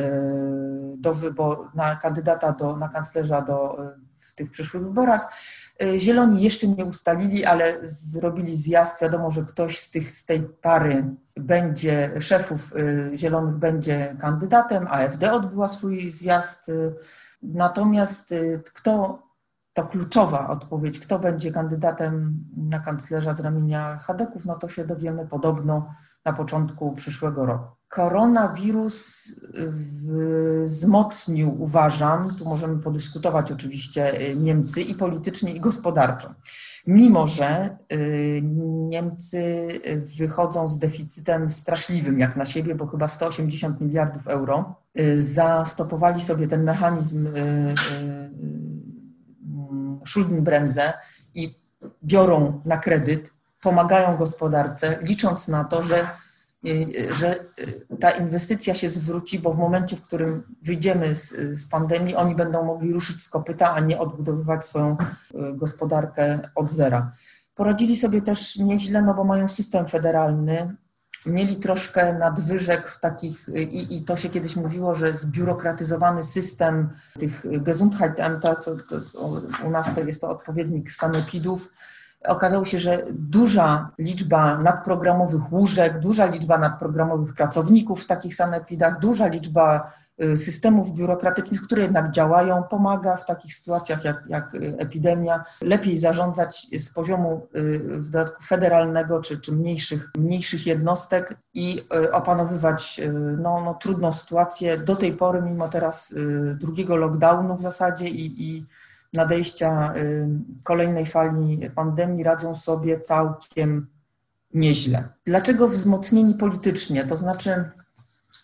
do wybor, na kandydata do, na kanclerza do, w tych przyszłych wyborach. Zieloni jeszcze nie ustalili, ale zrobili zjazd. Wiadomo, że ktoś z, tych, z tej pary będzie, szefów Zielonych będzie kandydatem. AfD odbyła swój zjazd. Natomiast kto to kluczowa odpowiedź, kto będzie kandydatem na kanclerza z ramienia Hadeków, no to się dowiemy podobno na początku przyszłego roku. Koronawirus wzmocnił, uważam, tu możemy podyskutować oczywiście, Niemcy i politycznie, i gospodarczo. Mimo, że y, Niemcy wychodzą z deficytem straszliwym jak na siebie, bo chyba 180 miliardów euro, y, zastopowali sobie ten mechanizm y, Schuldenbremse i biorą na kredyt, pomagają gospodarce, licząc na to, że, y, że ta inwestycja się zwróci, bo w momencie, w którym wyjdziemy z, z pandemii, oni będą mogli ruszyć z kopyta, a nie odbudowywać swoją y, gospodarkę od zera. Poradzili sobie też nieźle, no bo mają system federalny, mieli troszkę nadwyżek w takich, i, i to się kiedyś mówiło, że zbiurokratyzowany system tych Gesundheitsämter, co to, u nas to jest to odpowiednik sanepidów, okazało się, że duża liczba nadprogramowych łóżek, duża liczba nadprogramowych pracowników w takich sanepidach, duża liczba Y, systemów biurokratycznych, które jednak działają, pomaga w takich sytuacjach jak, jak epidemia lepiej zarządzać z poziomu y, w dodatku federalnego czy, czy mniejszych, mniejszych jednostek i y, opanowywać no, no, trudną sytuację. Do tej pory, mimo teraz drugiego lockdownu w zasadzie i, i nadejścia kolejnej fali pandemii, radzą sobie całkiem nieźle. Dlaczego wzmocnieni politycznie? To znaczy,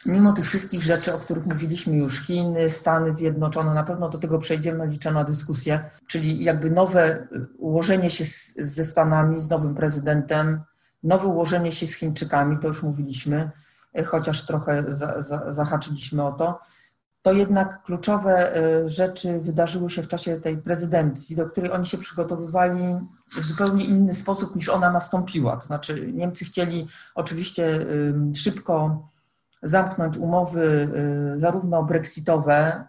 mimo tych wszystkich rzeczy, o których mówiliśmy już, Chiny, Stany Zjednoczone, na pewno do tego przejdziemy, liczę na dyskusję, czyli jakby nowe ułożenie się z, ze Stanami, z nowym prezydentem, nowe ułożenie się z Chińczykami, to już mówiliśmy, chociaż trochę za, za, zahaczyliśmy o to, to jednak kluczowe e, rzeczy wydarzyły się w czasie tej prezydencji, do której oni się przygotowywali w zupełnie inny sposób niż ona nastąpiła. To znaczy Niemcy chcieli oczywiście szybko zamknąć umowy y, zarówno brexitowe,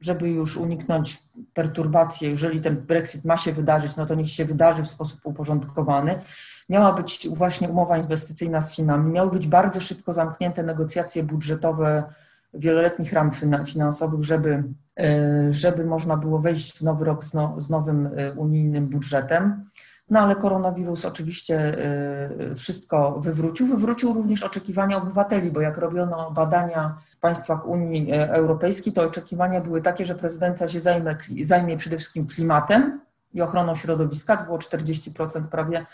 żeby już uniknąć perturbacji, jeżeli ten Brexit ma się wydarzyć, no to niech się wydarzy w sposób uporządkowany. Miała być właśnie umowa inwestycyjna z Chinami, miały być bardzo szybko zamknięte negocjacje budżetowe wieloletnich ram finansowych, żeby, y, żeby można było wejść w nowy rok z, no, z nowym y, unijnym budżetem. No ale koronawirus oczywiście y, wszystko wywrócił. Wywrócił również oczekiwania obywateli, bo jak robiono badania w państwach Unii e, Europejskiej, to oczekiwania były takie, że prezydencja się zajmie, zajmie przede wszystkim klimatem i ochroną środowiska, to było 40% prawie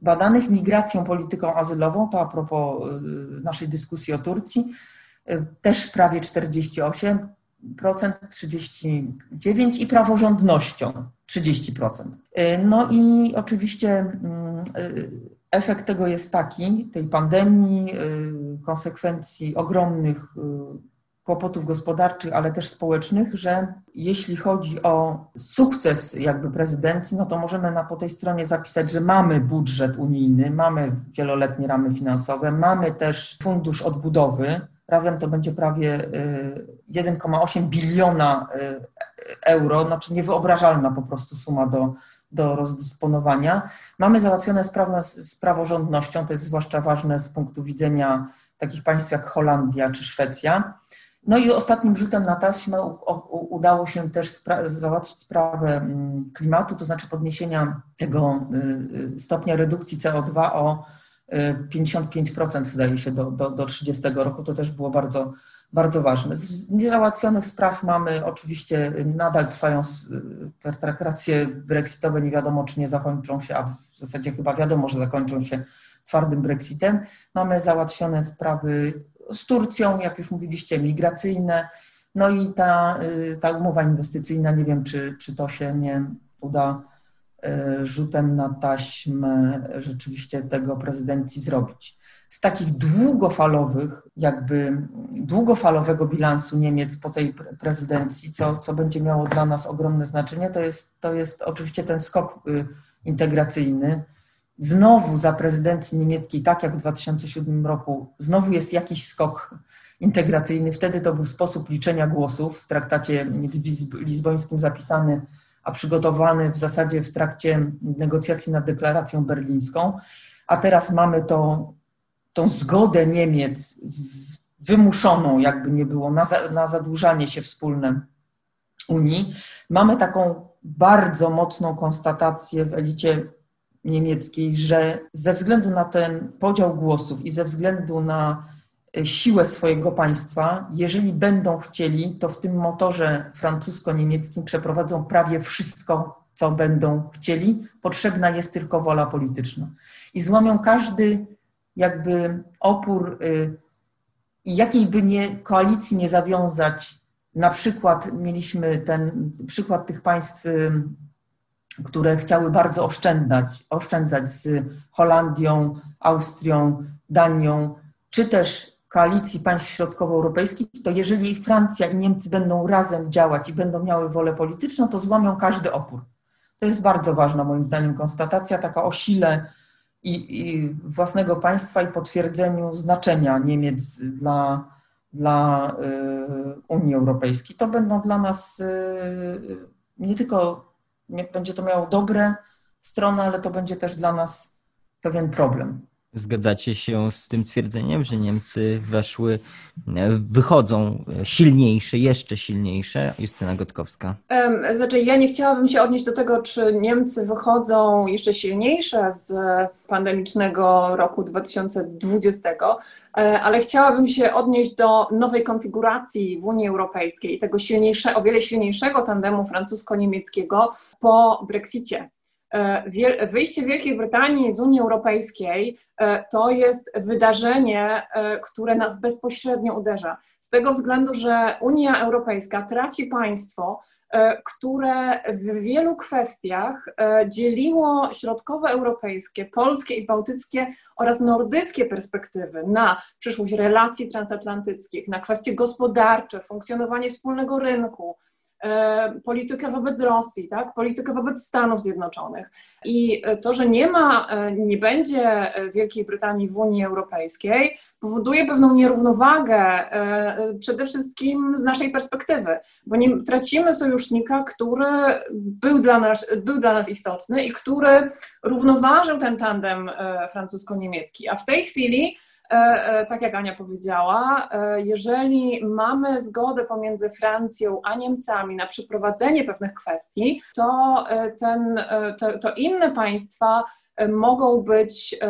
badanych, migracją, polityką azylową, to a propos naszej dyskusji o Turcji, też prawie 48, 39 i praworządnością 30%. Y, no i oczywiście mm, y, efekt tego jest taki, tej pandemii, y, konsekwencji ogromnych kłopotów gospodarczych, ale też społecznych, że jeśli chodzi o sukces jakby prezydencji, no to możemy na, po tej stronie zapisać, że mamy budżet unijny, mamy wieloletnie ramy finansowe, mamy też fundusz odbudowy, Razem to będzie prawie 1,8 y, biliona y, euro, znaczy niewyobrażalna po prostu suma do, do rozdysponowania. Mamy załatwione sprawę z praworządnością, to jest zwłaszcza ważne z punktu widzenia takich państw jak Holandia czy Szwecja. No i ostatnim rzutem na taśmę udało się też spra załatwić sprawę mm, klimatu, to znaczy podniesienia tego y, stopnia redukcji CO2 o 55% zdaje się do, do, do 30 roku, to też było bardzo, bardzo ważne. Z niezałatwionych spraw mamy oczywiście, nadal trwają pertrakracje brexitowe, nie wiadomo czy nie zakończą się, a w zasadzie chyba wiadomo, że zakończą się twardym brexitem. Mamy załatwione sprawy z Turcją, jak już mówiliście, migracyjne, no i ta, y, ta umowa inwestycyjna, nie wiem czy, czy to się nie uda rzutem na taśmę rzeczywiście tego prezydencji zrobić. Z takich długofalowych, jakby długofalowego bilansu Niemiec po tej prezydencji, co, co będzie miało dla nas ogromne znaczenie, to jest, to jest oczywiście ten skok y, integracyjny. Znowu za prezydencji niemieckiej, tak jak w 2007 roku, znowu jest jakiś skok integracyjny. Wtedy to był sposób liczenia głosów w traktacie lizbońskim zapisany, a przygotowany w zasadzie w trakcie negocjacji nad deklaracją berlińską. A teraz mamy to, tą zgodę Niemiec wymuszoną, jakby nie było, na, za, na zadłużanie się wspólne Unii. Mamy taką bardzo mocną konstatację w elicie niemieckiej, że ze względu na ten podział głosów i ze względu na siłę swojego państwa, jeżeli będą chcieli, to w tym motorze francusko-niemieckim przeprowadzą prawie wszystko, co będą chcieli. Potrzebna jest tylko wola polityczna. I złamią każdy jakby opór y, i jakiej by nie koalicji nie zawiązać, na przykład mieliśmy ten przykład tych państw, y, które chciały bardzo oszczędzać, oszczędzać z Holandią, Austrią, Danią, czy też koalicji państw środkowoeuropejskich, to jeżeli Francja i Niemcy będą razem działać i będą miały wolę polityczną, to złamią każdy opór. To jest bardzo ważna moim zdaniem konstatacja, taka o sile i, i własnego państwa i potwierdzeniu znaczenia Niemiec dla, dla y, Unii Europejskiej. To będą dla nas y, nie tylko, będzie to miało dobre strony, ale to będzie też dla nas pewien problem. Zgadzacie się z tym twierdzeniem, że Niemcy weszły, e, wychodzą silniejsze, jeszcze silniejsze? Justyna Gotkowska. Znaczy, ja nie chciałabym się odnieść do tego, czy Niemcy wychodzą jeszcze silniejsze z pandemicznego roku 2020, e, ale chciałabym się odnieść do nowej konfiguracji w Unii Europejskiej tego silniejsze, o wiele silniejszego tandemu francusko-niemieckiego po Brexicie. E, wyjście Wielkiej Brytanii z Unii Europejskiej e, to jest wydarzenie, e, które nas bezpośrednio uderza. Z tego względu, że Unia Europejska traci państwo, które w wielu kwestiach dzieliło środkowoeuropejskie, polskie i bałtyckie oraz nordyckie perspektywy na przyszłość relacji transatlantyckich, na kwestie gospodarcze, funkcjonowanie wspólnego rynku, politykę wobec Rosji, tak? politykę wobec Stanów Zjednoczonych. I to, że nie ma, e, nie będzie Wielkiej Brytanii w Unii Europejskiej, powoduje pewną nierównowagę e, przede wszystkim z naszej perspektywy, bo nie tracimy sojusznika, który był dla nas, był dla nas istotny i który równoważył ten tandem francusko-niemiecki. A w tej chwili E, e, tak jak Ania powiedziała, e, jeżeli mamy zgodę pomiędzy Francją a Niemcami na przeprowadzenie pewnych kwestii, to, ten, to, to inne państwa mogą być,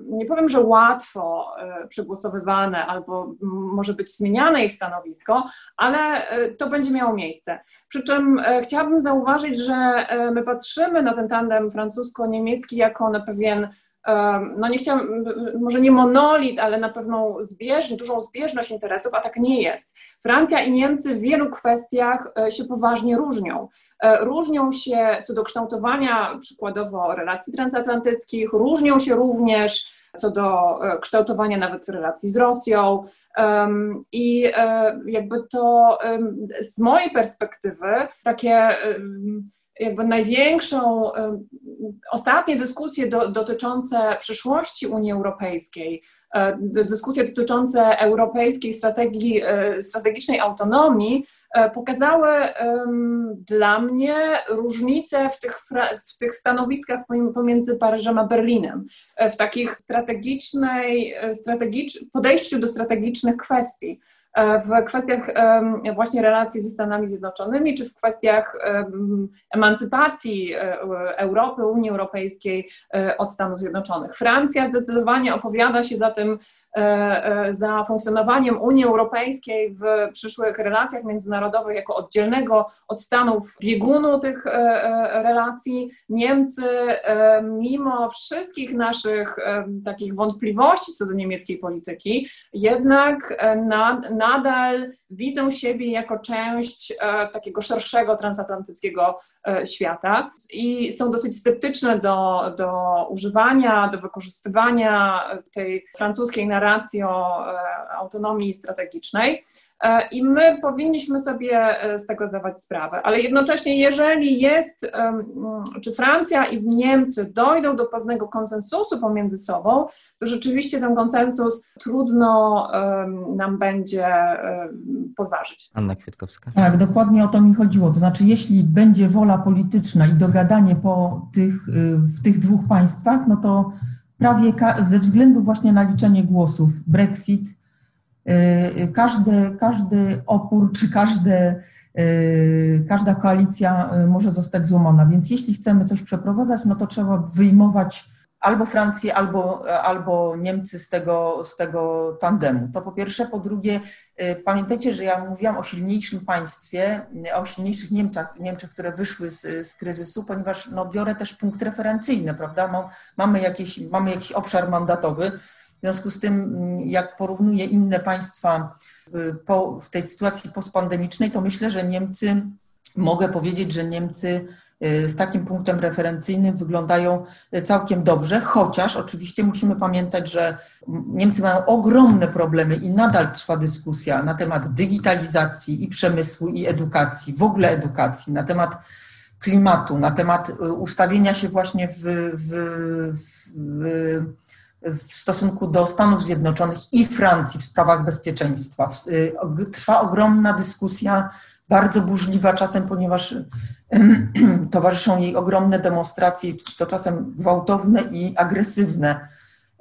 nie powiem, że łatwo przegłosowywane albo może być zmieniane ich stanowisko, ale to będzie miało miejsce. Przy czym chciałabym zauważyć, że my patrzymy na ten tandem francusko-niemiecki jako na pewien no nie chciałam, może nie monolit, ale na pewną zbieżność, dużą zbieżność interesów, a tak nie jest. Francja i Niemcy w wielu kwestiach e, się poważnie różnią. E, różnią się co do kształtowania przykładowo relacji transatlantyckich, różnią się również co do e, kształtowania nawet relacji z Rosją. I jakby to z mojej perspektywy takie jakby największą, ostatnie dyskusje do, dotyczące przyszłości Unii Europejskiej, e, dyskusje dotyczące europejskiej strategii, e, strategicznej autonomii, e, pokazały dla mnie różnice w tych, w tych stanowiskach pomiędzy Paryżem a Berlinem, w takich strategicznej, strategicz, podejściu do strategicznych kwestii. W kwestiach właśnie relacji ze Stanami Zjednoczonymi, czy w kwestiach emancypacji e, Europy, Unii Europejskiej e, od Stanów Zjednoczonych. Francja zdecydowanie opowiada się za tym, za funkcjonowaniem Unii Europejskiej w przyszłych relacjach międzynarodowych jako oddzielnego od Stanów biegunu tych relacji. Niemcy, mimo wszystkich naszych takich wątpliwości co do niemieckiej polityki, jednak na, nadal widzą siebie jako część e, takiego szerszego transatlantyckiego e, świata i są dosyć sceptyczne do, do używania, do wykorzystywania tej francuskiej narracji o e, autonomii strategicznej. E, I my powinniśmy sobie e, z tego zdawać sprawę. Ale jednocześnie, jeżeli jest, czy Francja i Niemcy dojdą do pewnego konsensusu pomiędzy sobą, to rzeczywiście ten konsensus trudno nam będzie podważyć. Anna Kwiatkowska. Tak, dokładnie o to mi chodziło. To znaczy, jeśli będzie wola polityczna i dogadanie po tych, y, w tych dwóch państwach, no to prawie ze względu właśnie na liczenie głosów Brexit, y, każdy, każdy opór czy każde, y, każda koalicja może zostać złamana. Więc jeśli chcemy coś przeprowadzać, no to trzeba wyjmować albo Francję, albo, albo Niemcy z tego, z tego tandemu. To po pierwsze. Po drugie, y, pamiętajcie, że ja mówiłam o silniejszym państwie, o silniejszych Niemczech, Niemczech które wyszły z, z kryzysu, ponieważ no, biorę też punkt referencyjny, prawda? Mamy, jakieś, mamy jakiś obszar mandatowy. W związku z tym, jak porównuję inne państwa y, po, w tej sytuacji postpandemicznej, to myślę, że Niemcy, mogę powiedzieć, że Niemcy z takim punktem referencyjnym wyglądają y, całkiem dobrze, chociaż oczywiście musimy pamiętać, że Niemcy mają ogromne problemy i nadal trwa dyskusja na temat digitalizacji i przemysłu i edukacji, w ogóle edukacji, na temat klimatu, na temat y, ustawienia się właśnie w, w, w w stosunku do Stanów Zjednoczonych i Francji w sprawach bezpieczeństwa. Trwa ogromna dyskusja bardzo burzliwa czasem, ponieważ towarzyszą jej ogromne demonstracje, to czasem gwałtowne i agresywne,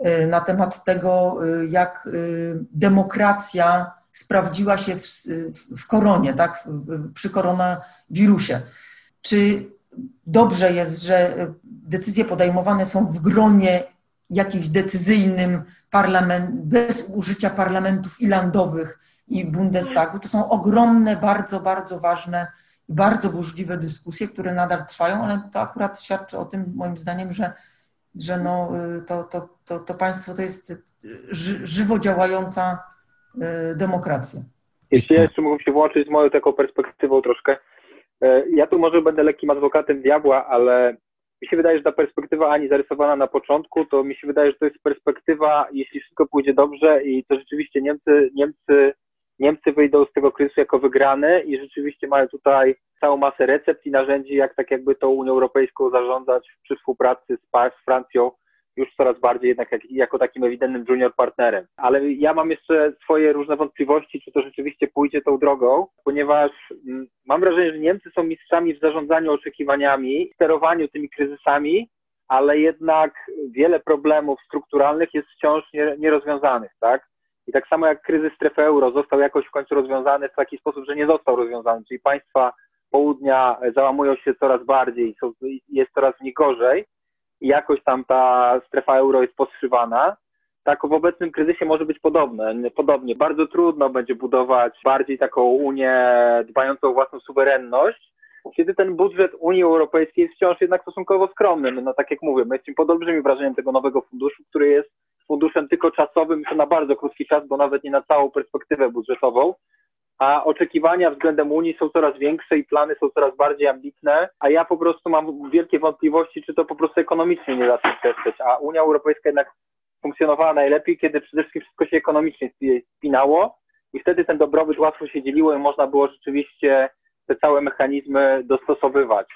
y, na temat tego, y, jak y, demokracja sprawdziła się w, w koronie, tak, przy koronawirusie. Czy dobrze jest, że decyzje podejmowane są w gronie jakimś decyzyjnym, parlament, bez użycia parlamentów ilandowych, i Bundestagu. To są ogromne, bardzo, bardzo ważne i bardzo burzliwe dyskusje, które nadal trwają, ale to akurat świadczy o tym, moim zdaniem, że, że no, to, to, to, to państwo to jest żywo działająca y, demokracja. Jeśli ja jeszcze mógłbym się włączyć z moją taką perspektywą troszkę, e, ja tu może będę lekkim adwokatem diabła, ale mi się wydaje, że ta perspektywa Ani zarysowana na początku, to mi się wydaje, że to jest perspektywa, jeśli wszystko pójdzie dobrze i to rzeczywiście Niemcy, Niemcy Niemcy wyjdą z tego kryzysu jako wygrane i rzeczywiście mają tutaj całą masę recept i narzędzi, jak tak jakby tą Unią Europejską zarządzać przy współpracy z, z Francją już coraz bardziej jednak jak, jako takim ewidentnym junior partnerem. Ale ja mam jeszcze swoje różne wątpliwości, czy to rzeczywiście pójdzie tą drogą, ponieważ mm, mam wrażenie, że Niemcy są mistrzami w zarządzaniu oczekiwaniami, sterowaniu tymi kryzysami, ale jednak wiele problemów strukturalnych jest wciąż nierozwiązanych, tak? I tak samo jak kryzys strefy euro został jakoś w końcu rozwiązany w taki sposób, że nie został rozwiązany, czyli państwa południa załamują się coraz bardziej, jest coraz nich gorzej i jakoś tam ta strefa euro jest podszywana, tak w obecnym kryzysie może być podobne. Podobnie, bardzo trudno będzie budować bardziej taką Unię dbającą o własną suwerenność, kiedy ten budżet Unii Europejskiej jest wciąż jednak stosunkowo skromny. No tak jak mówię, my jesteśmy pod olbrzymim wrażeniem tego nowego funduszu, który jest funduszem tylko czasowym to na bardzo krótki czas, bo nawet nie na całą perspektywę budżetową. A oczekiwania względem Unii są coraz większe i plany są coraz bardziej ambitne, a ja po prostu mam wielkie wątpliwości, czy to po prostu ekonomicznie nie da się przespeć. A Unia Europejska jednak funkcjonowała najlepiej, kiedy przede wszystkim wszystko się ekonomicznie spinało i wtedy ten dobrobyt łatwo się dzieliło i można było rzeczywiście te całe mechanizmy dostosowywać.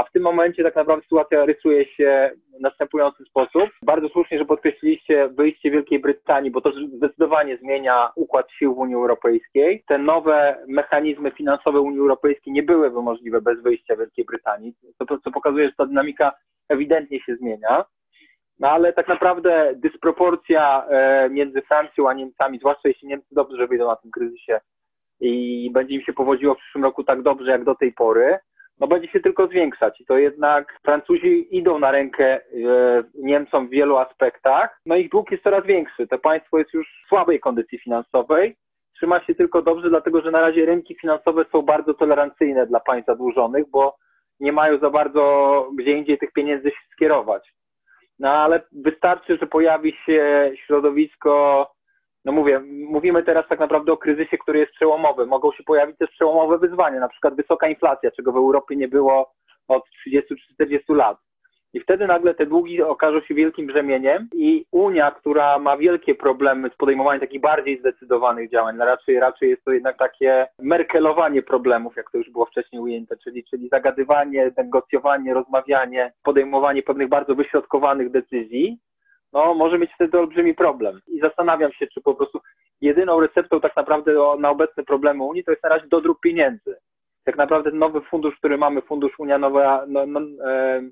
A w tym momencie tak naprawdę sytuacja rysuje się w następujący sposób. Bardzo słusznie, że podkreśliliście wyjście Wielkiej Brytanii, bo to zdecydowanie zmienia układ sił w Unii Europejskiej. Te nowe mechanizmy finansowe Unii Europejskiej nie byłyby możliwe bez wyjścia Wielkiej Brytanii, co, co pokazuje, że ta dynamika ewidentnie się zmienia. No ale tak naprawdę dysproporcja e, między Francją a Niemcami, zwłaszcza jeśli Niemcy dobrze wyjdą na tym kryzysie i będzie im się powodziło w przyszłym roku tak dobrze jak do tej pory, no będzie się tylko zwiększać i to jednak Francuzi idą na rękę e, Niemcom w wielu aspektach, no ich dług jest coraz większy. To państwo jest już w słabej kondycji finansowej, trzyma się tylko dobrze, dlatego że na razie rynki finansowe są bardzo tolerancyjne dla państw zadłużonych, bo nie mają za bardzo gdzie indziej tych pieniędzy skierować. No ale wystarczy, że pojawi się środowisko no mówię, mówimy teraz tak naprawdę o kryzysie, który jest przełomowy. Mogą się pojawić też przełomowe wyzwania, na przykład wysoka inflacja, czego w Europie nie było od 30 czy 40 lat. I wtedy nagle te długi okażą się wielkim brzemieniem i Unia, która ma wielkie problemy z podejmowaniem takich bardziej zdecydowanych działań, no raczej, raczej jest to jednak takie merkelowanie problemów, jak to już było wcześniej ujęte, czyli, czyli zagadywanie, negocjowanie, rozmawianie, podejmowanie pewnych bardzo wyśrodkowanych decyzji, no może mieć wtedy olbrzymi problem. I zastanawiam się, czy po prostu jedyną receptą tak naprawdę na obecne problemy Unii to jest na razie dodruk pieniędzy. Tak naprawdę nowy fundusz, który mamy, Fundusz Unia Nowa, no, no, e,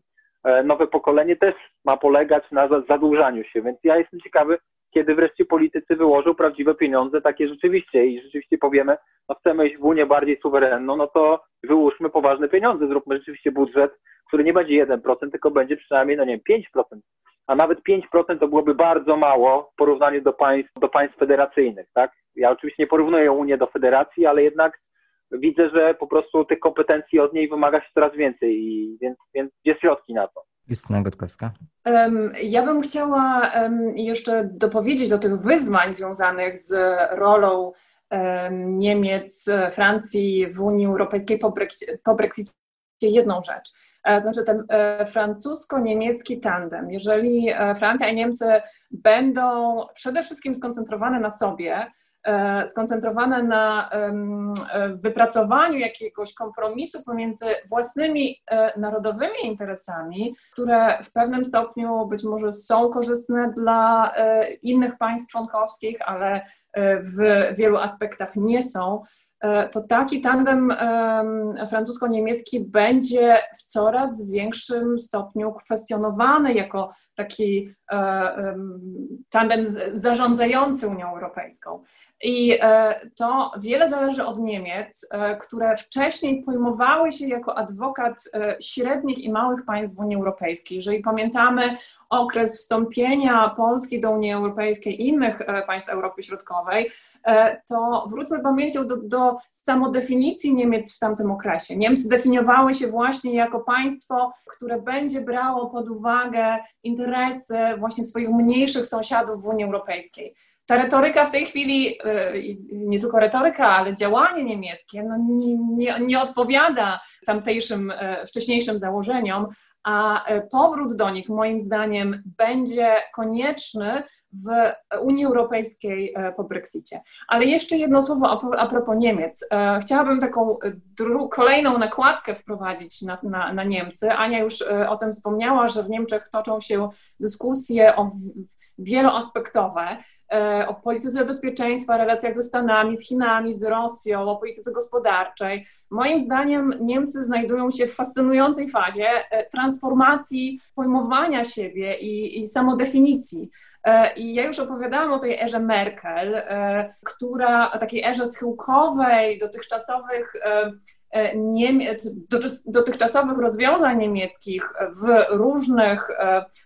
E, nowe pokolenie też ma polegać na zadłużaniu się, więc ja jestem ciekawy, kiedy wreszcie politycy wyłożą prawdziwe pieniądze, takie rzeczywiście i rzeczywiście powiemy, no chcemy iść w Unię bardziej suwerenną, no to wyłóżmy poważne pieniądze, zróbmy rzeczywiście budżet, który nie będzie 1%, tylko będzie przynajmniej, no nie wiem, 5%. A nawet 5% to byłoby bardzo mało w porównaniu do państw, do państw federacyjnych, tak? Ja oczywiście nie porównuję Unię do federacji, ale jednak widzę, że po prostu tych kompetencji od niej wymaga się coraz więcej, i więc, więc gdzie środki na to? Justyna Gotkowska. Ja bym chciała jeszcze dopowiedzieć do tych wyzwań związanych z rolą Niemiec, Francji w Unii Europejskiej po, Brexicie, po Brexicie jedną rzecz. E, znaczy ten e, francusko-niemiecki tandem. Jeżeli e, Francja i Niemcy będą przede wszystkim skoncentrowane na sobie, skoncentrowane na wypracowaniu jakiegoś kompromisu pomiędzy własnymi narodowymi interesami, które w pewnym stopniu być może są korzystne dla innych państw członkowskich, ale w wielu aspektach nie są, to taki tandem francusko-niemiecki będzie w coraz większym stopniu kwestionowany jako taki e, tandem zarządzający Unią Europejską. I e, to wiele zależy od Niemiec, które wcześniej pojmowały się jako adwokat średnich i małych państw w Unii Europejskiej. Jeżeli pamiętamy okres wstąpienia Polski do Unii Europejskiej i innych państw Europy Środkowej, E, to wróćmy pamięcią do, do samodefinicji Niemiec w tamtym okresie. Niemcy definiowały się właśnie jako państwo, które będzie brało pod uwagę interesy właśnie swoich mniejszych sąsiadów w Unii Europejskiej ta retoryka w tej chwili, e, nie tylko retoryka, ale działanie niemieckie, no nie, nie, nie, odpowiada tamtejszym, e, wcześniejszym założeniom, a powrót do nich moim zdaniem będzie konieczny w Unii Europejskiej e, po Brexicie. Ale jeszcze jedno słowo a propos Niemiec. E, chciałabym taką kolejną nakładkę wprowadzić na, na, na Niemcy. Ania już e, o tym wspomniała, że w Niemczech toczą się dyskusje o wieloaspektowe o polityce bezpieczeństwa, relacjach ze Stanami, z Chinami, z Rosją, o polityce gospodarczej. Moim zdaniem Niemcy znajdują się w fascynującej fazie transformacji pojmowania siebie i, i samodefinicji. E, I ja już opowiadałam o tej erze Merkel, e, która, takiej erze schyłkowej, dotychczasowych e, dotychczasowych rozwiązań niemieckich w różnych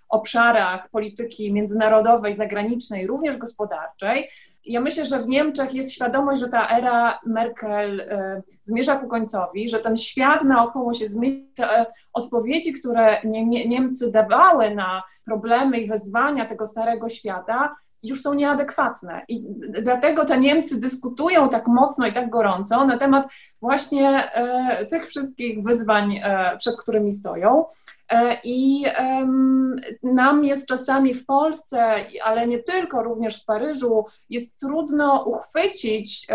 obszarach polityki międzynarodowej, zagranicznej, również gospodarczej, ja myślę, że w Niemczech jest świadomość, że ta era Merkel e, zmierza ku końcowi, że ten świat naokoło się zmienia. Te odpowiedzi, które Niemcy dawały na problemy i wezwania tego starego świata, już są nieadekwatne. I dlatego te Niemcy dyskutują tak mocno i tak gorąco na temat właśnie e, tych wszystkich wyzwań, e, przed którymi stoją. E, I nam jest czasami w Polsce, ale nie tylko, również w Paryżu, jest trudno uchwycić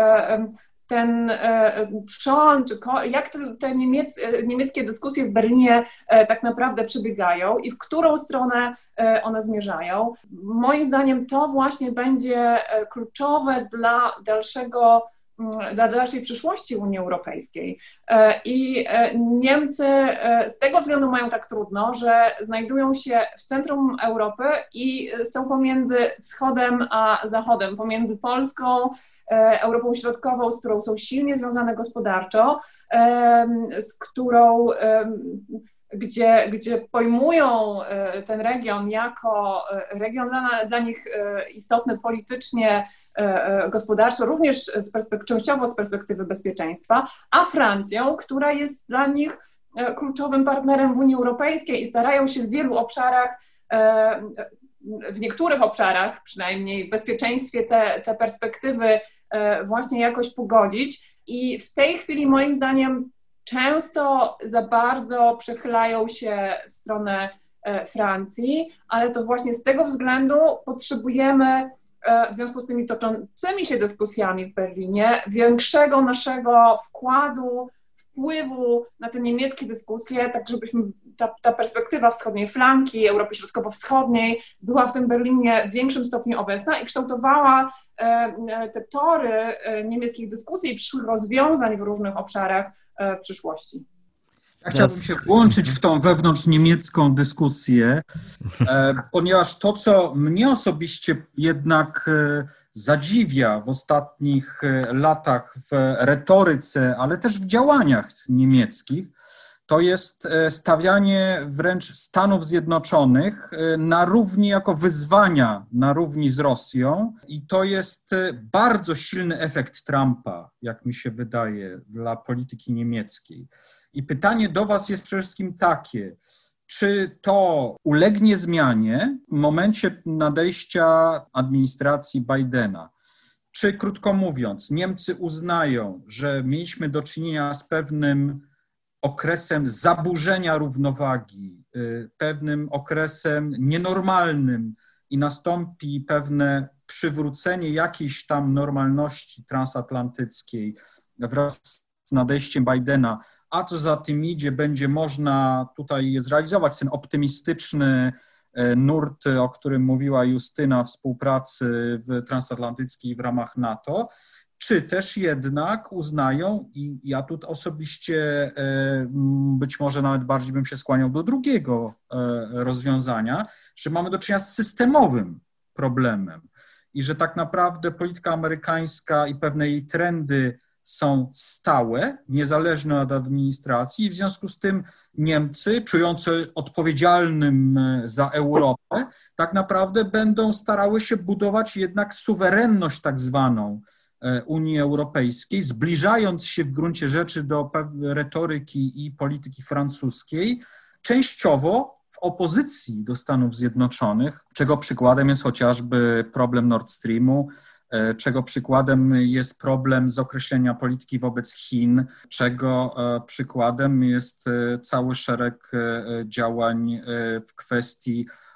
ten trzon, czy jak te, te niemiec, niemieckie dyskusje w Berlinie tak naprawdę przebiegają i w którą stronę one zmierzają. Moim zdaniem to właśnie będzie kluczowe dla dalszego dla dalszej przyszłości Unii Europejskiej. E, I e, Niemcy e, z tego względu mają tak trudno, że znajdują się w centrum Europy i są pomiędzy wschodem a zachodem, pomiędzy Polską, Europą Środkową, z którą są silnie związane gospodarczo, z którą gdzie, gdzie pojmują ten region jako region dla, dla nich istotny politycznie, gospodarczo, również z częściowo z perspektywy bezpieczeństwa, a Francją, która jest dla nich kluczowym partnerem w Unii Europejskiej i starają się w wielu obszarach w niektórych obszarach przynajmniej w bezpieczeństwie te, te perspektywy właśnie jakoś pogodzić. I w tej chwili moim zdaniem często za bardzo przechylają się w stronę Francji, ale to właśnie z tego względu potrzebujemy w związku z tymi toczącymi się dyskusjami w Berlinie większego naszego wkładu wpływu na te niemieckie dyskusje, tak żebyśmy ta, ta perspektywa wschodniej flanki, Europy Środkowo-Wschodniej była w tym Berlinie w większym stopniu obecna i kształtowała e, e, te tory e, niemieckich dyskusji i przyszłych rozwiązań w różnych obszarach w przyszłości. Ja chciałbym się włączyć w tą wewnątrz niemiecką dyskusję, ponieważ to, co mnie osobiście jednak zadziwia w ostatnich latach w retoryce, ale też w działaniach niemieckich, to jest e, stawianie wręcz Stanów Zjednoczonych e, na równi jako wyzwania, na równi z Rosją. I to jest e, bardzo silny efekt Trumpa, jak mi się wydaje, dla polityki niemieckiej. I pytanie do Was jest przede wszystkim takie. Czy to ulegnie zmianie w momencie nadejścia administracji Bidena? Czy krótko mówiąc, Niemcy uznają, że mieliśmy do czynienia z pewnym okresem zaburzenia równowagi, y, pewnym okresem nienormalnym i nastąpi pewne przywrócenie jakiejś tam normalności transatlantyckiej wraz z nadejściem Bidena, a co za tym idzie, będzie można tutaj zrealizować ten optymistyczny y, nurt, o którym mówiła Justyna, współpracy w transatlantyckiej w ramach NATO, czy też jednak uznają, i ja tu osobiście e, być może nawet bardziej bym się skłaniał do drugiego e, rozwiązania, że mamy do czynienia z systemowym problemem i że tak naprawdę polityka amerykańska i pewne jej trendy są stałe, niezależne od administracji, i w związku z tym Niemcy, czujące odpowiedzialnym e, za Europę, tak naprawdę będą starały się budować jednak suwerenność tak zwaną Unii Europejskiej, zbliżając się w gruncie rzeczy do retoryki i polityki francuskiej, częściowo w opozycji do Stanów Zjednoczonych, czego przykładem jest chociażby problem Nord Streamu, e, czego przykładem jest problem z określenia polityki wobec Chin, czego e, przykładem jest cały szereg działań w kwestii E, e,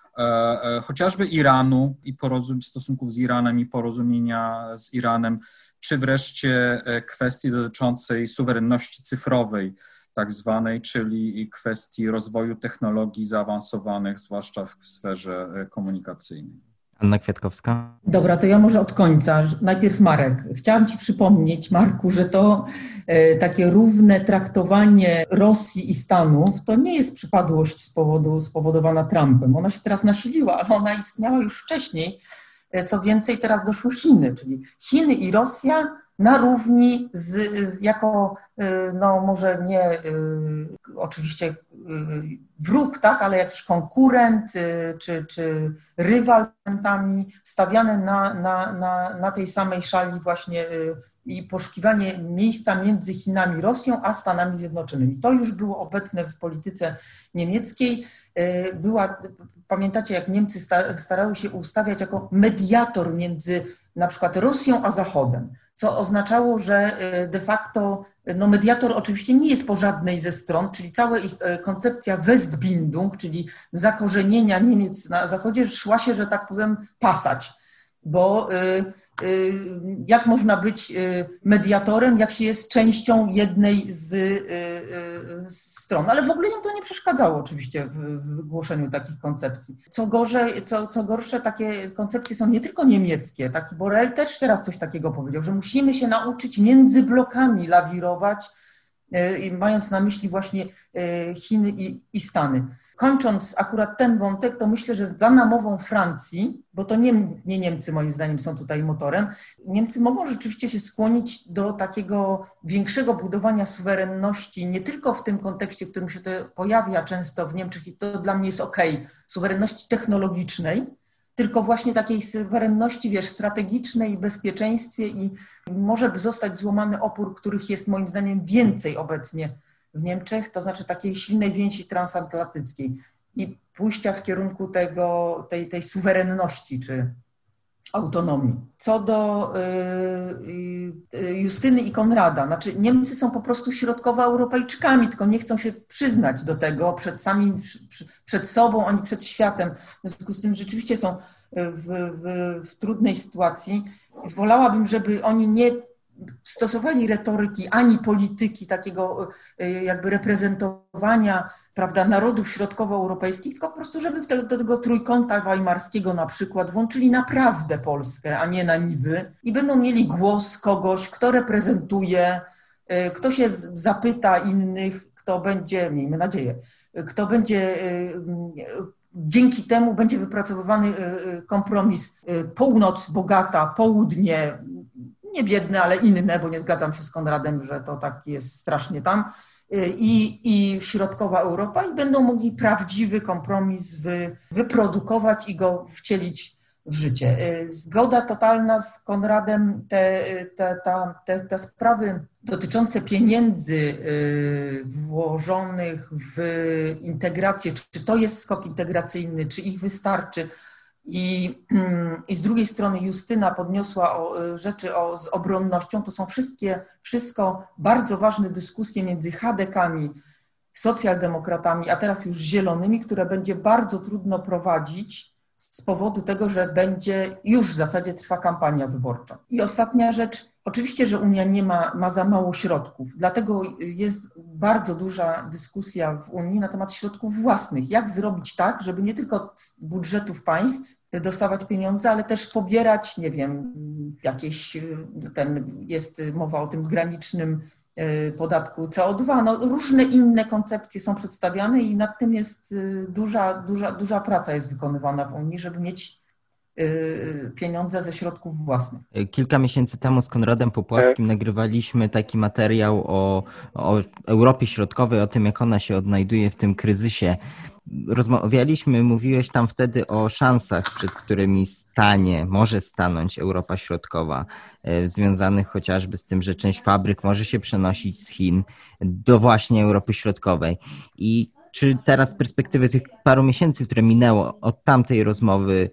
chociażby Iranu i stosunków z Iranem i porozumienia z Iranem, czy wreszcie e, kwestii dotyczącej suwerenności cyfrowej, tak zwanej, czyli kwestii rozwoju technologii zaawansowanych, zwłaszcza w sferze komunikacyjnej. Anna Kwiatkowska. Dobra, to ja może od końca. Najpierw Marek. Chciałam Ci przypomnieć, Marku, że to e, takie równe traktowanie Rosji i Stanów to nie jest przypadłość z powodu, spowodowana Trumpem. Ona się teraz nasiliła, ale ona istniała już wcześniej. E, co więcej, teraz doszły Chiny, czyli Chiny i Rosja na równi z, z jako, y, no może nie y, oczywiście y, wróg, tak, ale jakiś konkurent czy, czy rywal stawiane na, na, na, na tej samej szali właśnie i poszukiwanie miejsca między Chinami, Rosją, a Stanami Zjednoczonymi. To już było obecne w polityce niemieckiej. Była, pamiętacie, jak Niemcy starały się ustawiać jako mediator między na przykład Rosją a Zachodem co oznaczało, że y, de facto no mediator oczywiście nie jest po żadnej ze stron, czyli cała ich y, koncepcja Westbindung, czyli zakorzenienia Niemiec na Zachodzie, szła się, że tak powiem, pasać, bo Y, jak można być y, mediatorem, jak się jest częścią jednej z, y, stron. Ale w ogóle im to nie przeszkadzało oczywiście w, w głoszeniu takich koncepcji. Co, gorzej, co, co gorsze, takie koncepcje są nie tylko niemieckie. Taki Borel też teraz coś takiego powiedział, że musimy się nauczyć między blokami lawirować, mając na myśli właśnie Chiny i, i Stany kończąc akurat ten wątek, to myślę, że za namową Francji, bo to nie, nie Niemcy moim zdaniem są tutaj motorem, Niemcy mogą rzeczywiście się skłonić do takiego większego budowania suwerenności, nie tylko w tym kontekście, w którym się to pojawia często w Niemczech i to dla mnie jest ok, suwerenności technologicznej, tylko właśnie takiej suwerenności, wiesz, strategicznej, bezpieczeństwie i może zostać złamany opór, których jest moim zdaniem więcej obecnie w Niemczech, to znaczy takiej silnej więzi transatlantyckiej i pójścia w kierunku tego, tej, tej suwerenności, czy autonomii. Co do Justyny i Konrada, znaczy Niemcy są po prostu środkowoeuropejczykami, tylko nie chcą się przyznać do tego przed samym, przed sobą ani przed światem. W związku z tym rzeczywiście są w, w, w trudnej sytuacji. Wolałabym, żeby oni nie stosowali retoryki ani polityki takiego e, jakby reprezentowania prawda, narodów środkowoeuropejskich, tylko po prostu, żeby do tego trójkąta weimarskiego na przykład włączyli naprawdę Polskę, a nie na niby i będą mieli głos kogoś, kto reprezentuje, e, kto się zapyta innych, kto będzie, miejmy nadzieję, kto będzie e, dzięki temu będzie wypracowywany kompromis północ bogata, południe nie biedne, ale inne, bo nie zgadzam się z Konradem, że to tak jest strasznie tam, i, i środkowa Europa i będą mogli prawdziwy kompromis wy, wyprodukować i go wcielić w życie. Zgoda totalna z Konradem, te, te, te, te sprawy dotyczące pieniędzy y, włożonych w integrację, czy to jest skok integracyjny, czy ich wystarczy, i, mm, I z drugiej strony Justyna podniosła o, y, rzeczy o, z obronnością. To są wszystkie, wszystko bardzo ważne dyskusje między HDK-ami, socjaldemokratami, a teraz już zielonymi, które będzie bardzo trudno prowadzić z powodu tego, że będzie już w zasadzie trwa kampania wyborcza. I ostatnia rzecz, oczywiście, że Unia nie ma, ma za mało środków, dlatego jest bardzo duża dyskusja w Unii na temat środków własnych. Jak zrobić tak, żeby nie tylko z budżetów państw dostawać pieniądze, ale też pobierać, nie wiem, jakieś, ten, jest mowa o tym granicznym e, podatku CO2. No, różne inne koncepcje są przedstawiane i nad tym jest e, duża, duża, duża praca jest wykonywana w Unii, żeby mieć pieniądze ze środków własnych. Kilka miesięcy temu z Konradem Popławskim nagrywaliśmy taki materiał o, o Europie Środkowej, o tym, jak ona się odnajduje w tym kryzysie. Rozmawialiśmy, mówiłeś tam wtedy o szansach, przed którymi stanie, może stanąć Europa Środkowa, e, związanych chociażby z tym, że część fabryk może się przenosić z Chin do właśnie Europy Środkowej. I czy teraz z perspektywy tych paru miesięcy, które minęło od tamtej rozmowy,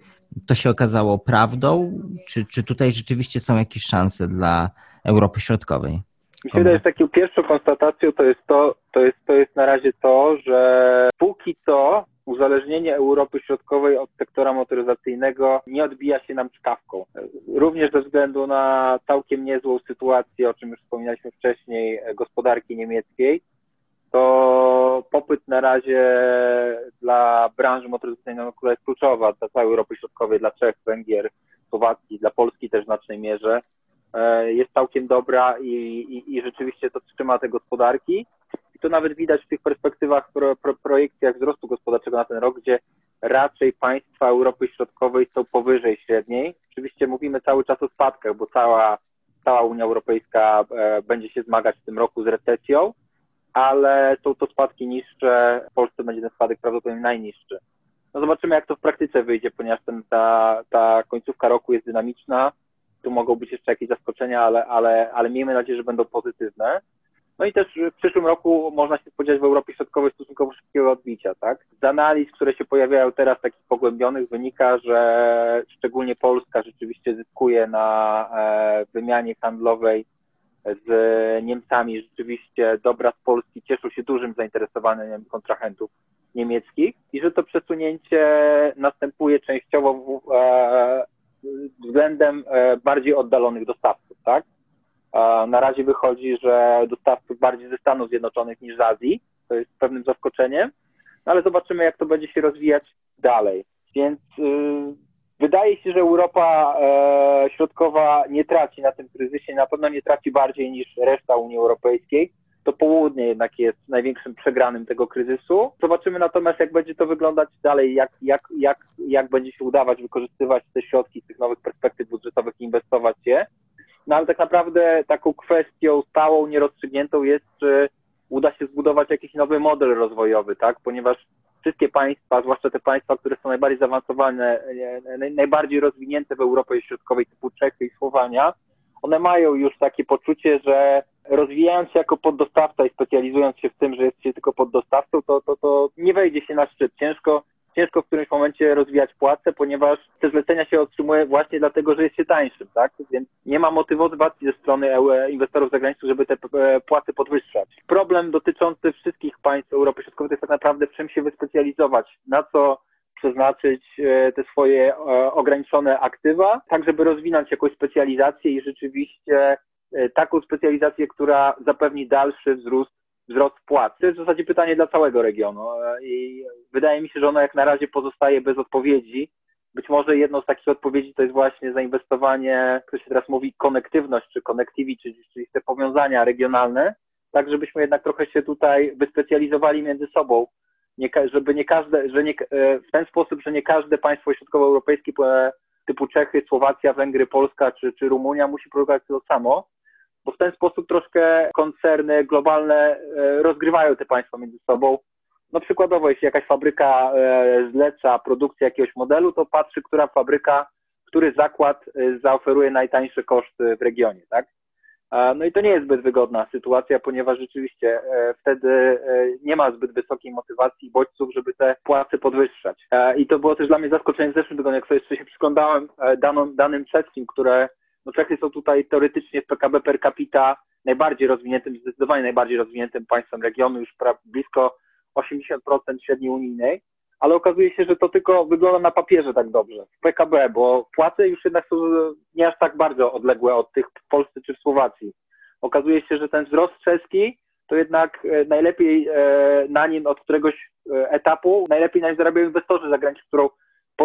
to się okazało prawdą? Czy, czy tutaj rzeczywiście są jakieś szanse dla Europy Środkowej? Mi się wydaje, że taką pierwszą konstatacją to jest to, to jest, to jest na razie to, że póki co uzależnienie Europy Środkowej od sektora motoryzacyjnego nie odbija się nam czkawką. Również ze względu na całkiem niezłą sytuację, o czym już wspominaliśmy wcześniej, gospodarki niemieckiej, to popyt na razie dla branży motoryzacyjnej, która jest kluczowa dla całej Europy Środkowej, dla Czech, Węgier, Słowacji, dla Polski też w znacznej mierze, e, jest całkiem dobra i, i, i rzeczywiście to trzyma te gospodarki. I to nawet widać w tych perspektywach, pro, pro, projekcjach wzrostu gospodarczego na ten rok, gdzie raczej państwa Europy Środkowej są powyżej średniej. Oczywiście mówimy cały czas o spadkach, bo cała, cała Unia Europejska e, będzie się zmagać w tym roku z recesją, ale są to spadki niższe. W Polsce będzie ten spadek prawdopodobnie najniższy. No zobaczymy, jak to w praktyce wyjdzie, ponieważ ten, ta, ta końcówka roku jest dynamiczna. Tu mogą być jeszcze jakieś zaskoczenia, ale, ale, ale miejmy nadzieję, że będą pozytywne. No i też w przyszłym roku można się spodziewać w Europie Środkowej stosunkowo szybkiego odbicia, tak? Z analiz, które się pojawiają teraz, takich pogłębionych, wynika, że szczególnie Polska rzeczywiście zyskuje na e, wymianie handlowej z Niemcami. Rzeczywiście dobra z Polski cieszą się dużym zainteresowaniem kontrahentów niemieckich i że to przesunięcie następuje częściowo e, względem e, bardziej oddalonych dostawców, tak? Na razie wychodzi, że dostawców bardziej ze Stanów Zjednoczonych niż z Azji, to jest pewnym zaskoczeniem, no ale zobaczymy, jak to będzie się rozwijać dalej. Więc y, Wydaje się, że Europa e, Środkowa nie traci na tym kryzysie, na pewno nie traci bardziej niż reszta Unii Europejskiej. To południe jednak jest największym przegranym tego kryzysu. Zobaczymy natomiast, jak będzie to wyglądać dalej, jak, jak, jak, jak będzie się udawać wykorzystywać te środki z tych nowych perspektyw budżetowych i inwestować je. No ale tak naprawdę taką kwestią stałą, nierozstrzygniętą jest, czy uda się zbudować jakiś nowy model rozwojowy, tak? Ponieważ wszystkie państwa, zwłaszcza te państwa, które są najbardziej zaawansowane, najbardziej rozwinięte w Europie Środkowej, typu Czechy i Słowania, one mają już takie poczucie, że rozwijając się jako poddostawca i specjalizując się w tym, że jest się tylko poddostawcą, to, to, to nie wejdzie się na szczyt. Ciężko, ciężko w którymś momencie rozwijać płace, ponieważ te zlecenia się otrzymuje właśnie dlatego, że jest się tańszym, tak? Więc nie ma motywacji ze strony inwestorów zagranicznych, żeby te płace podwyższać. Problem dotyczący wszystkich państw Europy Środkowej to jest tak naprawdę w czym się wyspecjalizować, na co przeznaczyć e, te swoje e, ograniczone aktywa, tak żeby rozwinąć jakąś specjalizację i rzeczywiście e, taką specjalizację, która zapewni dalszy wzrost wzrost płac. To jest w zasadzie pytanie dla całego regionu i wydaje mi się, że ono jak na razie pozostaje bez odpowiedzi. Być może jedną z takich odpowiedzi to jest właśnie zainwestowanie, jak to się teraz mówi, konektywność czy connectivity, czyli, te powiązania regionalne, tak żebyśmy jednak trochę się tutaj wyspecjalizowali między sobą, nie, żeby nie każde, że nie, e, w ten sposób, że nie każde państwo środkowoeuropejskie typu Czechy, Słowacja, Węgry, Polska czy, czy Rumunia musi produkować to samo, bo w ten sposób troszkę koncerny globalne e, rozgrywają te państwa między sobą. No przykładowo, jeśli jakaś fabryka e, zleca produkcję jakiegoś modelu, to patrzy, która fabryka, który zakład zaoferuje najtańsze koszty w regionie, tak? No i to nie jest zbyt wygodna sytuacja, ponieważ rzeczywiście e, wtedy e, nie ma zbyt wysokiej motywacji bodźców, żeby te płace podwyższać. E, I to było też dla mnie zaskoczenie w zeszłym tygodniu, jak sobie jeszcze się przyglądałem danom, danym czeskim, które no Czechy są tutaj teoretycznie w PKB per capita najbardziej rozwiniętym, zdecydowanie najbardziej rozwiniętym państwem regionu, już blisko 80% średniej unijnej ale okazuje się, że to tylko wygląda na papierze tak dobrze, w PKB, bo płace już jednak są nie aż tak bardzo odległe od tych w Polsce czy w Słowacji. Okazuje się, że ten wzrost czeski to jednak e, najlepiej e, na nim od któregoś e, etapu, najlepiej na nim zarabiają inwestorzy zagraniczni, którą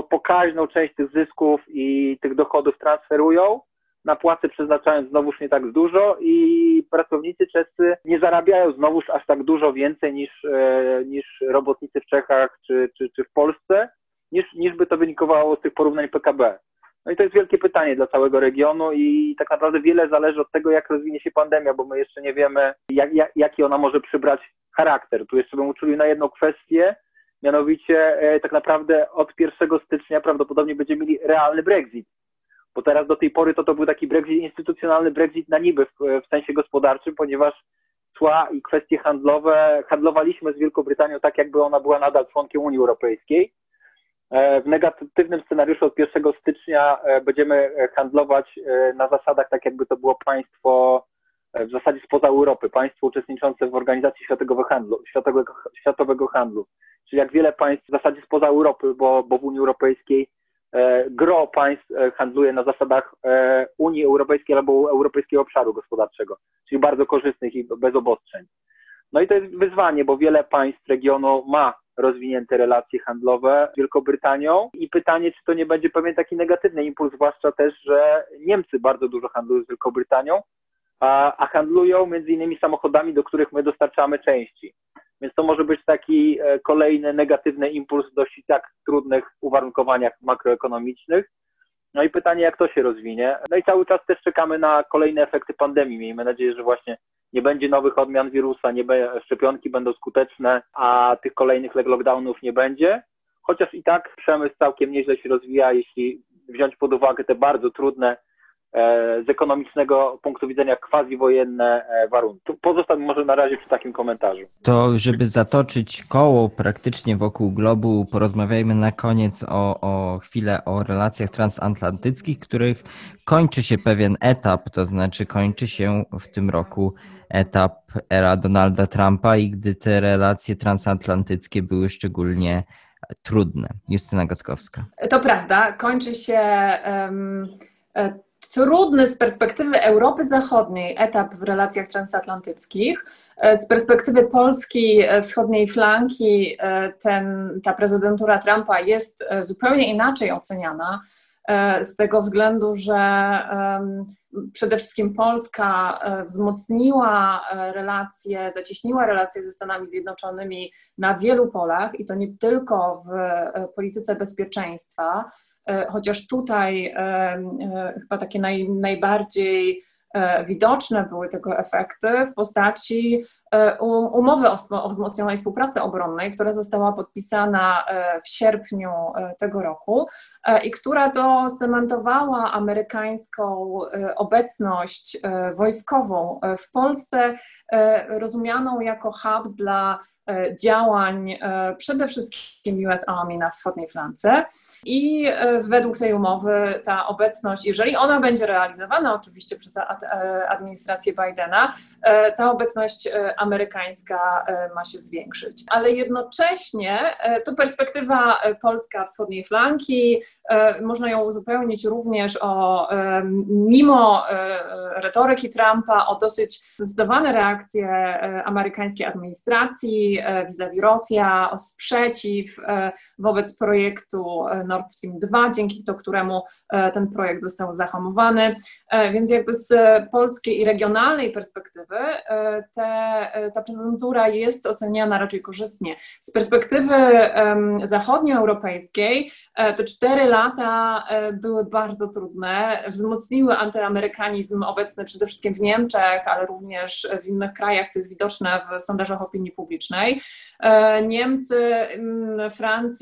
pokaźną część tych zysków i tych dochodów transferują, na płace przeznaczając znowuż nie tak dużo i pracownicy czescy nie zarabiają znowuż aż tak dużo więcej niż, e, niż robotnicy w Czechach czy, czy, czy w Polsce, niż, niż by to wynikowało z tych porównań PKB. No i to jest wielkie pytanie dla całego regionu i tak naprawdę wiele zależy od tego, jak rozwinie się pandemia, bo my jeszcze nie wiemy, jak, jak, jaki ona może przybrać charakter. Tu jeszcze bym uczulił na jedną kwestię, mianowicie e, tak naprawdę od 1 stycznia prawdopodobnie będziemy mieli realny Brexit bo teraz do tej pory to to był taki Brexit, instytucjonalny Brexit na niby w, w sensie gospodarczym, ponieważ cła i kwestie handlowe, handlowaliśmy z Wielką Brytanią tak, jakby ona była nadal członkiem Unii Europejskiej. E, w negatywnym scenariuszu od 1 stycznia e, będziemy handlować e, na zasadach tak, jakby to było państwo w zasadzie spoza Europy, państwo uczestniczące w organizacji światowego handlu, światowego, światowego handlu. Czyli jak wiele państw w zasadzie spoza Europy, bo, bo w Unii Europejskiej gro państw e, handluje na zasadach e, Unii Europejskiej albo Europejskiego Obszaru Gospodarczego, czyli bardzo korzystnych i bez obostrzeń. No i to jest wyzwanie, bo wiele państw regionu ma rozwinięte relacje handlowe z Wielką Brytanią i pytanie, czy to nie będzie pewien taki negatywny impuls, zwłaszcza też, że Niemcy bardzo dużo handlują z Wielką Brytanią, a, a handlują między innymi samochodami, do których my dostarczamy części. Więc to może być taki e, kolejny negatywny impuls w dość tak trudnych uwarunkowaniach makroekonomicznych. No i pytanie, jak to się rozwinie. No i cały czas też czekamy na kolejne efekty pandemii. Miejmy nadzieję, że właśnie nie będzie nowych odmian wirusa, nie be, szczepionki będą skuteczne, a tych kolejnych lockdownów nie będzie. Chociaż i tak przemysł całkiem nieźle się rozwija, jeśli wziąć pod uwagę te bardzo trudne z ekonomicznego punktu widzenia quasi-wojenne e, warunki. Pozostań może na razie przy takim komentarzu. To, żeby zatoczyć koło praktycznie wokół globu, porozmawiajmy na koniec o, o chwilę o relacjach transatlantyckich, których kończy się pewien etap, to znaczy kończy się w tym roku etap era Donalda Trumpa i gdy te relacje transatlantyckie były szczególnie trudne. Justyna Gotkowska. To prawda, kończy się um, trudny z perspektywy Europy Zachodniej etap w relacjach transatlantyckich. E, z perspektywy Polski, e, wschodniej flanki, e, ten, ta prezydentura Trumpa jest zupełnie inaczej oceniana, z tego względu, że przede wszystkim Polska wzmocniła relacje, zacieśniła relacje ze Stanami Zjednoczonymi na wielu polach i to nie tylko w polityce bezpieczeństwa, chociaż tutaj e, e, chyba takie naj, najbardziej widoczne były tego efekty w postaci umowy o, wzmocnionej współpracy obronnej, która została podpisana w sierpniu tego roku i która to cementowała amerykańską obecność wojskową w Polsce, rozumianą jako hub dla działań przede wszystkim US Army na wschodniej flance i według tej umowy ta obecność, jeżeli ona będzie realizowana oczywiście przez administrację Bidena, ta obecność amerykańska ma się zwiększyć. Ale jednocześnie to perspektywa polska wschodniej flanki, można ją uzupełnić również o, mimo retoryki Trumpa, o dosyć zdecydowane reakcje amerykańskiej administracji vis-a-vis Rosja, o sprzeciw wobec projektu Nord Stream 2, dzięki to któremu ten projekt został zahamowany. Więc jakby z polskiej i regionalnej perspektywy te, ta prezydentura jest oceniana raczej korzystnie. Z perspektywy zachodnioeuropejskiej te cztery lata e, były bardzo trudne, wzmocniły antyamerykanizm obecny przede wszystkim w Niemczech, ale również w innych krajach, co jest widoczne w sondażach opinii publicznej. E, Niemcy, mm,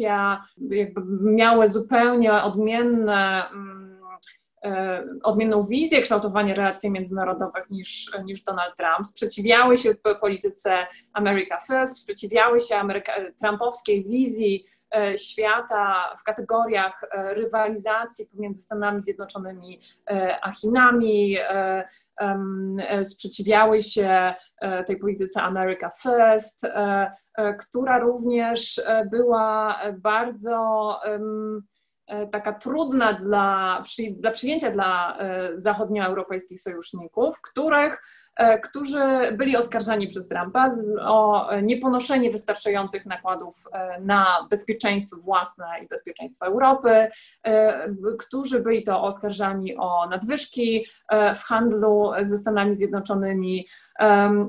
Francja jakby miały zupełnie odmienne mm, e, odmienną wizję kształtowania relacji międzynarodowych niż, niż Donald Trump. Sprzeciwiały się polityce America First, sprzeciwiały się Ameryka, trumpowskiej wizji E, świata w kategoriach e, rywalizacji pomiędzy Stanami Zjednoczonymi e, a Chinami, sprzeciwiały się tej polityce America First, która również była bardzo taka trudna dla, dla przyjęcia dla zachodnioeuropejskich sojuszników, których E, którzy byli oskarżani przez Trumpa o nieponoszenie wystarczających nakładów e, na bezpieczeństwo własne i bezpieczeństwo Europy, e, którzy byli to oskarżani o nadwyżki w handlu ze Stanami Zjednoczonymi,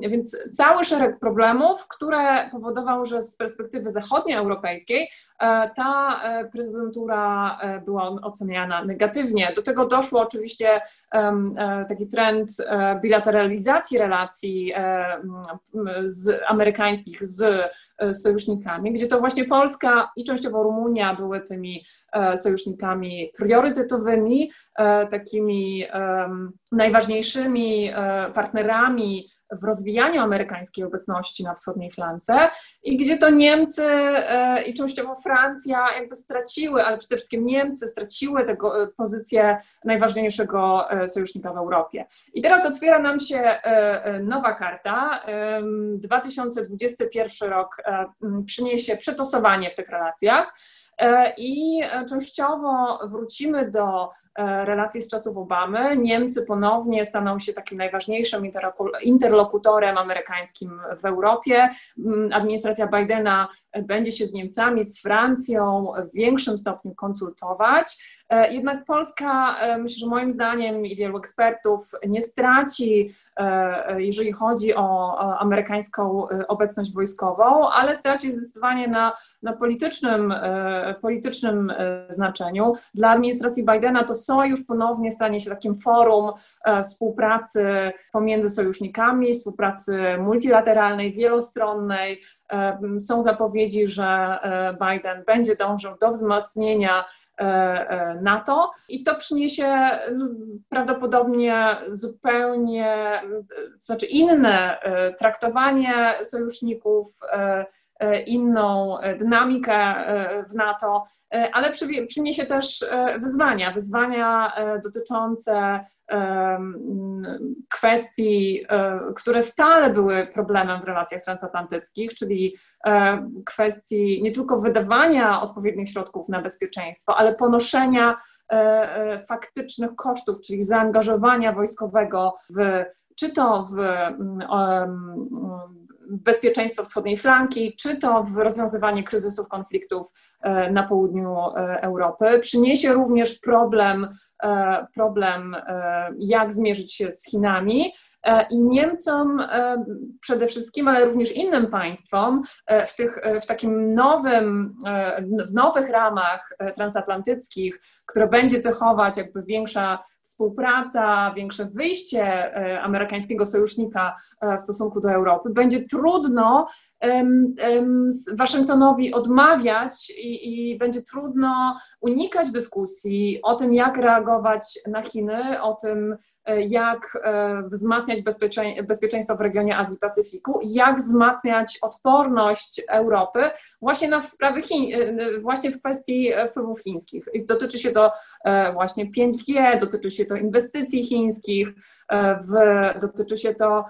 więc cały szereg problemów, które powodował, że z perspektywy zachodnioeuropejskiej e, ta e, prezydentura e, była oceniana negatywnie. Do tego doszło oczywiście taki trend bilateralizacji relacji z amerykańskich z sojusznikami, gdzie to właśnie Polska i częściowo Rumunia były tymi sojusznikami priorytetowymi, takimi najważniejszymi partnerami w rozwijaniu amerykańskiej obecności na wschodniej flance i gdzie to Niemcy e, i częściowo Francja jakby straciły, ale przede wszystkim Niemcy straciły tego e, pozycję najważniejszego e, sojusznika w Europie. I teraz otwiera nam się nowa karta. 2021 rok przyniesie przetosowanie w tych relacjach i częściowo wrócimy do E, relacji z czasów Obamy. Niemcy ponownie staną się takim najważniejszym interlokutorem amerykańskim w Europie. Administracja Bidena będzie się z Niemcami, z Francją w większym stopniu konsultować. E, jednak Polska, e, myślę, że moim zdaniem i wielu ekspertów nie straci, e, jeżeli chodzi o amerykańską obecność wojskową, ale straci zdecydowanie na, na politycznym, politycznym znaczeniu. Dla administracji Bidena to sojusz ponownie stanie się takim forum współpracy pomiędzy sojusznikami, współpracy multilateralnej, wielostronnej, są zapowiedzi, że Biden będzie dążył do wzmocnienia E, e, NATO i to przyniesie prawdopodobnie zupełnie, znaczy inne e, traktowanie sojuszników, inną dynamikę w NATO, ale przyniesie też wyzwania, wyzwania dotyczące kwestii, e, które stale były problemem w relacjach transatlantyckich, czyli e, kwestii nie tylko wydawania odpowiednich środków na bezpieczeństwo, ale ponoszenia e, faktycznych kosztów, czyli zaangażowania wojskowego w czy to w bezpieczeństwo wschodniej flanki, czy to w rozwiązywanie kryzysów, konfliktów e, na południu e, Europy. Przyniesie również problem, e, problem jak zmierzyć się z Chinami. I Niemcom przede wszystkim, ale również innym państwom w, tych, w takim nowym, w nowych ramach transatlantyckich, które będzie cechować jakby większa współpraca, większe wyjście e, amerykańskiego sojusznika e, w stosunku do Europy, będzie trudno Waszyngtonowi odmawiać i, i, będzie trudno unikać dyskusji o tym, jak reagować na Chiny, o tym, jak wzmacniać bezpieczeństwo w regionie Azji-Pacyfiku, jak wzmacniać odporność Europy właśnie na sprawy Chin, właśnie w kwestii wpływów chińskich. Dotyczy się to właśnie 5G, dotyczy się to inwestycji chińskich, w, dotyczy się to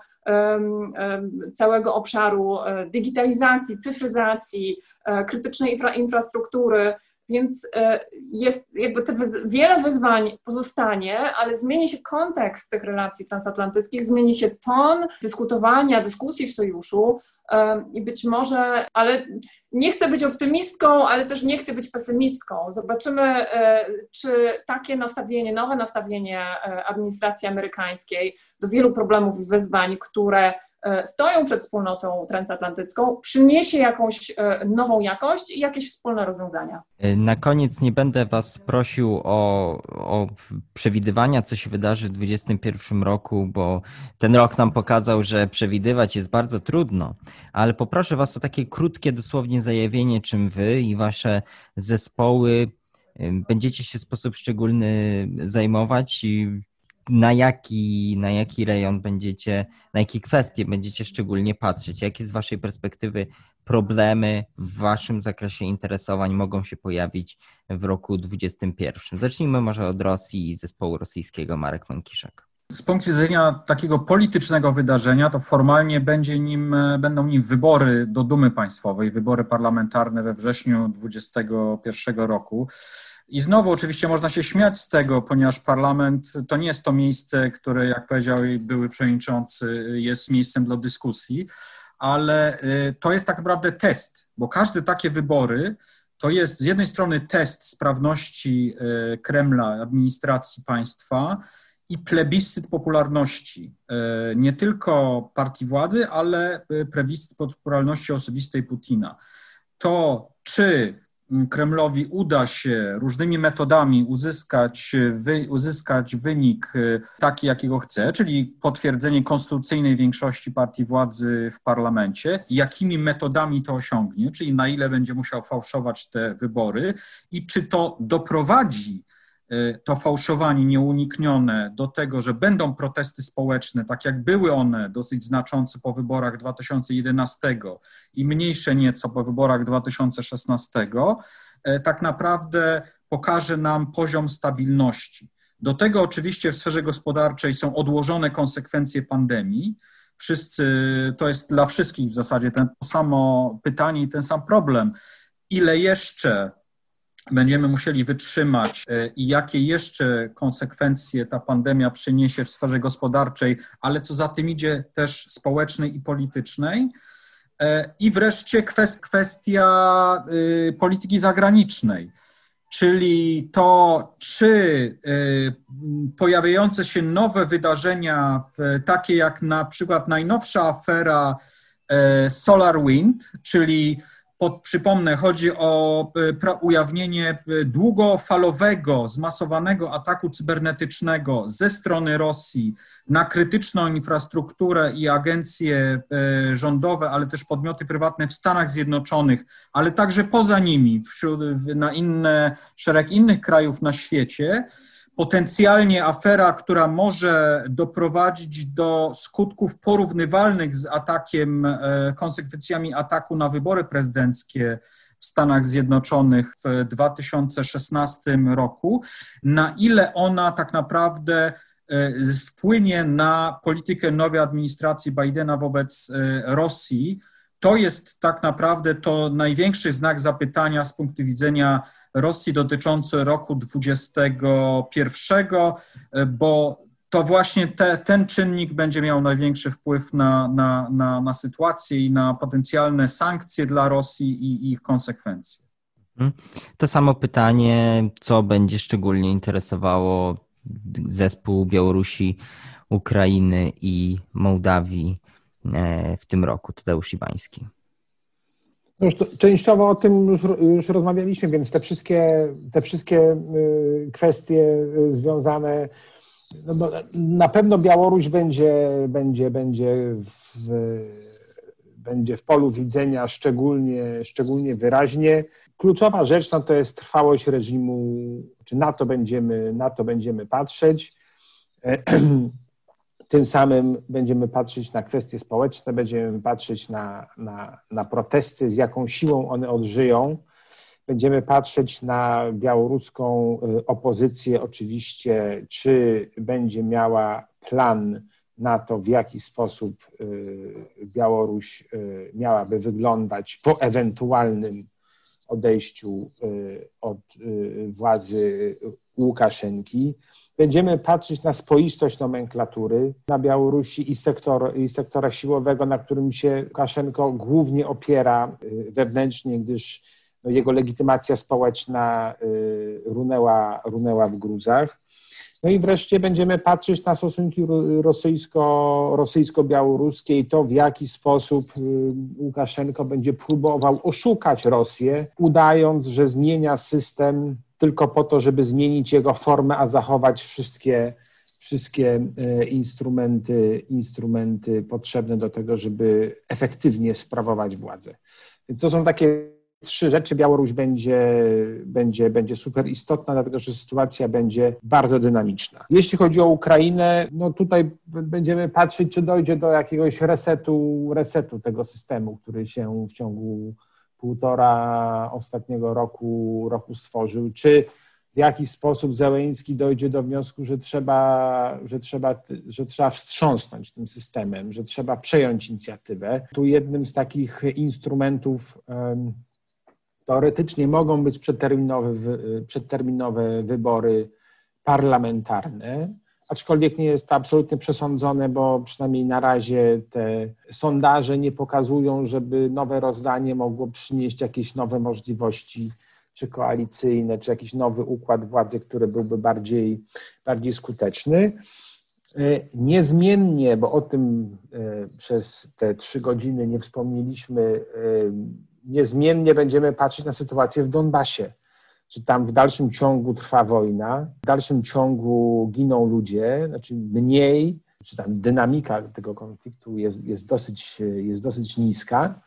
całego obszaru digitalizacji, cyfryzacji, krytycznej infra, infrastruktury, więc e, jest jakby te wiele wyzwań pozostanie, ale zmieni się kontekst tych relacji transatlantyckich, zmieni się ton dyskutowania, dyskusji w sojuszu e, i być może, ale nie chcę być optymistką, ale też nie chcę być pesymistką. Zobaczymy, e, czy takie nastawienie, nowe nastawienie administracji amerykańskiej do wielu problemów i wyzwań, które stoją przed wspólnotą transatlantycką, przyniesie jakąś e, nową jakość i jakieś wspólne rozwiązania. E, na koniec nie będę Was prosił o, o przewidywania, co się wydarzy w 2021 roku, bo ten rok nam pokazał, że przewidywać jest bardzo trudno, ale poproszę Was o takie krótkie, dosłownie zajawienie, czym Wy i Wasze zespoły będziecie się w sposób szczególny zajmować i na jaki, na jaki rejon będziecie, na jakie kwestie będziecie szczególnie patrzeć? Jakie z Waszej perspektywy problemy w Waszym zakresie interesowań mogą się pojawić w roku 2021? Zacznijmy może od Rosji i zespołu rosyjskiego Marek Mankiszek. Z punktu widzenia takiego politycznego wydarzenia, to formalnie będzie nim, będą nim wybory do Dumy Państwowej, wybory parlamentarne we wrześniu 2021 roku. I znowu oczywiście można się śmiać z tego, ponieważ parlament to nie jest to miejsce, które, jak powiedział były przewodniczący, jest miejscem dla dyskusji, ale y, to jest tak naprawdę test, bo każde takie wybory to jest z jednej strony test sprawności y, Kremla, administracji państwa i plebiscyt popularności y, nie tylko partii władzy, ale plebiscyt popularności osobistej Putina. To, czy Kremlowi uda się różnymi metodami uzyskać, wy, uzyskać wynik e, taki, jakiego chce, czyli potwierdzenie konstytucyjnej większości partii władzy w parlamencie, jakimi metodami to osiągnie, czyli na ile będzie musiał fałszować te wybory i czy to doprowadzi Y, to fałszowanie nieuniknione do tego, że będą protesty społeczne, tak jak były one dosyć znaczące po wyborach 2011 i mniejsze nieco po wyborach 2016, y, tak naprawdę pokaże nam poziom stabilności. Do tego oczywiście w sferze gospodarczej są odłożone konsekwencje pandemii. Wszyscy, to jest dla wszystkich w zasadzie ten samo pytanie i ten sam problem. Ile jeszcze będziemy musieli wytrzymać e, i jakie jeszcze konsekwencje ta pandemia przyniesie w sferze gospodarczej, ale co za tym idzie też społecznej i politycznej. E, I wreszcie kwestia y, polityki zagranicznej, czyli to, czy y, pojawiające się nowe wydarzenia, takie jak na przykład najnowsza afera e, SolarWind, czyli pod, przypomnę, chodzi o e, ujawnienie e, długofalowego, zmasowanego ataku cybernetycznego ze strony Rosji na krytyczną infrastrukturę i agencje e, rządowe, ale też podmioty prywatne w Stanach Zjednoczonych, ale także poza nimi, wśród, na inne, szereg innych krajów na świecie potencjalnie afera, która może doprowadzić do skutków porównywalnych z atakiem, e, konsekwencjami ataku na wybory prezydenckie w Stanach Zjednoczonych w 2016 roku, na ile ona tak naprawdę e, wpłynie na politykę nowej administracji Bidena wobec e, Rosji. To jest tak naprawdę to największy znak zapytania z punktu widzenia Rosji dotyczący roku 2021, bo to właśnie te, ten czynnik będzie miał największy wpływ na, na, na, na sytuację i na potencjalne sankcje dla Rosji i ich konsekwencje. Mhm. To samo pytanie, co będzie szczególnie interesowało zespół Białorusi, Ukrainy i Mołdawii e, w tym roku, Tadeusz Iwański. No już to, częściowo o tym już, już rozmawialiśmy, więc te wszystkie, te wszystkie y, kwestie y, związane, no, no, na pewno Białoruś będzie, będzie, będzie, w, będzie w polu widzenia szczególnie, szczególnie wyraźnie. Kluczowa rzecz no, to jest trwałość reżimu, czy na to będziemy, na to będziemy patrzeć. Tym samym będziemy patrzeć na kwestie społeczne, będziemy patrzeć na, na, na protesty, z jaką siłą one odżyją. Będziemy patrzeć na białoruską y, opozycję, oczywiście, czy będzie miała plan na to, w jaki sposób y, Białoruś y, miałaby wyglądać po ewentualnym odejściu od władzy Łukaszenki. Będziemy patrzeć na spoistość nomenklatury na Białorusi i, sektor, i sektora siłowego, na którym się Łukaszenko głównie opiera y, wewnętrznie, gdyż no, jego legitymacja społeczna y, runęła, runęła w gruzach. No i wreszcie będziemy patrzeć na stosunki rosyjsko, rosyjsko-białoruskie i to, w jaki sposób y, Łukaszenko będzie próbował oszukać Rosję, udając, że zmienia system tylko po to, żeby zmienić jego formę, a zachować wszystkie, wszystkie e, instrumenty, instrumenty potrzebne do tego, żeby efektywnie sprawować władzę. Więc to są takie trzy rzeczy. Białoruś będzie, będzie, będzie super istotna, dlatego że sytuacja będzie bardzo dynamiczna. Jeśli chodzi o Ukrainę, no tutaj będziemy patrzeć, czy dojdzie do jakiegoś resetu, resetu tego systemu, który się w ciągu półtora ostatniego roku, roku stworzył, czy w jaki sposób Zełeński dojdzie do wniosku, że trzeba, że, trzeba, że trzeba wstrząsnąć tym systemem, że trzeba przejąć inicjatywę. Tu jednym z takich instrumentów um, teoretycznie mogą być przedterminowe, przedterminowe wybory parlamentarne aczkolwiek nie jest to absolutnie przesądzone, bo przynajmniej na razie te sondaże nie pokazują, żeby nowe rozdanie mogło przynieść jakieś nowe możliwości, czy koalicyjne, czy jakiś nowy układ władzy, który byłby bardziej, bardziej skuteczny. Niezmiennie, bo o tym e, przez te trzy godziny nie wspomnieliśmy, e, niezmiennie będziemy patrzeć na sytuację w Donbasie czy tam w dalszym ciągu trwa wojna, w dalszym ciągu giną ludzie, znaczy mniej, czy tam dynamika tego konfliktu jest, jest, dosyć, jest dosyć niska.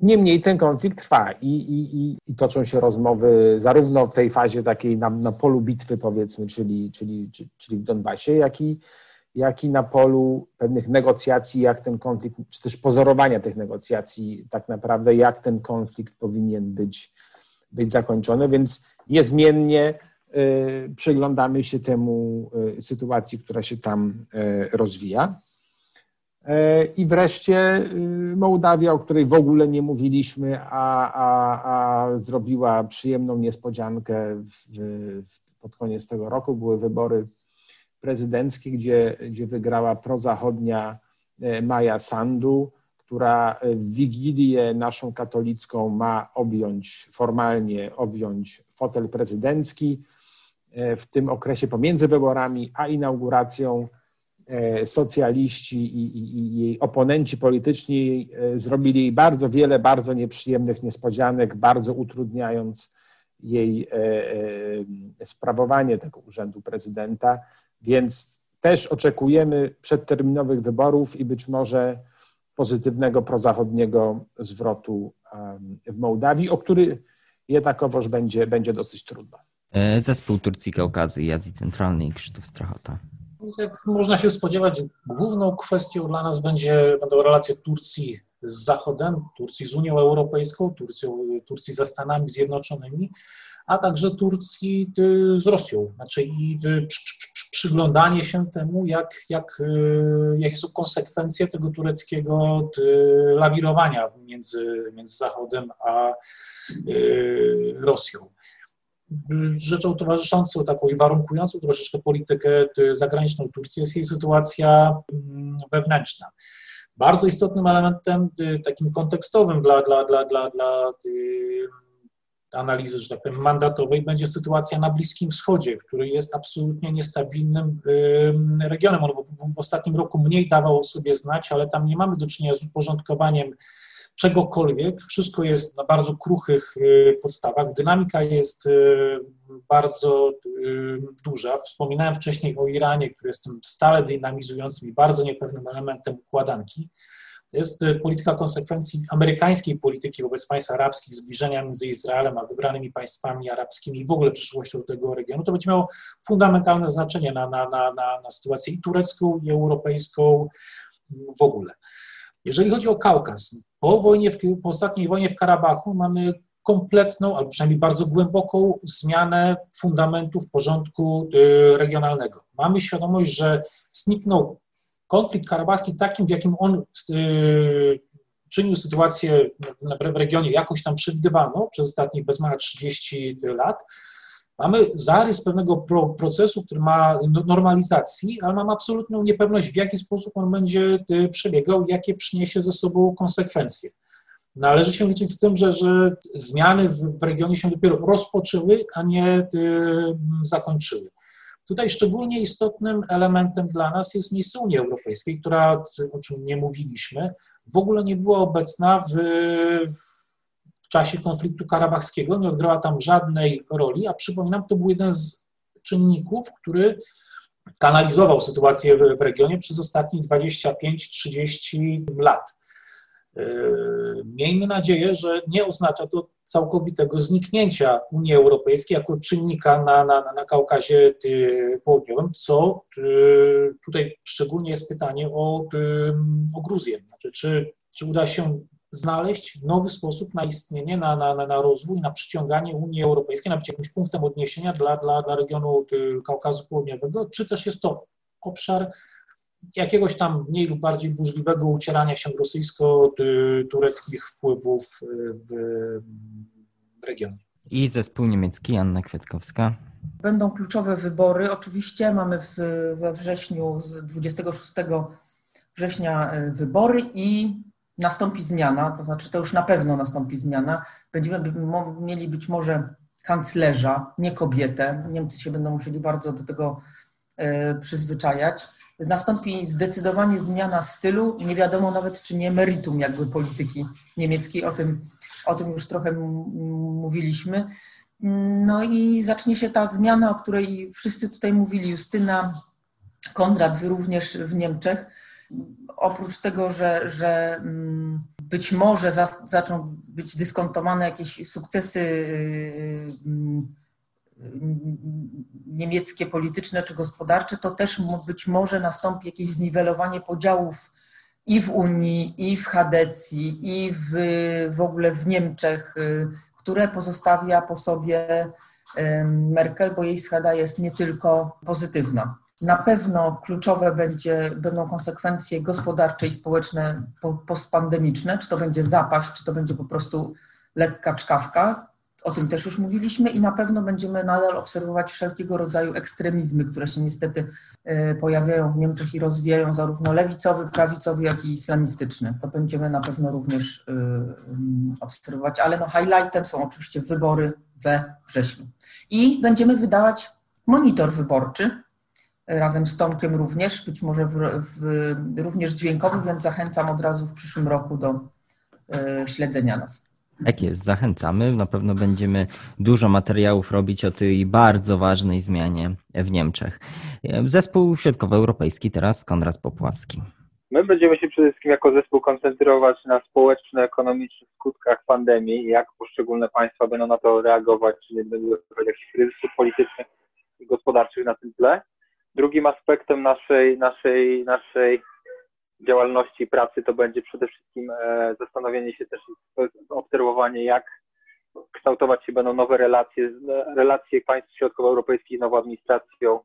Niemniej ten konflikt trwa i, i, i, toczą się rozmowy zarówno w tej fazie takiej na, na polu bitwy, powiedzmy, czyli, czyli, czyli w Donbasie, jak i, jak i na polu pewnych negocjacji, jak ten konflikt, czy też pozorowania tych negocjacji, tak naprawdę, jak ten konflikt powinien być być zakończone, więc niezmiennie y, przyglądamy się temu y, sytuacji, która się tam y, rozwija. I wreszcie Mołdawia, o której w ogóle nie mówiliśmy, a, a, a zrobiła przyjemną niespodziankę w, w, pod koniec tego roku. Były wybory prezydenckie, gdzie, gdzie wygrała prozachodnia Maja Sandu która w Wigilię naszą katolicką ma objąć, formalnie objąć fotel prezydencki. E, w tym okresie pomiędzy wyborami a inauguracją e, socjaliści i, i, i, jej oponenci polityczni e, zrobili jej bardzo wiele bardzo nieprzyjemnych niespodzianek, bardzo utrudniając jej sprawowanie tego urzędu prezydenta. Więc też oczekujemy przedterminowych wyborów i być może pozytywnego prozachodniego zwrotu w Mołdawii, o który jednakowoż będzie, będzie dosyć trudno. E, zespół Turcji Kaukazu i Azji Centralnej Krzysztof Strachota. Jak można się spodziewać, główną kwestią dla nas będzie, będą relacje Turcji z Zachodem, Turcji z Unią Europejską, Turcją, Turcji ze Stanami Zjednoczonymi, a także Turcji y, z Rosją. Znaczy i przyglądanie się temu, jak, jak, y, jakie są konsekwencje tego tureckiego lawirowania między, między Zachodem a Rosją. Rzeczą towarzyszącą, taką i warunkującą troszeczkę politykę zagraniczną Turcji jest jej sytuacja mm, wewnętrzna. Bardzo istotnym elementem, takim kontekstowym dla, dla, dla, dla, dla analizy, że tak powiem, mandatowej będzie sytuacja na Bliskim Wschodzie, który jest absolutnie niestabilnym regionem. On w ostatnim roku mniej dawał o sobie znać, ale tam nie mamy do czynienia z uporządkowaniem czegokolwiek. Wszystko jest na bardzo kruchych y, podstawach. Dynamika jest y, bardzo y, duża. Wspominałem wcześniej o Iranie, który jest tym stale dynamizującym i bardzo niepewnym elementem układanki. To jest y, polityka konsekwencji amerykańskiej polityki wobec państw arabskich, zbliżenia między Izraelem a wybranymi państwami arabskimi i w ogóle przyszłością tego regionu. To będzie miało fundamentalne znaczenie na, na, na, na, na sytuację i turecką, i europejską w ogóle. Jeżeli chodzi o Kaukaz, po, wojnie po ostatniej wojnie w Karabachu mamy kompletną, albo przynajmniej bardzo głęboką zmianę fundamentów porządku y, regionalnego. Mamy świadomość, że zniknął konflikt karabachski takim, w jakim on y, czynił sytuację w regionie jakoś tam przewidywalną przez ostatnich bez mała 30 lat. Mamy zarys pewnego pro, procesu, który ma no, normalizacji, ale mamy absolutną niepewność, w jaki sposób on będzie y, przebiegał, jakie przyniesie ze sobą konsekwencje. Należy się liczyć z tym, że, że zmiany w, w regionie się dopiero rozpoczęły, a nie y, zakończyły. Tutaj szczególnie istotnym elementem dla nas jest miejsce Unii Europejskiej, która, o czym nie mówiliśmy, w ogóle nie była obecna w, w czasie konfliktu karabachskiego, nie odgrała tam żadnej roli, a przypominam, to był jeden z czynników, który kanalizował sytuację w, regionie przez ostatnich 25-30 lat. E, miejmy nadzieję, że nie oznacza to całkowitego zniknięcia Unii Europejskiej jako czynnika na, na, na Kaukazie Południowym, co e, tutaj szczególnie jest pytanie o, o Gruzję. Znaczy, czy, czy uda się znaleźć nowy sposób na istnienie, na, na, na rozwój, na przyciąganie Unii Europejskiej, na być jakimś punktem odniesienia dla, dla, dla regionu Kaukazu Południowego, czy też jest to obszar jakiegoś tam mniej lub bardziej burzliwego ucierania się rosyjsko-tureckich wpływów w regionie. I zespół niemiecki, Anna Kwiatkowska. Będą kluczowe wybory. Oczywiście mamy w, we wrześniu, z 26 września e, wybory i nastąpi zmiana, to znaczy to już na pewno nastąpi zmiana. Będziemy mieli być może kanclerza, nie kobietę. Niemcy się będą musieli bardzo do tego e, przyzwyczajać nastąpi zdecydowanie zmiana stylu, nie wiadomo nawet czy nie meritum jakby polityki niemieckiej, o tym, o tym już trochę mówiliśmy. No i zacznie się ta zmiana, o której wszyscy tutaj mówili, Justyna, Konrad, wy również w Niemczech. Oprócz tego, że, że mm, być może zaczną być dyskontowane jakieś sukcesy y, y, niemieckie polityczne czy gospodarcze, to też być może nastąpi jakieś zniwelowanie podziałów i w Unii, i w Hadecji, i w, w ogóle w Niemczech, y, które pozostawia po sobie Merkel, bo jej schada jest nie tylko pozytywna. Na pewno kluczowe będzie, będą konsekwencje gospodarcze i społeczne postpandemiczne, czy to będzie zapaść, czy to będzie po prostu lekka czkawka. O tym też już mówiliśmy i na pewno będziemy nadal obserwować wszelkiego rodzaju ekstremizmy, które się niestety e, pojawiają w Niemczech i rozwijają zarówno lewicowy, prawicowy, jak i islamistyczny. To będziemy na pewno również e, obserwować, ale no highlightem są oczywiście wybory we wrześniu. I będziemy wydawać monitor wyborczy, e, razem z Tomkiem również, być może w, w, również dźwiękowy, więc zachęcam od razu w przyszłym roku do śledzenia nas. Tak jest, zachęcamy. Na pewno będziemy dużo materiałów robić o tej bardzo ważnej zmianie w Niemczech. Zespół Środkowoeuropejski teraz Konrad Popławski. My będziemy się przede wszystkim jako zespół koncentrować na społeczno-ekonomicznych skutkach pandemii, jak poszczególne państwa będą na to reagować, czy nie będą jakichś kryzysów politycznych i gospodarczych na tym tle. Drugim aspektem naszej, naszej, naszej działalności pracy to będzie przede wszystkim e, zastanowienie się też, obserwowanie, jak kształtować się będą nowe relacje, relacje państw środkowoeuropejskich z nową administracją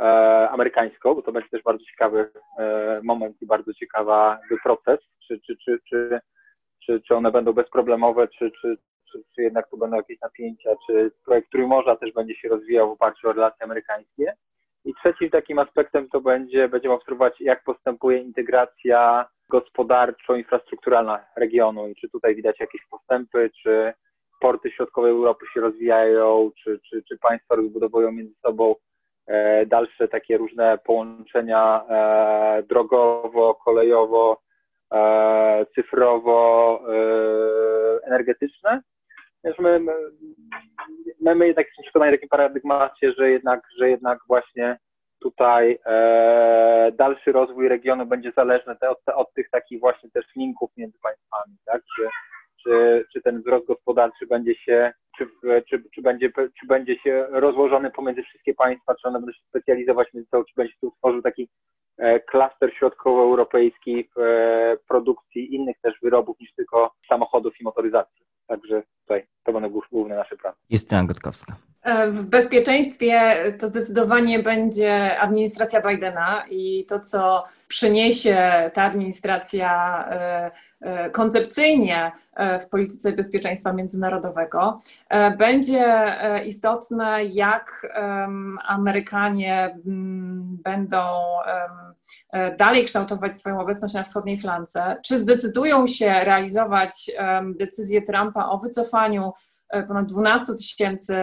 e, amerykańską, bo to będzie też bardzo ciekawy e, moment i bardzo ciekawy proces, czy, czy, czy, czy, czy, czy one będą bezproblemowe, czy, czy, czy, czy jednak tu będą jakieś napięcia, czy projekt Trójmorza też będzie się rozwijał w oparciu o relacje amerykańskie. I trzecim takim aspektem to będzie, będziemy obserwować, jak postępuje integracja gospodarczo-infrastrukturalna regionu i czy tutaj widać jakieś postępy, czy porty środkowej Europy się rozwijają, czy, czy, czy państwa rozbudowują między sobą e, dalsze takie różne połączenia e, drogowo, kolejowo, e, cyfrowo, e, energetyczne. Wiesz, my, my, my, jednak jesteśmy przekonani w takim paradygmacie, że jednak, że jednak właśnie tutaj e, dalszy rozwój regionu będzie zależny te, od, od, tych takich właśnie też linków między państwami, tak? Czy, czy, czy ten wzrost gospodarczy będzie się, czy, czy, czy, będzie, czy będzie się rozłożony pomiędzy wszystkie państwa, czy one będą się specjalizować między sobą, czy będzie się tu tworzył taki e, klaster środkowoeuropejski w e, produkcji innych też wyrobów niż tylko samochodów i motoryzacji. Także tutaj to będą główne nasze plany. Justyna Gotkowska. W bezpieczeństwie to zdecydowanie będzie administracja Bidena i to, co przyniesie ta administracja E, koncepcyjnie e, w polityce bezpieczeństwa międzynarodowego. E, będzie istotne, jak Amerykanie będą dalej kształtować swoją obecność na wschodniej flance, czy zdecydują się realizować decyzję Trumpa o wycofaniu ponad 12 tysięcy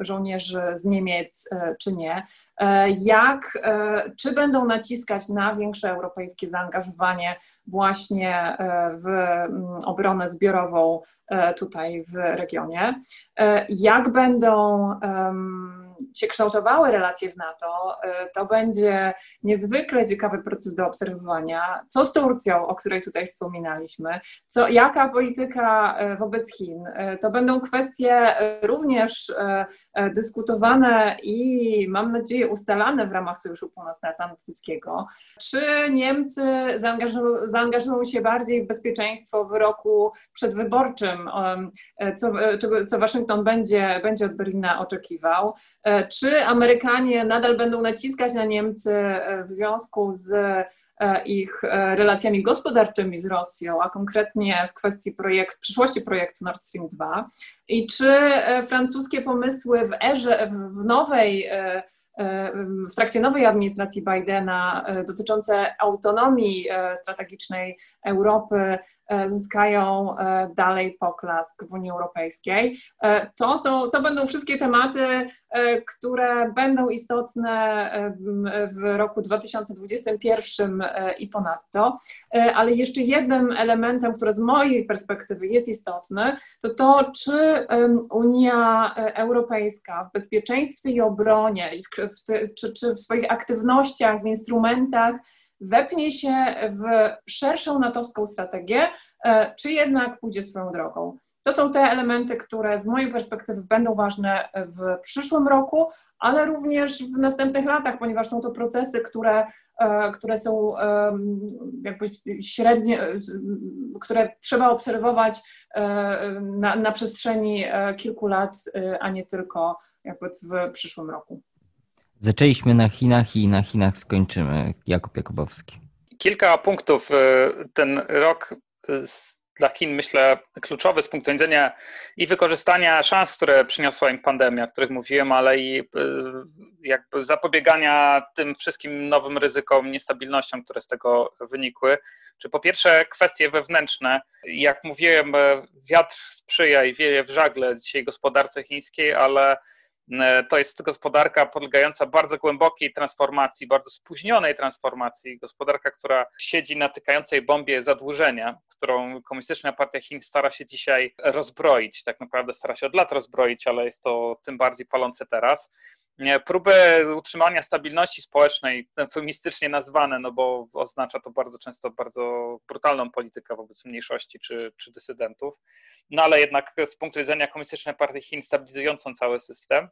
żołnierzy z Niemiec, czy nie. Jak, czy będą naciskać na większe europejskie zaangażowanie właśnie e, w mm, obronę zbiorową e, tutaj w regionie. E, jak będą się kształtowały relacje w NATO, to będzie niezwykle ciekawy proces do obserwowania. Co z Turcją, o której tutaj wspominaliśmy, co, jaka polityka wobec Chin. To będą kwestie również dyskutowane i mam nadzieję ustalane w ramach Sojuszu Północnoatlantyckiego. Czy Niemcy zaangażują zaangażują się bardziej w bezpieczeństwo w roku przedwyborczym, e, co, e, co Waszyngton będzie, będzie od Berlina oczekiwał. E, czy Amerykanie nadal będą naciskać na Niemcy w związku z ich relacjami gospodarczymi z Rosją, a konkretnie w kwestii projekt, przyszłości projektu Nord Stream 2 i czy francuskie pomysły w erze, w nowej w trakcie nowej administracji Bidena e, dotyczące autonomii e, strategicznej Europy zyskają e, dalej poklask w Unii Europejskiej. E, to, są, to będą wszystkie tematy, które będą istotne w roku 2021 i ponadto, ale jeszcze jednym elementem, który z mojej perspektywy jest istotny, to to, czy Unia Europejska w bezpieczeństwie i obronie, czy, czy w swoich aktywnościach, w instrumentach wepnie się w szerszą natowską strategię, e, czy jednak pójdzie swoją drogą. To są te elementy, które z mojej perspektywy będą ważne w przyszłym roku, ale również w następnych latach, ponieważ są to procesy, które, e, które są jakby średnie, które trzeba obserwować e, na, na przestrzeni kilku lat, a nie tylko jakby w przyszłym roku. Zaczęliśmy na Chinach i na Chinach skończymy. Jakub Jakubowski. Kilka punktów. Y, ten rok dla Chin, myślę, kluczowy z punktu widzenia i wykorzystania szans, które przyniosła im pandemia, o których mówiłem, ale i y, jakby zapobiegania tym wszystkim nowym ryzykom, niestabilnościom, które z tego wynikły. Czy po pierwsze kwestie wewnętrzne, jak mówiłem, wiatr sprzyja i wieje w żagle dzisiaj gospodarce chińskiej, ale to jest gospodarka podlegająca bardzo głębokiej transformacji, bardzo spóźnionej transformacji. Gospodarka, która siedzi na tykającej bombie zadłużenia, którą Komunistyczna Partia Chin stara się dzisiaj rozbroić. Tak naprawdę stara się od lat rozbroić, ale jest to tym bardziej palące teraz próby utrzymania stabilności społecznej, eufemistycznie nazwane, no bo oznacza to bardzo często bardzo brutalną politykę wobec mniejszości czy, czy dysydentów, no ale jednak z punktu widzenia Komunistycznej Partii Chin stabilizującą cały system.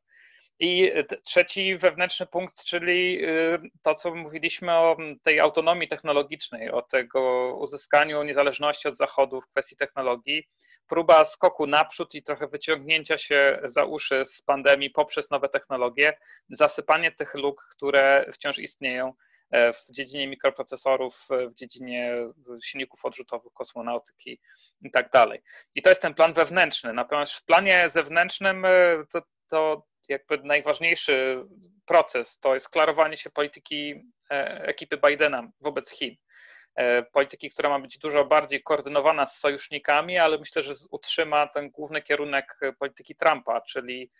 I trzeci wewnętrzny punkt, czyli y, to, co mówiliśmy o tej autonomii technologicznej, o tego uzyskaniu niezależności od Zachodu w kwestii technologii, próba skoku naprzód i trochę wyciągnięcia się za uszy z pandemii poprzez nowe technologie, zasypanie tych luk, które wciąż istnieją e, w dziedzinie mikroprocesorów, w dziedzinie silników odrzutowych, kosmonautyki i tak dalej. I to jest ten plan wewnętrzny. Natomiast w planie zewnętrznym e, to, to jakby najważniejszy proces to jest klarowanie się polityki e, ekipy Bidena wobec Chin. E, polityki, która ma być dużo bardziej koordynowana z sojusznikami, ale myślę, że utrzyma ten główny kierunek polityki Trumpa, czyli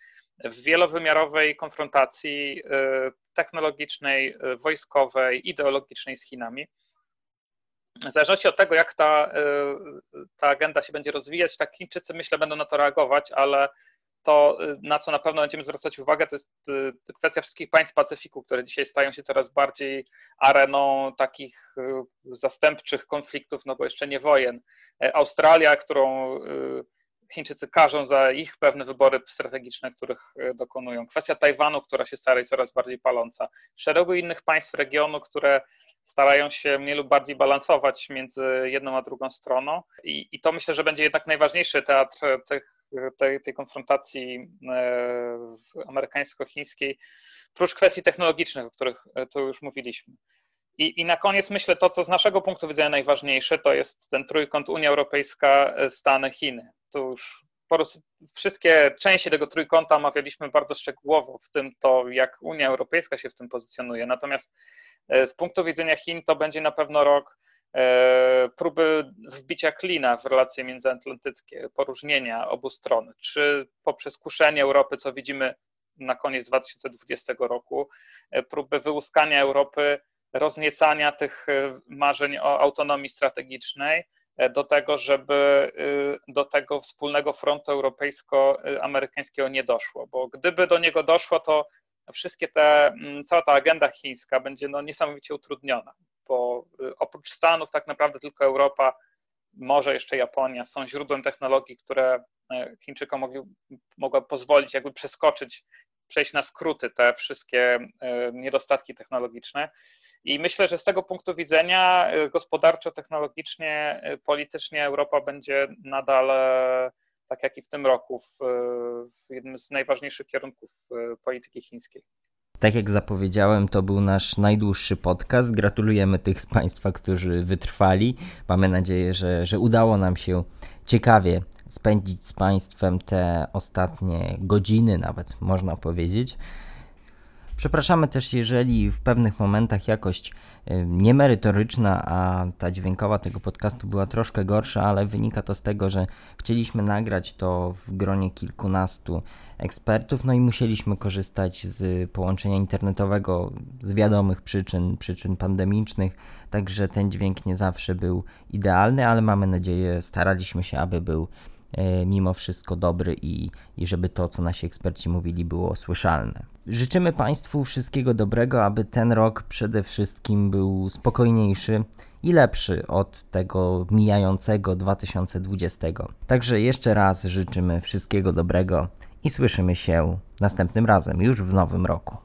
w wielowymiarowej konfrontacji e, technologicznej, wojskowej, ideologicznej z Chinami. W zależności od tego, jak ta, ta agenda się będzie rozwijać, tak Chińczycy myślę będą na to reagować, ale to y, na co na pewno będziemy zwracać uwagę, to jest y, kwestia wszystkich państw Pacyfiku, które dzisiaj stają się coraz bardziej areną takich y, zastępczych konfliktów, no bo jeszcze nie wojen. E, Australia, którą Chińczycy każą za ich pewne wybory strategiczne, których dokonują. Kwestia Tajwanu, która się stara i coraz bardziej paląca. Szeregu innych państw regionu, które starają się mniej lub bardziej balansować między jedną a drugą stroną. I, i to myślę, że będzie jednak najważniejszy teatr tych, tej, tej konfrontacji amerykańsko-chińskiej, prócz kwestii technologicznych, o których tu już mówiliśmy. I, I na koniec myślę, to co z naszego punktu widzenia najważniejsze, to jest ten trójkąt Unia Europejska, e, Stany, Chiny. Tu już wszystkie części tego trójkąta omawialiśmy bardzo szczegółowo, w tym to, jak Unia Europejska się w tym pozycjonuje. Natomiast e, z punktu widzenia Chin to będzie na pewno rok e, próby wbicia klina w relacje międzyatlantyckie, poróżnienia obu stron, czy poprzez kuszenie Europy, co widzimy na koniec 2020 roku, próby wyłuskania Europy rozniecania tych y, marzeń o autonomii strategicznej e, do tego, żeby y, do tego wspólnego frontu europejsko-amerykańskiego nie doszło, bo gdyby do niego doszło, to wszystkie te, cała ta agenda chińska będzie no niesamowicie utrudniona, bo y, oprócz Stanów tak naprawdę tylko Europa, może jeszcze Japonia są źródłem technologii, które e, Chińczykom mogli, mogła pozwolić jakby przeskoczyć, przejść na skróty te wszystkie e, niedostatki technologiczne. I myślę, że z tego punktu widzenia y, gospodarczo, technologicznie, y, politycznie Europa będzie nadal, e, tak jak i w tym roku, w, w jednym z najważniejszych kierunków y, polityki chińskiej. Tak jak zapowiedziałem, to był nasz najdłuższy podcast. Gratulujemy tych z Państwa, którzy wytrwali. Mamy nadzieję, że, że udało nam się ciekawie spędzić z Państwem te ostatnie godziny, nawet można powiedzieć. Przepraszamy też, jeżeli w pewnych momentach jakość y, niemerytoryczna, a ta dźwiękowa tego podcastu była troszkę gorsza, ale wynika to z tego, że chcieliśmy nagrać to w gronie kilkunastu ekspertów, no i musieliśmy korzystać z połączenia internetowego z wiadomych przyczyn, przyczyn pandemicznych, także ten dźwięk nie zawsze był idealny, ale mamy nadzieję, staraliśmy się, aby był mimo wszystko dobry i, i żeby to, co nasi eksperci mówili, było słyszalne. Życzymy Państwu wszystkiego dobrego, aby ten rok przede wszystkim był spokojniejszy i lepszy od tego mijającego 2020. Także jeszcze raz życzymy wszystkiego dobrego i słyszymy się następnym razem, już w nowym roku.